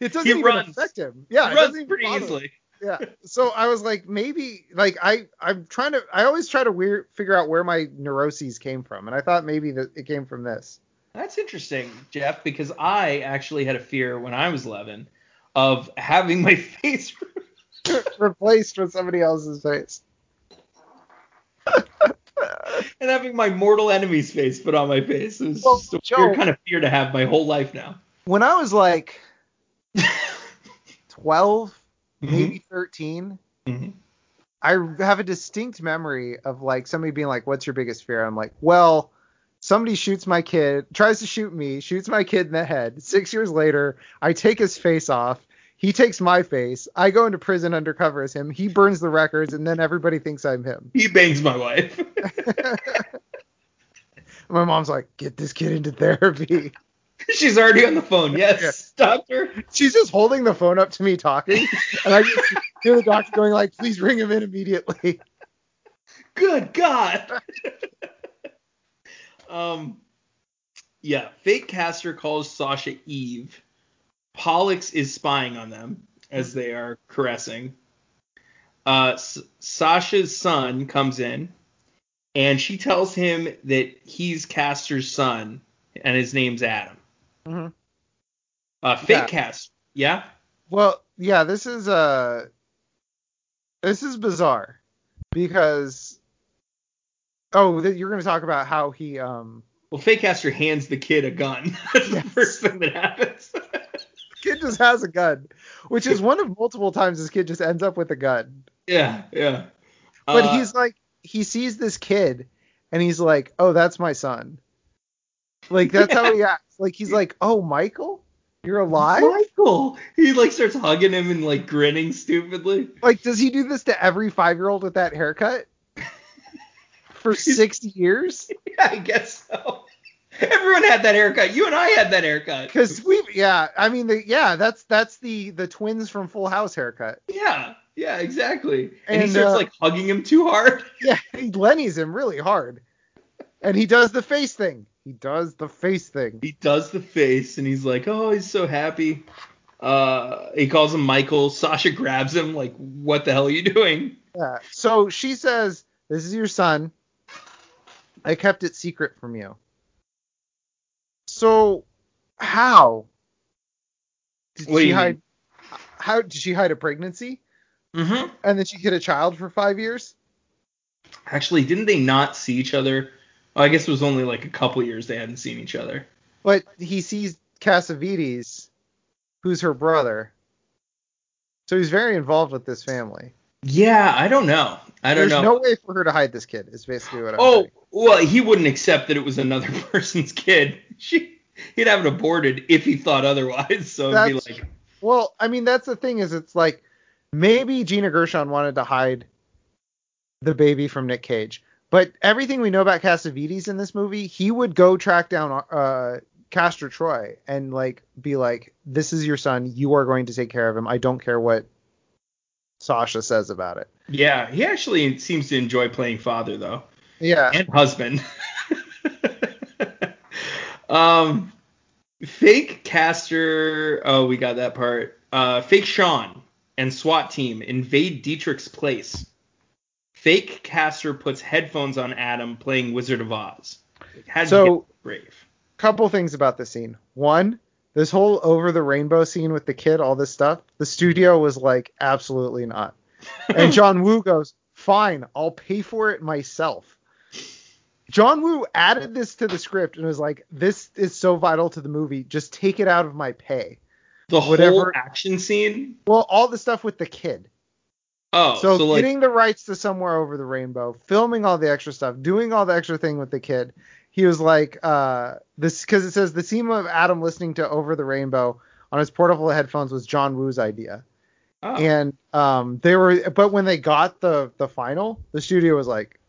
It doesn't He even runs. affect him. Yeah, It it runs pretty bother him. Yeah. So I was like, maybe like I I'm trying to I always try to weird figure out where my neuroses came from, and I thought maybe that it came from this. That's interesting, Jeff, because I actually had a fear when I was 11 of having my face. Replaced with somebody else's face. and having my mortal enemy's face put on my face. Was Well, just a Joe- weird kind of fear to have my whole life now. When I was like 12, Mhm. maybe 13, Mhm. I have a distinct memory of like somebody being like, "What's your biggest fear?" I'm like, "Well, somebody shoots my kid, tries to shoot me, shoots my kid in the head. Six years later, I take his face off. He takes my face. I go into prison undercover as him. He burns the records, and then everybody thinks I'm him. He bangs my wife. My mom's like, "Get this kid into therapy." She's already on the phone. Yes, Yeah. doctor. She's just holding the phone up to me talking, and I just hear the doctor going like, "Please bring him in immediately." Good God. um, yeah. Fake castor calls Sasha Eve. Pollux is spying on them as they are caressing. Uh, S- Sasha's son comes in, and she tells him that he's Castor's son, and his name's Adam. Mhm. Uh, fake Yeah. cast. Yeah. Well, yeah, this is uh this is bizarre because oh, th- you're going to talk about how he um Well, fake castor hands the kid a gun. That's Yes. the first thing that happens. kid just has a gun, which is one of multiple times this kid just ends up with a gun. yeah, yeah. But Uh, he's like he sees this kid and he's like, "Oh, that's my son." Like that's how he acts. Like he's like, "Oh, Michael, you're alive?" Michael. He like starts hugging him and like grinning stupidly. Like does he do this to every 5-year-old with that haircut? For 60 years? Yeah, I guess so. Everyone had that haircut. You and I had that haircut. Because we, yeah, I mean, the, yeah, that's that's the the twins from Full House haircut. Yeah, yeah, exactly. And, he starts uh, like hugging him too hard. Yeah, he Lenny's him really hard, and he does the face thing. He does the face thing. He does the face and he's like, oh, he's so happy. Uh, he calls him Michael. Sasha grabs him like, what the hell are you doing? Yeah. So she says, "This is your son. I kept it secret from you." So how did What she hide? How did she hide a pregnancy Mm-hmm. and then she hid a child for five years? Actually, didn't they not see each other? Well, I guess it was only like a couple years they hadn't seen each other. But he sees Cassavetes, who's her brother. So he's very involved with this family. Yeah, I don't know. I don't There's know. There's no way for her to hide this kid. Is basically what I'm Oh, saying. well, he wouldn't accept that it was another person's kid. She, he'd have it aborted if he thought otherwise. So it'd be That's- like, Well, I mean that's the thing is it's like maybe Gina Gershon wanted to hide the baby from Nick Cage, but everything we know about Cassavetes in this movie, he would go track down uh Castor Troy and like be like, "This is your son. You are going to take care of him. I don't care what Sasha says about it." yeah, he actually seems to enjoy playing father though, Yeah. and husband. um, fake Castor. Oh, we got that part. Uh, fake Sean and SWAT team invade Dietrich's place. Fake castor puts headphones on Adam playing Wizard of Oz. So- brave? couple things about the scene. One, this whole over the rainbow scene with the kid, all this stuff, the studio was like, absolutely not. And John Woo goes, fine, I'll pay for it myself. John Woo added this to the script and was like, this is so vital to the movie, just take it out of my pay. The whole whatever- action scene. Well, all the stuff with the kid. Oh, so so, like getting the rights to Somewhere Over the Rainbow, filming all the extra stuff, doing all the extra thing with the kid. He was like, uh, this because it says the scene of Adam listening to Over the Rainbow on his portable headphones was John Woo's idea, oh. and um, they were, but when they got the the final, the studio was like,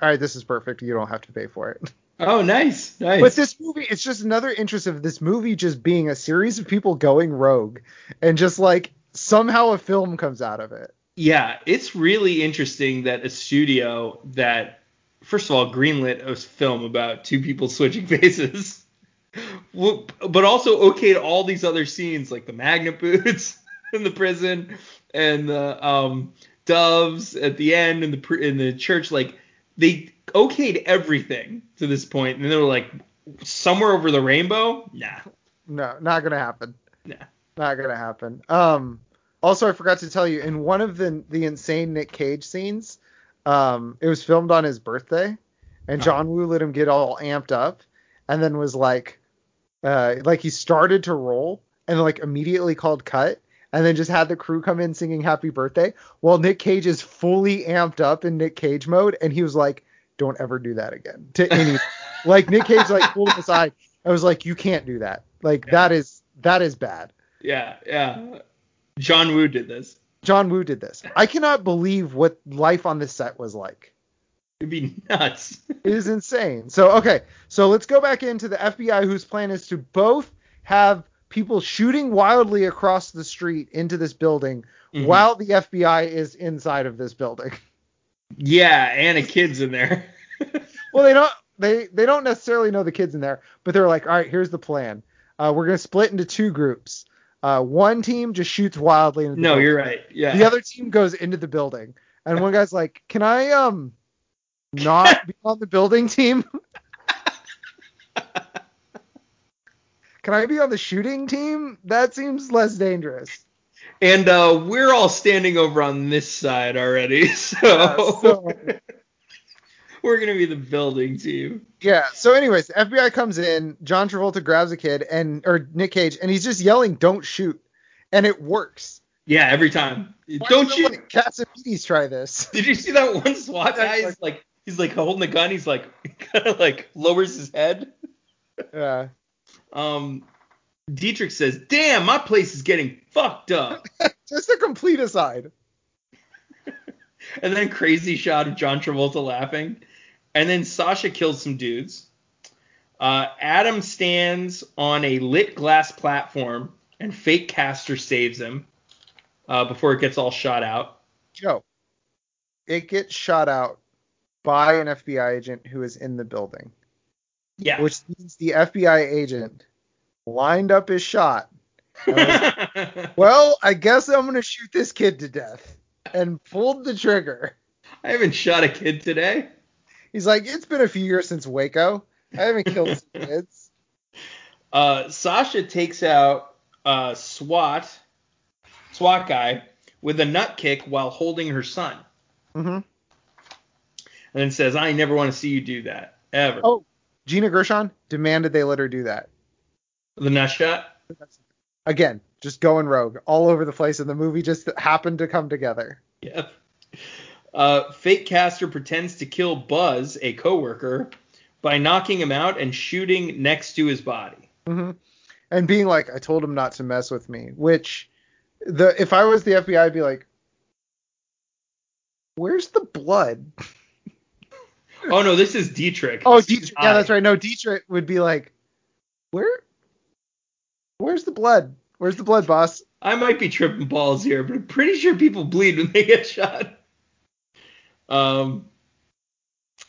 all right, this is perfect. You don't have to pay for it. oh, nice, nice. But this movie, it's just another interest of this movie just being a series of people going rogue, and just like somehow a film comes out of it. Yeah, it's really interesting that a studio that, first of all, greenlit a film about two people switching faces but also okayed all these other scenes like the magnet boots in the prison and the um, doves at the end in the in the church. Like they okayed everything to this point, and they were like somewhere over the rainbow. Nah, No, not gonna happen. nah. Not gonna happen. Um. Also, I forgot to tell you in one of the the insane Nick Cage scenes, um, it was filmed on his birthday, and John Woo let him get all amped up, and then was like, uh, like he started to roll, and like immediately called cut, and then just had the crew come in singing Happy Birthday, while Nick Cage is fully amped up in Nick Cage mode, and he was like, "Don't ever do that again." To any, like Nick Cage like pulled him aside. I was like, "You can't do that. Like that is that is bad." Yeah, yeah. John Woo did this. John Woo did this. I cannot believe what life on this set was like. It'd be nuts. It is insane. So okay, so let's go back into the FBI whose plan is to both have people shooting wildly across the street into this building Mhm. while the FBI is inside of this building. yeah, and a kid's in there. Well, they don't they they don't necessarily know the kids in there, but they're like, all right, here's the plan. Uh, we're gonna split into two groups. Uh, one team just shoots wildly no, building. you're right. Yeah. The other team goes into the building, and one guy's like, "Can I um not be on the building team? Can I be on the shooting team? That seems less dangerous." And uh, we're all standing over on this side already, so, Yeah, so- we're gonna be the building team. Yeah. So, anyways, FBI comes in. John Travolta grabs a kid and or Nick Cage, and he's just yelling, "Don't shoot!" And it works. Yeah, every time. Why Don't you? Cassavetes try this? Did you see that one SWAT guy? He's like, he's like holding the gun. He's like, kind of like lowers his head. Yeah. Um, Dietrich says, "Damn, my place is getting fucked up." Just a complete aside. And then crazy shot of John Travolta laughing. And then Sasha kills some dudes. Uh, Adam stands on a lit glass platform, and fake Castor saves him uh, before it gets all shot out. Joe, it gets shot out by an FBI agent who is in the building. Yeah. which means the FBI agent lined up his shot. I Well, I guess I'm gonna shoot this kid to death, and pulled the trigger. I haven't shot a kid today. He's like, it's been a few years since Waco. I haven't killed kids. Uh, Sasha takes out uh, SWAT, SWAT guy, with a nut kick while holding her son, Mm-hmm. and then says, "I never want to see you do that ever." Oh, Gina Gershon demanded they let her do that. The nut shot. Again, just going rogue all over the place, and the movie just happened to come together. Yep. Uh, fake castor pretends to kill Buzz, a coworker, by knocking him out and shooting next to his body. hmm And being like, I told him not to mess with me. Which, the if I was the FBI, I'd be like, where's the blood? Oh no, this is Dietrich. Oh, It's his Dietrich. Yeah, eye. that's right. No, Dietrich would be like, where? Where's the blood? Where's the blood, boss? I might be tripping balls here, but I'm pretty sure people bleed when they get shot. Um,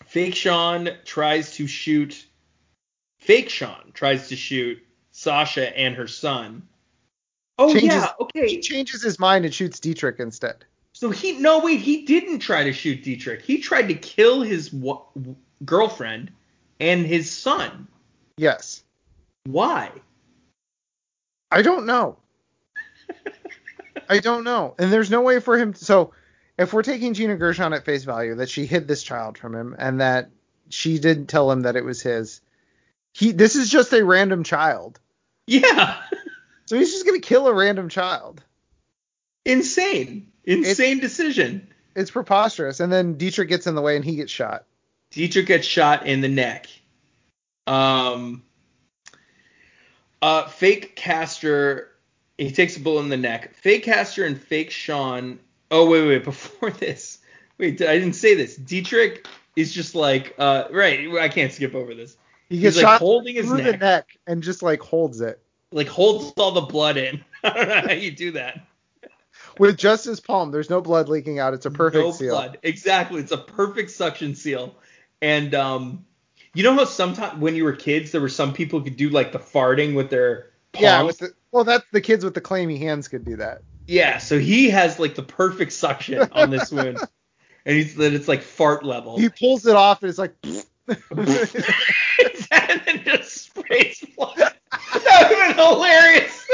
Fake Sean tries to shoot. Fake Sean tries to shoot Sasha and her son. Oh Changes- yeah, okay. He changes his mind and shoots Dietrich instead. So he no wait, he didn't try to shoot Dietrich. He tried to kill his w- girlfriend and his son. Yes. Why? I don't know. I don't know. And there's no way for him. To, so, if we're taking Gina Gershon at face value, that she hid this child from him and that she didn't tell him that it was his, he this is just a random child. Yeah. So he's just gonna kill a random child. Insane. Insane decision. It's preposterous. And then Dietrich gets in the way and he gets shot. Dietrich gets shot in the neck. Um, uh, fake Castor, he takes a bullet in the neck. Fake Castor and fake Sean. Oh wait, wait, before this, wait, I didn't say this. Dietrich is just like, uh, right, I can't skip over this. He gets He's like shot holding his through the neck, neck and just like holds it like holds all the blood in. I don't know how you do that. with just his palm. There's no blood leaking out. It's a perfect no seal. blood. Exactly. It's a perfect suction seal. And um, You know how sometimes when you were kids, there were some people who could do like the farting with their palms. Yeah, with the, well, that's the kids with the clammy hands could do that. Yeah, so he has like the perfect suction on this wound, and he's that it's like fart level. He pulls it off and it's like. and then just sprays blood. That would have been hilarious.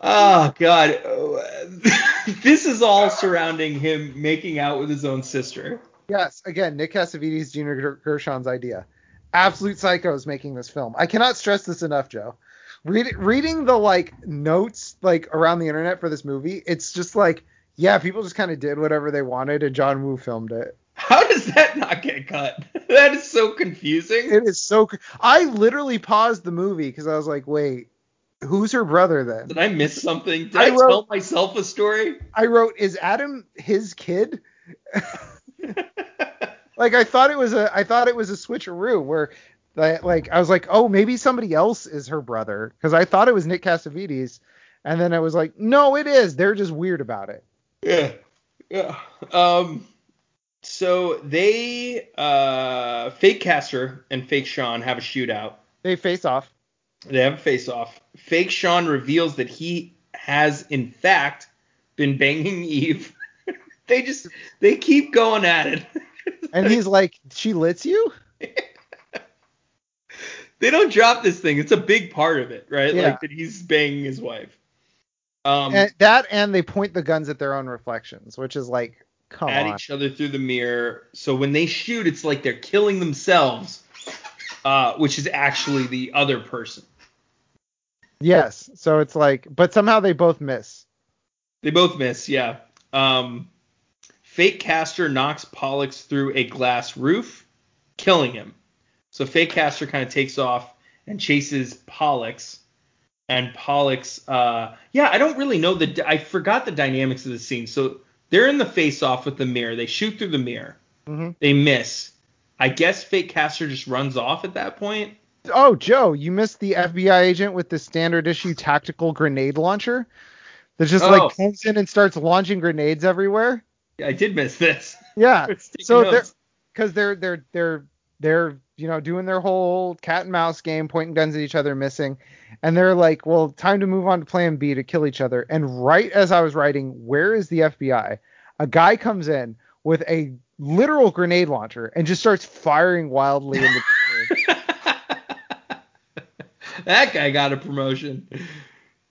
oh god, this is all surrounding him making out with his own sister. Yes, again, Nick Cassavetes, Gina Gershon's idea. Absolute psychos making this film. I cannot stress this enough, Joe. Read, reading the like notes like around the internet for this movie, it's just like, yeah, people just kind of did whatever they wanted, and John Woo filmed it. How does that not get cut? That is so confusing. It is so. I literally paused the movie because I was like, wait, who's her brother then? Did I miss something? Did I I, wrote- tell myself a story? I wrote, is Adam his kid? like I thought it was a I thought it was a switcheroo where like, like I was like, oh, maybe somebody else is her brother because I thought it was Nick Cassavetes, and then I was like, no, it is. They're just weird about it. Yeah. Yeah. Um so they uh fake Castor and fake Sean have a shootout. They face off. They have a face off. Fake Sean reveals that he has in fact been banging Eve. they just they keep going at it. And he's like, she lets you? they don't drop this thing. It's a big part of it, right? Yeah. Like that he's banging his wife. Um and that and they point the guns at their own reflections, which is like, come at on. each other through the mirror. So when they shoot, it's like they're killing themselves, uh, which is actually the other person. Yes. So it's like, but somehow they both miss. They both miss, yeah. Um, Fake Castor knocks Pollux through a glass roof, killing him. So Fake Castor kind of takes off and chases Pollux. And Pollux, uh, yeah, I don't really know the. I forgot the dynamics of the scene. So they're in the face off with the mirror. They shoot through the mirror. hmm They miss. I guess Fake Castor just runs off at that point. Oh, Joe, you missed the FBI agent with the standard issue tactical grenade launcher that just Oh. like comes in and starts launching grenades everywhere. I did miss this. Yeah. So they're because they're they're they're they're you know doing their whole cat and mouse game, pointing guns at each other, missing, and they're like, well, time to move on to Plan B to kill each other. And right as I was writing, where is the FBI? A guy comes in with a literal grenade launcher and just starts firing wildly in the. that guy got a promotion.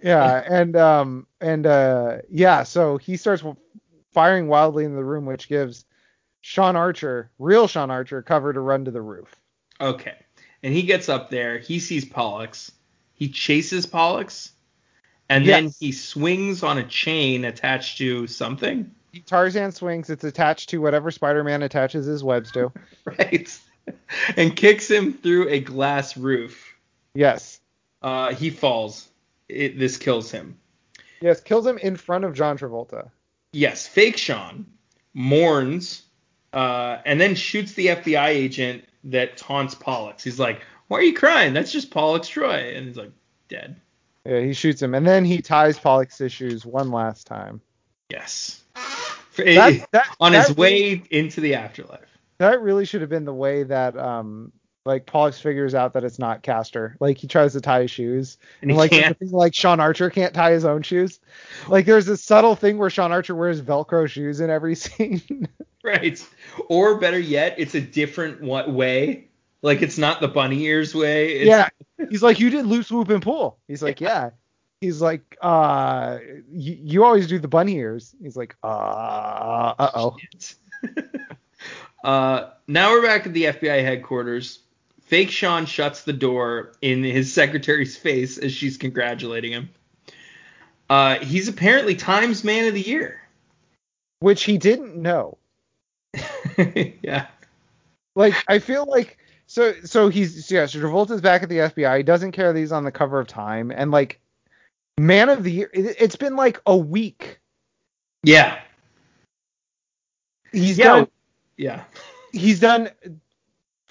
yeah and um and uh yeah so he starts firing wildly in the room which gives sean archer real sean archer cover to run to the roof Okay. And he gets up there. He sees Pollux. He chases Pollux. And then he swings on a chain attached to something. tarzan swings it's attached to whatever spider-man attaches his webs to Right. and kicks him through a glass roof. yes Uh, he falls. It, this kills him. yes kills him in front of john travolta Yes, fake Sean mourns uh, and then shoots the FBI agent that taunts Pollux. He's like, "Why are you crying? That's just Pollux Troy." And he's like, "Dead." yeah he shoots him and then he ties Pollux's shoes one last time Yes. That- that- on his that way into the afterlife. that really should have been the way that um like Pollux figures out that it's not Castor. Like he tries to tie his shoes, And he like thing like Sean Archer can't tie his own shoes. Like there's this subtle thing where Sean Archer wears Velcro shoes in every scene. Right. Or better yet, it's a different wa- way. Like it's not the bunny ears way. It's, yeah, he's like, you did loop, swoop, and pull. He's like, yeah. He's like, uh, you, you always do the bunny ears. He's like, uh, uh oh. uh, now we're back at the FBI headquarters. Fake Sean shuts the door in his secretary's face as she's congratulating him. Uh, he's apparently Times Man of the Year. Which he didn't know. yeah. Like I feel like so so he's yeah, so Travolta's back at the FBI. He doesn't care that he's on the cover of Time and like Man of the Year. It, it's been like a week. Yeah. He's Yeah. done Yeah. he's done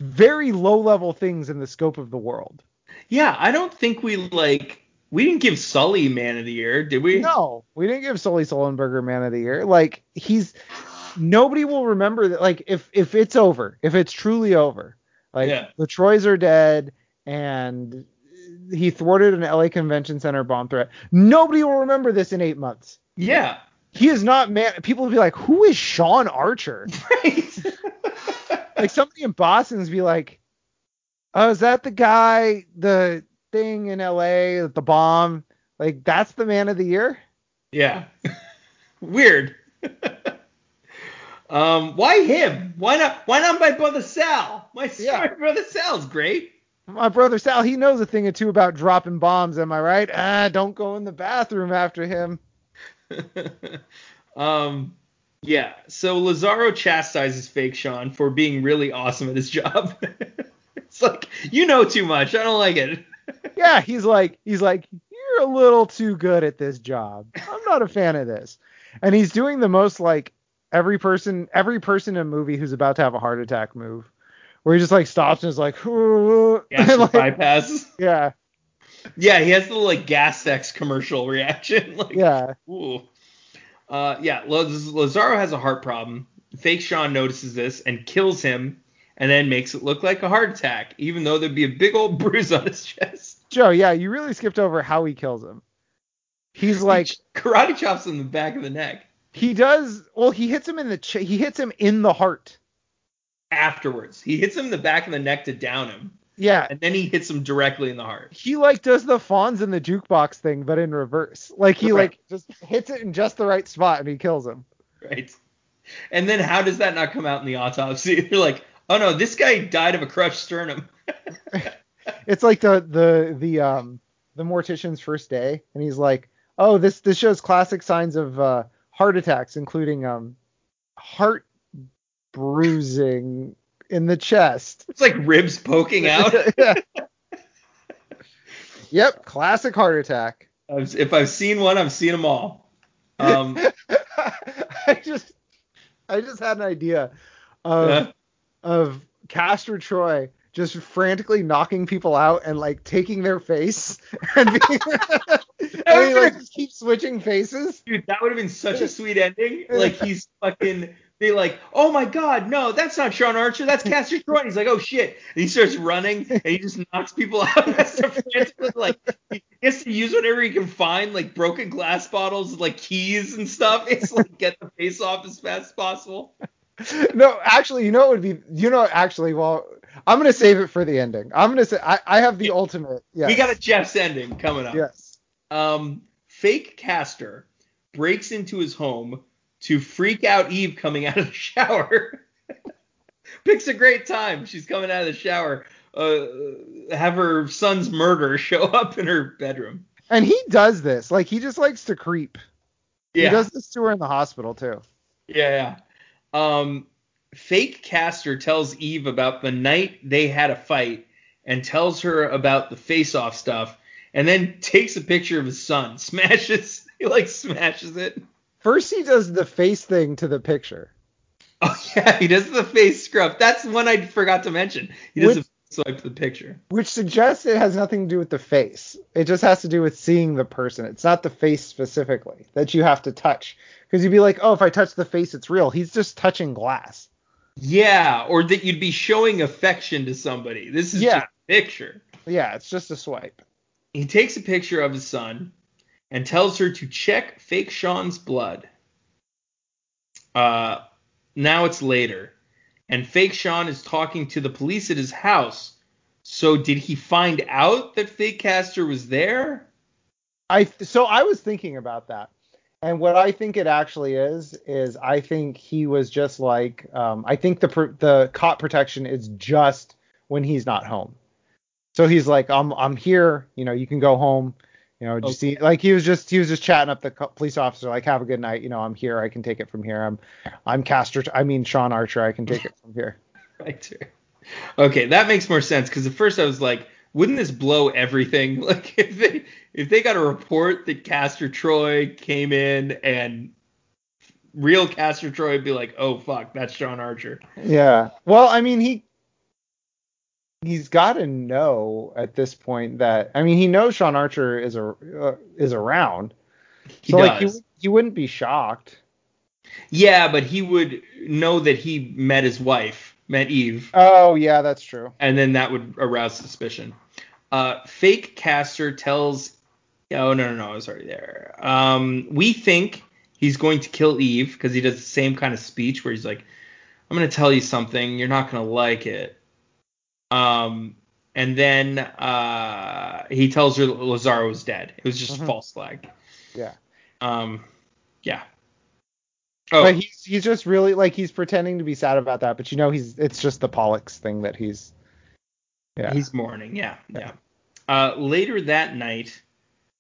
very low level things in the scope of the world. Yeah. I don't think we like. We didn't give Sully Man of the Year, did we? No, we didn't give Sully Sullenberger Man of the Year. Like he's nobody will remember that. Like if if it's over, if it's truly over, like Yeah. the Troys are dead and he thwarted an LA Convention Center bomb threat. Nobody will remember this in eight months. Yeah. He is not man. People will be like, "Who is Sean Archer?" Right. like somebody in Boston's be like, "Oh, is that the guy, the thing in LA, the bomb? Like that's the man of the year?" yeah. Weird. um, why him? Why not? Why not my brother Sal? My Yeah. my brother Sal's great. My brother Sal, he knows a thing or two about dropping bombs. Am I right? Ah, don't go in the bathroom after him. um, yeah. So Lazaro chastises fake Sean for being really awesome at his job. it's like you know too much. I don't like it. Yeah, he's like, he's like, you're a little too good at this job. I'm not a fan of this. And he's doing the most like every person, every person in a movie who's about to have a heart attack move, where he just like stops and is like, "Ooh," and, like, bypass. yeah, Yeah, he has the like gas X commercial reaction. like, yeah. Ooh. Uh, yeah, Lazarro has a heart problem. Fake Sean notices this and kills him, and then makes it look like a heart attack, even though there'd be a big old bruise on his chest. Joe, yeah, you really skipped over how he kills him. He's like, karate chops in the back of the neck he does. Well, he hits him in the, ch- he hits him in the heart. afterwards. He hits him in the back of the neck to down him, Yeah, and then he hits him directly in the heart. he like does the Fonz in the jukebox thing, but in reverse. Like he Right. like just hits it in just the right spot and he kills him. Right. And then how does that not come out in the autopsy? They're like, oh no, this guy died of a crushed sternum. It's like the the the um the mortician's first day, and he's like, oh, this this shows classic signs of uh, heart attacks, including um heart bruising in the chest. It's like ribs poking out. Yeah. yep, classic heart attack. I've- if I've seen one, I've seen them all. Um, I just I just had an idea of Yeah. of Castor Troy just frantically knocking people out and like taking their face and, being, and he like just keep switching faces. dude, that would have been such a sweet ending. Like he's fucking. They like, oh my god, no, that's not Sean Archer, that's Castor Troy. He's like, oh shit, and he starts running and he just knocks people out. That's frantically, like he has to use whatever he can find, like broken glass bottles, like keys and stuff. It's like get the face off as fast as possible. No, actually, you know what would be you know actually well I'm gonna save it for the ending. I'm gonna say I, I have the ultimate. Yes. We got a Jeff's ending coming up. Yes. um, fake Castor breaks into his home to freak out Eve coming out of the shower. Picks a great time. She's coming out of the shower. Uh, have her son's murder show up in her bedroom. And he does this. Like he just likes to creep. Yeah, He does this to her in the hospital too. yeah, yeah. Um, fake Castor tells Eve about the night they had a fight and tells her about the face-off stuff, and then takes a picture of his son, smashes, he like smashes it. First he does the face thing to the picture. Oh yeah, he does the face scrub. That's one I forgot to mention. He does Which- a swipe the picture. Which suggests it has nothing to do with the face. It just has to do with seeing the person. It's not the face specifically that you have to touch. Because you'd be like, oh, if I touch the face, it's real. He's just touching glass. Yeah, or that you'd be showing affection to somebody. This is Yeah. just a picture. Yeah, it's just a swipe. He takes a picture of his son and tells her to check fake Sean's blood. Uh, now it's later, and fake Sean is talking to the police at his house. So did he find out that fake Castor was there? I so I was thinking about that, and what I think it actually is is I think he was just like um, I think the the cop protection is just when he's not home. So he's like I'm I'm here, you know, you can go home, you know, just see like he was just he was just chatting up the police officer like have a good night, you know, I'm here, I can take it from here. I'm I'm Castor, I mean Sean Archer, I can take it from here. Right. Okay, that makes more sense because at first I was like, wouldn't this blow everything? Like if they if they got a report that Castor Troy came in and real Castor Troy would be like, oh fuck, that's Sean Archer. Yeah. Well, I mean, he he's got to know at this point that I mean, he knows Sean Archer is a uh, is around. He so like he does. he wouldn't be shocked. Yeah, but he would know that he met his wife, met Eve, Oh yeah, that's true. and then that would arouse suspicion. Uh, fake castor tells. Oh no no no, I was already there. Um, we think he's going to kill Eve because he does the same kind of speech where he's like, "I'm going to tell you something. You're not going to like it." Um, and then uh, he tells her Lazarro is dead. It was just Mhm. false flag. Yeah. Um, yeah. Oh, But he's he's just really like he's pretending to be sad about that, but you know he's it's just the Pollux thing that he's yeah. He's mourning, yeah, yeah. Uh, later that night,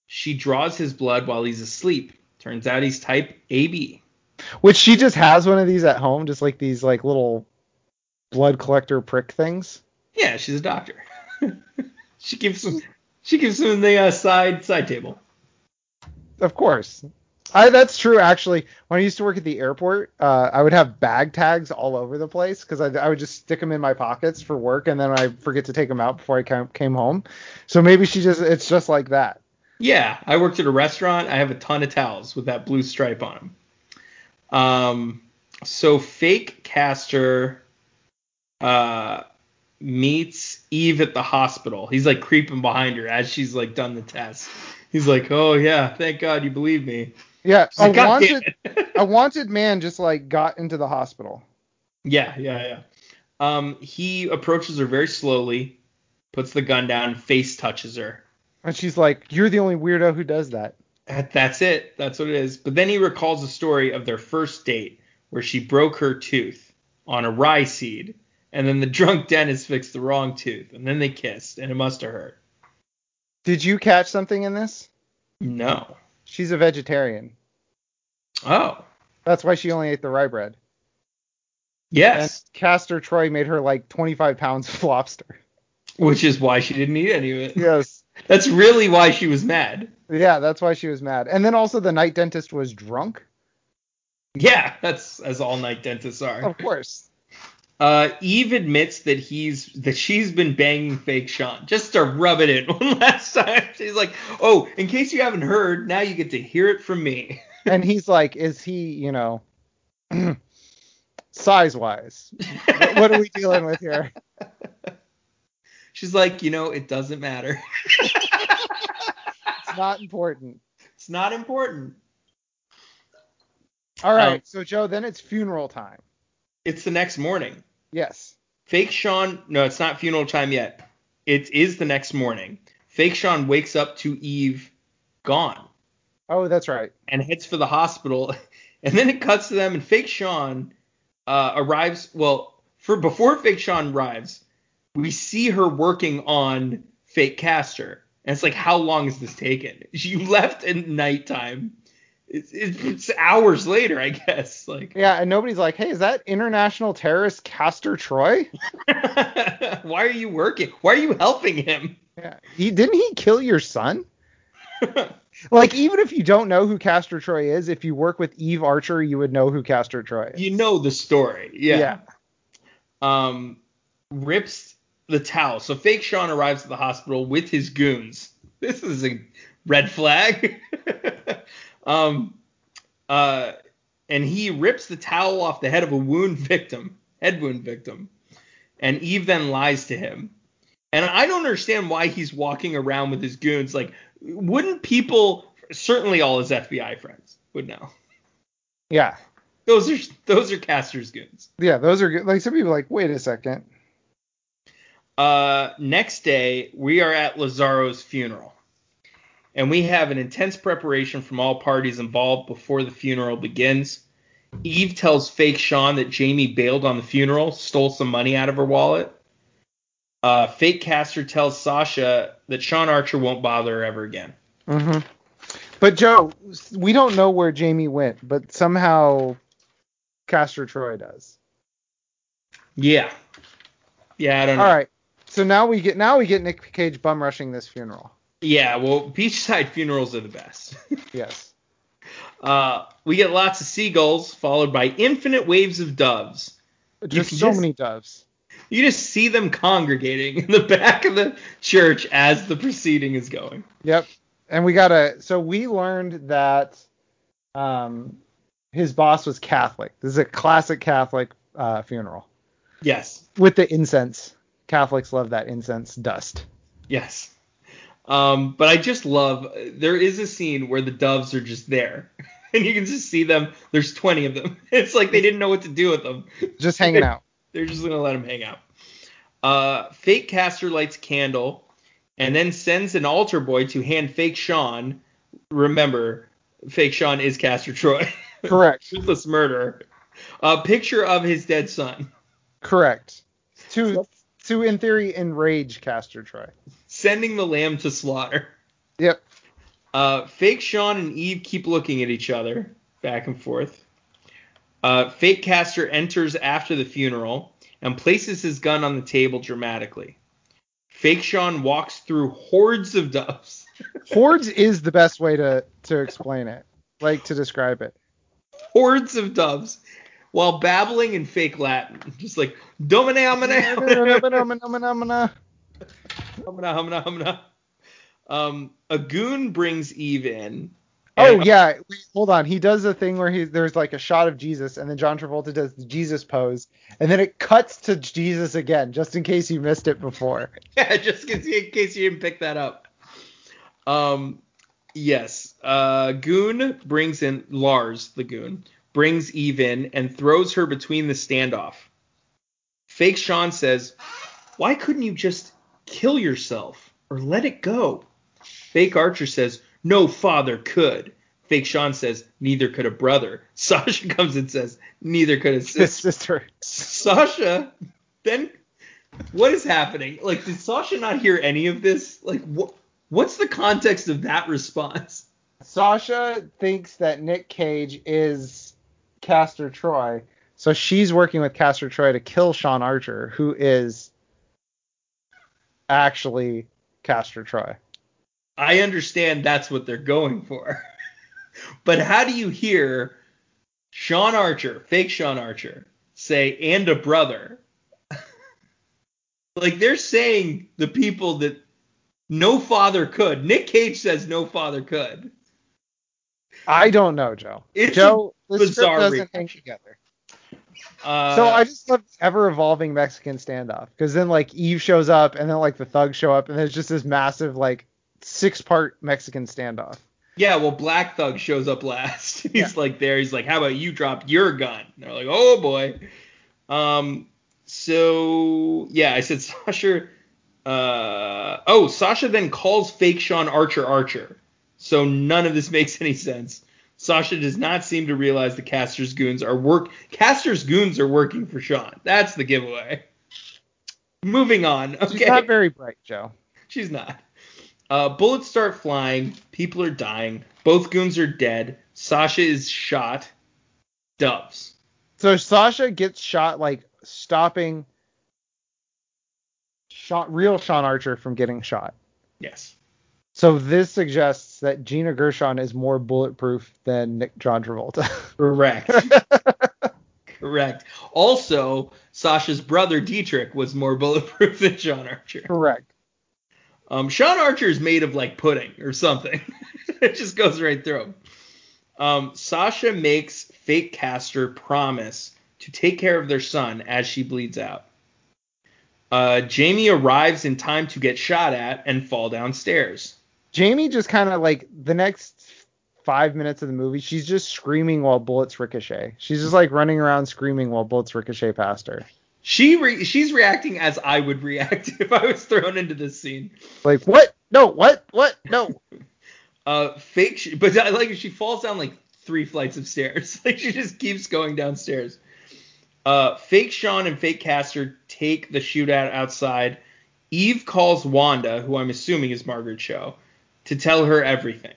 she draws his blood while he's asleep. Turns out he's type AB. Which she just has one of these at home, just like these like little blood collector prick things. Yeah, she's a doctor. she gives him, she gives him the uh, side side table. Of course. I that's true actually. When I used to work at the airport, uh, I would have bag tags all over the place because I, I would just stick them in my pockets for work and then I forget to take them out before I came, came home. So maybe she just it's just like that. Yeah, I worked at a restaurant. I have a ton of towels with that blue stripe on them. Um, so fake castor uh meets Eve at the hospital. He's like creeping behind her as she's like done the test. He's like, "Oh yeah, thank God you believe me." Yeah, It's like, a wanted a wanted man just like got into the hospital. yeah, yeah, yeah. Um, he approaches her very slowly, puts the gun down, face touches her. And she's like, "You're the only weirdo who does that." That- That's it. That's what it is. But then he recalls the story of their first date where she broke her tooth on a rye seed, and then the drunk dentist fixed the wrong tooth, and then they kissed, and it must have hurt. Did you catch something in this? No. She's a vegetarian. Oh. That's why she only ate the rye bread. Yes. And Castor Troy made her like 25 pounds of lobster. Which is why she didn't eat any of it. Yes. That's really why she was mad. Yeah, that's why she was mad. And then also the night dentist was drunk. Yeah, that's as all night dentists are. Of course. Uh, Eve admits that he's that she's been banging fake Sean just to rub it in one last time. She's like, "Oh, in case you haven't heard, now you get to hear it from me." And he's like, is he, you know, size wise? What, are we dealing with here? She's like, "You know, it doesn't matter. It's not important. it's not important. All right. Um, so Joe, then it's funeral time. It's the next morning. Yes. Fake Sean, no, it's not funeral time yet. It is the next morning. Fake Sean wakes up to Eve gone Oh, that's right. and heads for the hospital. And then it cuts to them, and Fake Sean uh, arrives. Well, for before Fake Sean arrives, we see her working on Fake Castor. And it's like, how long has this taken? You left at nighttime. It's, it's hours later, I guess. Like, Yeah, and nobody's like, hey, is that international terrorist Castor Troy? why are you working? Why are you helping him? Yeah. He didn't he kill your son? Like even if you don't know who Castor Troy is, if you work with Eve Archer, you would know who Castor Troy is. you know the story. Yeah. Um, rips the towel. So fake Sean arrives at the hospital with his goons. This is a red flag. um, uh, and he rips the towel off the head of a wound victim, head wound victim. And Eve then lies to him. And I don't understand why he's walking around with his goons. Like, wouldn't people, certainly all his FBI friends, would know. Yeah. Those are those are Castor's goons. Yeah, those are good. Like some people are like, wait a second. Uh, next day, we are at Lazarro's funeral. And we have an intense preparation from all parties involved before the funeral begins. Eve tells fake Sean that Jamie bailed on the funeral, stole some money out of her wallet. Uh, fake Castor tells Sasha that Sean Archer won't bother her ever again. Mm-hmm. But Joe, we don't know where Jamie went, but somehow Castor Troy does. Yeah. Yeah, I don't know. All right. So now we get now we get Nick Cage bum rushing this funeral. Yeah, well, beachside funerals are the best. Yes. uh, we get lots of seagulls, followed by infinite waves of doves. Just so just- many doves. You just see them congregating in the back of the church as the proceeding is going. Yep. And we gotta. So we learned that um, his boss was Catholic. This is a classic Catholic uh, funeral Yes. with the incense. Catholics love that incense dust. Yes. Um, but I just love there is a scene where the doves are just there. And you can just see them. There's 20 of them. It's like they didn't know what to do with them. Just hanging out. They're just gonna let them hang out. Uh, fake castor lights candle and then sends an altar boy to hand fake Sean. Remember, fake Sean is Castor Troy. Correct. Ruthless murder. A picture of his dead son. Correct. To to in theory enrage Castor Troy. Sending the lamb to slaughter. Yep. Uh, fake Sean and Eve keep looking at each other back and forth. Uh, fake Castor enters after the funeral and places his gun on the table dramatically. Fake Sean walks through hordes of doves. Hordes is the best way to to explain it. Like to describe it. hordes of doves while babbling in fake Latin. Just like domine humana. Um, a goon brings Eve in. Oh yeah, hold on. He does a thing where he there's like a shot of Jesus, and then John Travolta does the Jesus pose, and then it cuts to Jesus again, just in case you missed it before. Yeah, just in in case you didn't pick that up. Um, yes. Uh, Goon brings in Lars, the Goon, brings Eve in and throws her between the standoff. Fake Sean says, "Why couldn't you just kill yourself or let it go?" Fake Archer says, "No father could." Fake Sean says, "Neither could a brother." Sasha comes and says, "Neither could a sister." sister. Sasha then what is happening? Like did Sasha not hear any of this? Like what what's the context of that response? Sasha thinks that Nick Cage is Castor Troy, so she's working with Castor Troy to kill Sean Archer, who is actually Castor Troy. I understand that's what they're going for. but how do you hear Sean Archer, fake Sean Archer, say and a brother? like they're saying the people that no father could. Nick Cage says no father could. I don't know, Joe. It's Joe, the script bizarre doesn't hang together. Uh, So I just love ever evolving Mexican standoff because then like Eve shows up and then like the thugs show up and there's just this massive like six part Mexican standoff. Yeah, well, Black Thug shows up last. He's like there. He's like, "How about you drop your gun?" And they're like, "Oh boy." Um. So yeah, I said Sasha. Uh. Oh, Sasha then calls fake Sean Archer Archer. So none of this makes any sense. Sasha does not seem to realize the Castor's goons are work. Castor's goons are working for Sean. That's the giveaway. Moving on. Okay. She's not very bright, Joe. She's not. Uh, bullets start flying. People are dying. Both goons are dead. Sasha is shot. Doves. So Sasha gets shot like stopping Sean, real Sean Archer from getting shot. Yes. So this suggests that Gina Gershon is more bulletproof than Nick John Travolta. Correct. Correct. Also, Sasha's brother Dietrich was more bulletproof than Sean Archer. Correct. Um, Sean Archer is made of like pudding or something. it just goes right through. Um, Sasha makes fake castor promise to take care of their son as she bleeds out. Uh, Jamie arrives in time to get shot at and fall downstairs. Jamie just kind of like the next five minutes of the movie, she's just screaming while bullets ricochet. She's just like running around screaming while bullets ricochet past her. She re- she's reacting as I would react if I was thrown into this scene. Like what? No, what? What? No. Uh, fake, sh- but I like she falls down like three flights of stairs. Like she just keeps going downstairs. Uh, fake Sean and fake Castor take the shootout outside. Eve calls Wanda, who I'm assuming is Margaret Cho, to tell her everything.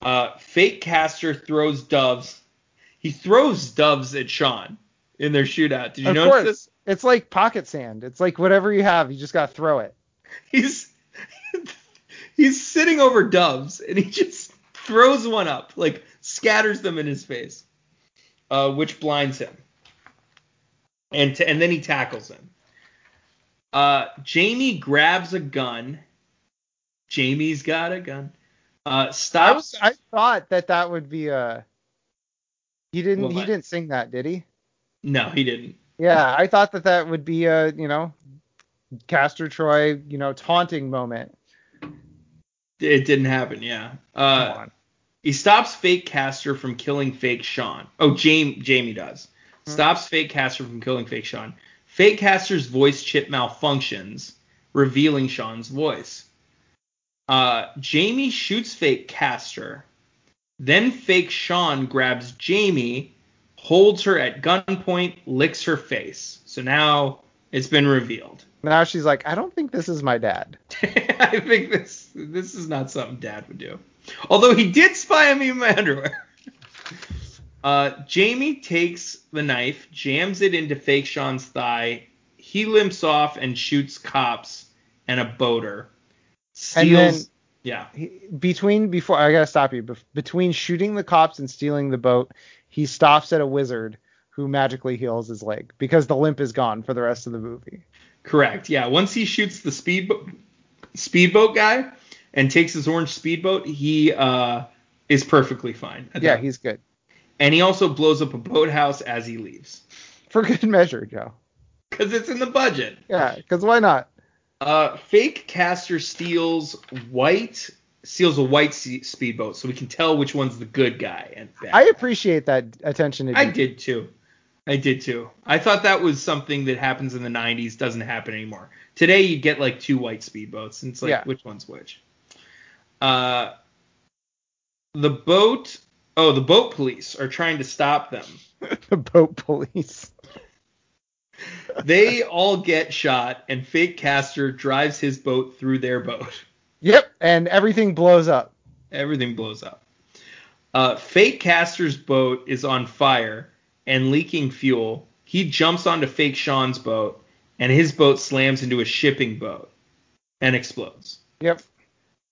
Uh, fake Castor throws doves. He throws doves at Sean in their shootout. Did you of notice course. this? It's like pocket sand. It's like whatever you have, you just gotta throw it. he's he's sitting over doves and he just throws one up like scatters them in his face uh, which blinds him and t- and then he tackles him uh, jamie grabs a gun jamie's got a gun uh, I stops was I thought that that would be a He didn't. He didn't sing that, did he? No, he didn't. Yeah, I thought that that would be a you know, Castor Troy you know taunting moment. It didn't happen. Yeah. Uh, on. he stops fake Castor from killing fake Sean. Oh, Jamie, Jamie does. Stops fake Castor from killing fake Sean. Fake Castor's voice chip malfunctions, revealing Sean's voice. Uh, Jamie shoots fake Castor. Then fake Sean grabs Jamie, holds her at gunpoint, licks her face. So now it's been revealed. Now she's like, I don't think this is my dad. I think this this is not something Dad would do. Although he did spy on me in my underwear. Uh, Jamie takes the knife, jams it into Fake Sean's thigh. He limps off and shoots cops and a boater. And Steals. then- yeah. He, between before I gotta stop you. Bef- between shooting the cops and stealing the boat, he stops at a wizard who magically heals his leg because the limp is gone for the rest of the movie. Correct. Yeah. Once he shoots the speedboat speedboat guy and takes his orange speedboat, he uh, is perfectly fine. Yeah, he's good And he also blows up a boathouse as he leaves. for good measure, Joe. Because it's in the budget. Yeah, because why not? Uh, fake castor steals white steals a white speedboat, so we can tell which one's the good guy. And bad. I appreciate that attention to I detail. did too. I did too. I thought that was something that happens in the 90s, doesn't happen anymore. Today you get like two white speedboats, and it's like Yeah. which one's which. Uh, the boat. Oh, the boat police are trying to stop them. the boat police. They all get shot, and fake castor drives his boat through their boat. Yep, and everything blows up. Everything blows up. Uh, fake Castor's boat is on fire and leaking fuel. He jumps onto fake Sean's boat, and his boat slams into a shipping boat and explodes. Yep.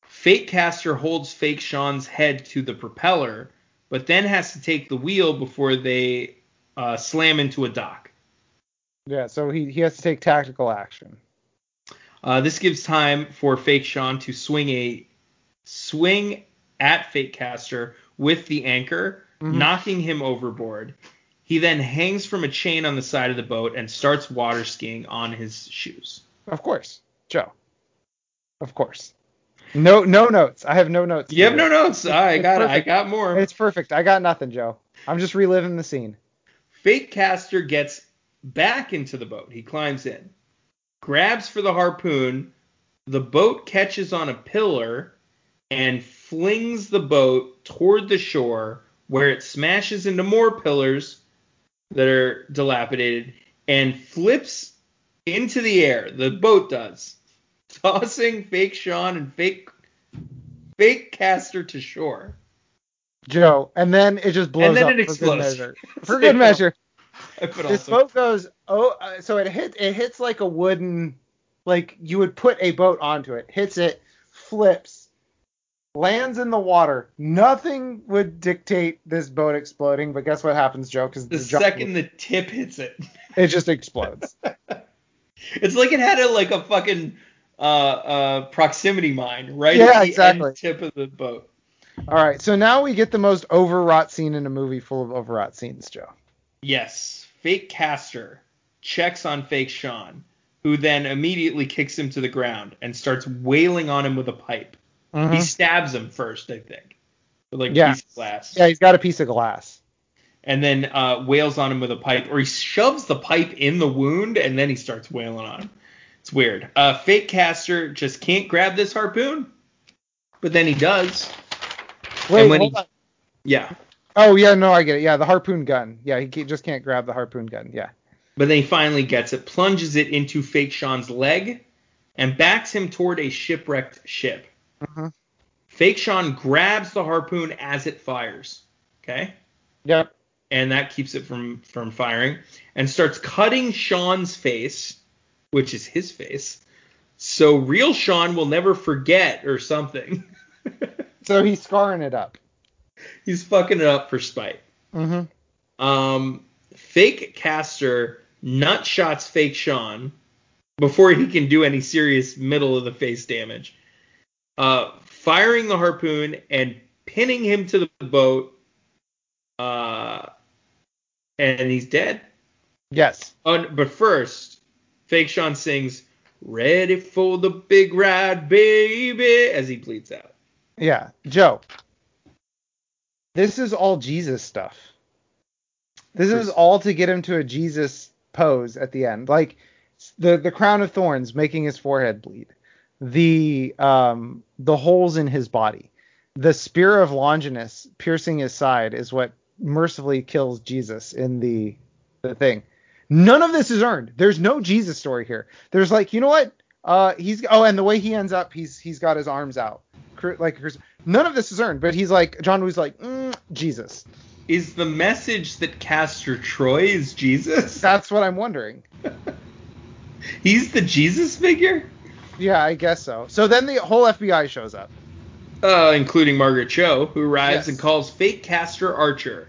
Fake Castor holds fake Sean's head to the propeller, but then has to take the wheel before they uh, slam into a dock. Yeah, so he, he has to take tactical action. Uh, this gives time for Fake Sean to swing a swing at Fake Castor with the anchor, Mhm. knocking him overboard. He then hangs from a chain on the side of the boat and starts water skiing on his shoes. Of course, Joe. Of course. No no notes. I have no notes. You have no notes. I It's got it. I got more. It's perfect. I got nothing, Joe. I'm just reliving the scene. Fake Castor gets back into the boat. He climbs in, grabs for the harpoon. The boat catches on a pillar and flings the boat toward the shore, where it smashes into more pillars that are dilapidated and flips into the air. The boat does, tossing fake Sean and fake fake Castor to shore. Joe, and then it just blows And then up it for explodes. good measure. For good measure. I put this also- boat goes oh uh, so it hit it hits like a wooden like you would put a boat onto it hits it flips lands in the water nothing would dictate this boat exploding but guess what happens joe because the second the tip hits it. it just explodes It's like it had a like a fucking uh uh proximity mine right Yeah, at the exactly. end tip of the boat. all right so now we get the most overwrought scene in a movie full of overwrought scenes joe Yes, fake castor checks on fake Sean, who then immediately kicks him to the ground and starts wailing on him with a pipe. He stabs him first, I think, with like a Yeah. piece of glass, yeah he's got a piece of glass and then uh, wails on him with a pipe, or he shoves the pipe in the wound and then he starts wailing on him. It's weird. Uh, fake castor just can't grab this harpoon, but then he does. wait hold he- on. Yeah, oh yeah no i get it yeah the harpoon gun yeah he just can't grab the harpoon gun yeah But then he finally gets it, plunges it into Fake Sean's leg, and backs him toward a shipwrecked ship. Mhm. Fake Sean grabs the harpoon as it fires. Okay? yep And that keeps it from, from firing. And starts cutting Sean's face, which is his face. So real Sean will never forget or something. so he's scarring it up He's fucking it up for spite. mm-hmm Um, fake castor nut shots fake Sean before he can do any serious middle of the face damage. Uh, firing the harpoon and pinning him to the boat. Uh, and he's dead. Yes. But first, Fake Sean sings "Ready for the big ride, baby" as he bleeds out. Yeah. Joe. This is all Jesus stuff. This is all to get him to a Jesus pose at the end. Like the the crown of thorns making his forehead bleed. The um the holes in his body. The spear of Longinus piercing his side is what mercifully kills Jesus in the the thing. None of this is earned. There's no Jesus story here. There's like, you know what? Uh, he's oh, and the way he ends up, he's he's got his arms out, like none of this is earned. But he's like, John Woo's like, mm, Jesus. Is the message that Castor Troy is Jesus? That's what I'm wondering. he's the Jesus figure. Yeah, I guess so. So then the whole FBI shows up, uh, including Margaret Cho, who arrives Yes. and calls fake Castor Archer,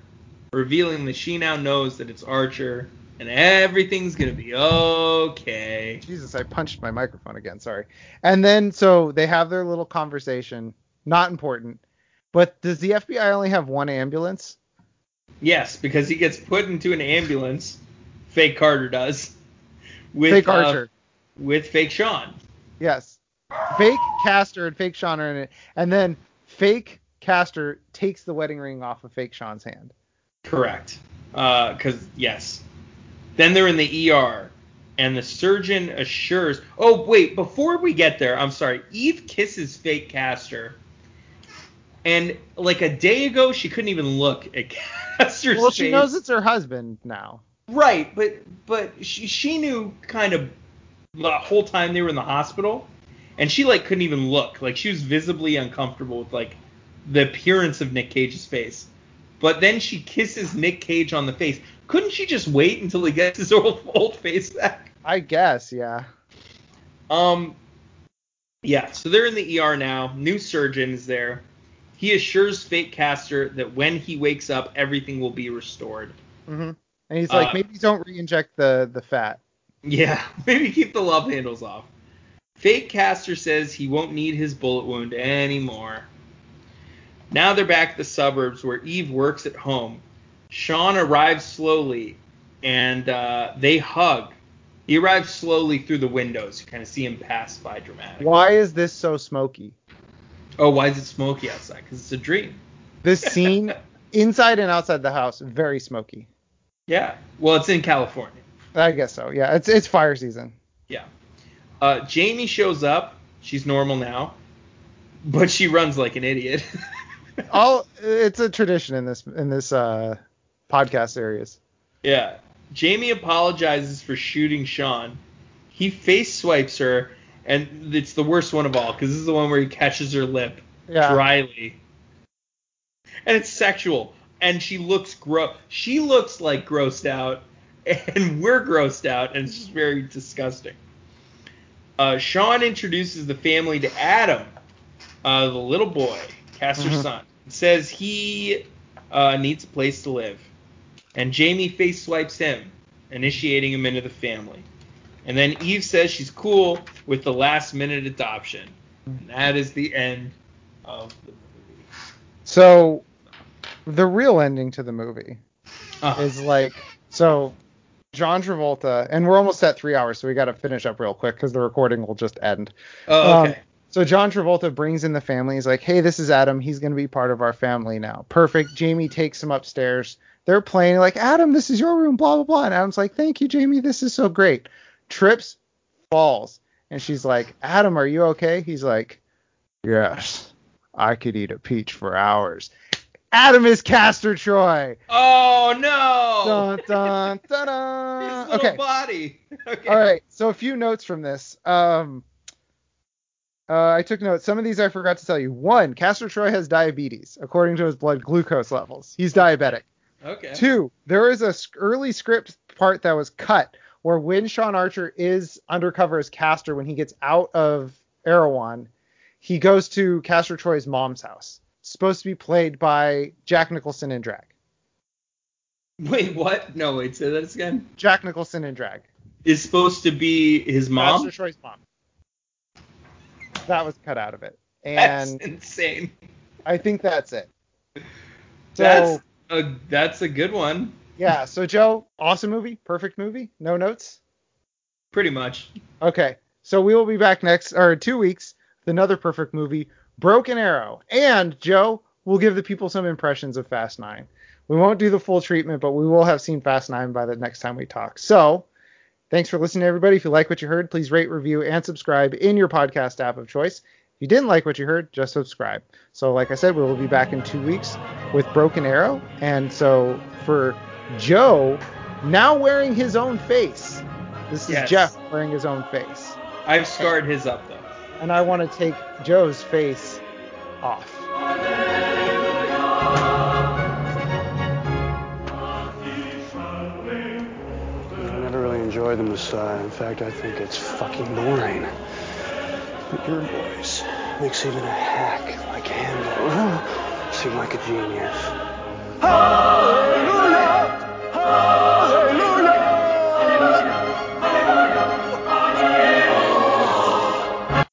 revealing that she now knows that it's Archer and everything's gonna be okay. Jesus, I punched my microphone again. Sorry. And then so they have their little conversation. Not important. But does the FBI only have one ambulance? Yes, because he gets put into an ambulance. Fake Carter does. With, Fake uh, Archer. with fake Sean. Yes. Fake Castor and fake Sean are in it. And then fake Castor takes the wedding ring off of fake Sean's hand. Correct. Because yes. Then they're in the ER, and the surgeon assures. Oh wait, before we get there, I'm sorry. Eve kisses fake Castor, and like a day ago, she couldn't even look at Castor's Well, she face. knows it's her husband now. Right, but but she she knew kind of the whole time they were in the hospital, and she like couldn't even look. Like she was visibly uncomfortable with like the appearance of Nick Cage's face. But then she kisses Nick Cage on the face. Couldn't she just wait until he gets his old old face back? I guess, yeah. Um, yeah. So they're in the ER now. New surgeon is there. He assures Fake Castor that when he wakes up, everything will be restored. hmm And he's like, Uh, maybe don't re-inject the the fat. Yeah, maybe keep the love handles off. Fake Castor says he won't need his bullet wound anymore. Now they're back at the suburbs where Eve works at home. Sean arrives slowly and uh, they hug. He arrives slowly through the windows. You kind of see him pass by dramatically. Why is this so smoky? Oh, why is it smoky outside? Because it's a dream. This scene, inside and outside the house, very smoky. Yeah. Well, it's in California. I guess so. Yeah, it's it's fire season. Yeah. Uh, Jamie shows up. She's normal now, but she runs like an idiot. All it's a tradition in this in this uh, podcast series. Yeah. Jamie apologizes for shooting Sean. He face swipes her, and it's the worst one of all because this is the one where he catches her lip Yeah. dryly. And it's sexual. And she looks gross. She looks like grossed out, and we're grossed out, and it's just very disgusting. Uh, Sean introduces the family to Adam, uh, the little boy, Castor's Mhm. son. Says he uh, needs a place to live. And Jamie face swipes him, initiating him into the family. And then Eve says she's cool with the last minute adoption. And that is the end of the movie. So the real ending to the movie Uh, is like so John Travolta, and we're almost at three hours, so we got to finish up real quick because the recording will just end. oh, okay. Um, so John Travolta brings in the family. He's like, "Hey, this is Adam. He's gonna be part of our family now." Perfect. Jamie takes him upstairs. They're playing like, "Adam, this is your room." Blah blah blah. And Adam's like, "Thank you, Jamie. This is so great." Trips, falls, and she's like, "Adam, are you okay?" He's like, "Yes, I could eat a peach for hours." Adam is Castor Troy. oh no! Dun dun dun His little Okay. body. Okay. All right. So a few notes from this. Um, uh, I took notes. Some of these I forgot to tell you. One, Castor Troy has diabetes, according to his blood glucose levels. He's diabetic. Okay. Two, there is a early script part that was cut where when Sean Archer is undercover as Castor, when he gets out of Erewhon, he goes to Castor Troy's mom's house. It's supposed to be played by Jack Nicholson in drag. Wait, what? No, wait. Say that again. Jack Nicholson in drag. Is supposed to be his mom. Castor Troy's mom. That was cut out of it. That's And insane. I think that's it. So That's a that's a good one. Yeah. So Joe, awesome movie, perfect movie. No notes. Pretty much. Okay. So we will be back next or two weeks with another perfect movie, Broken Arrow, and Joe we'll give the people some impressions of Fast Nine. We won't do the full treatment, but we will have seen Fast Nine by the next time we talk. So. Thanks for listening, everybody. If you like what you heard, please rate, review, and subscribe in your podcast app of choice. If you didn't like what you heard, just subscribe. So, like I said, we will be back in two weeks with Broken Arrow. And so, for Joe, now wearing his own face, this is Yes. Jeff wearing his own face. I've scarred his up though. And I want to take Joe's face off. I never really enjoyed the Messiah. In fact, I think it's fucking boring. But your voice makes even a hack like Handel seem like a genius. Oh.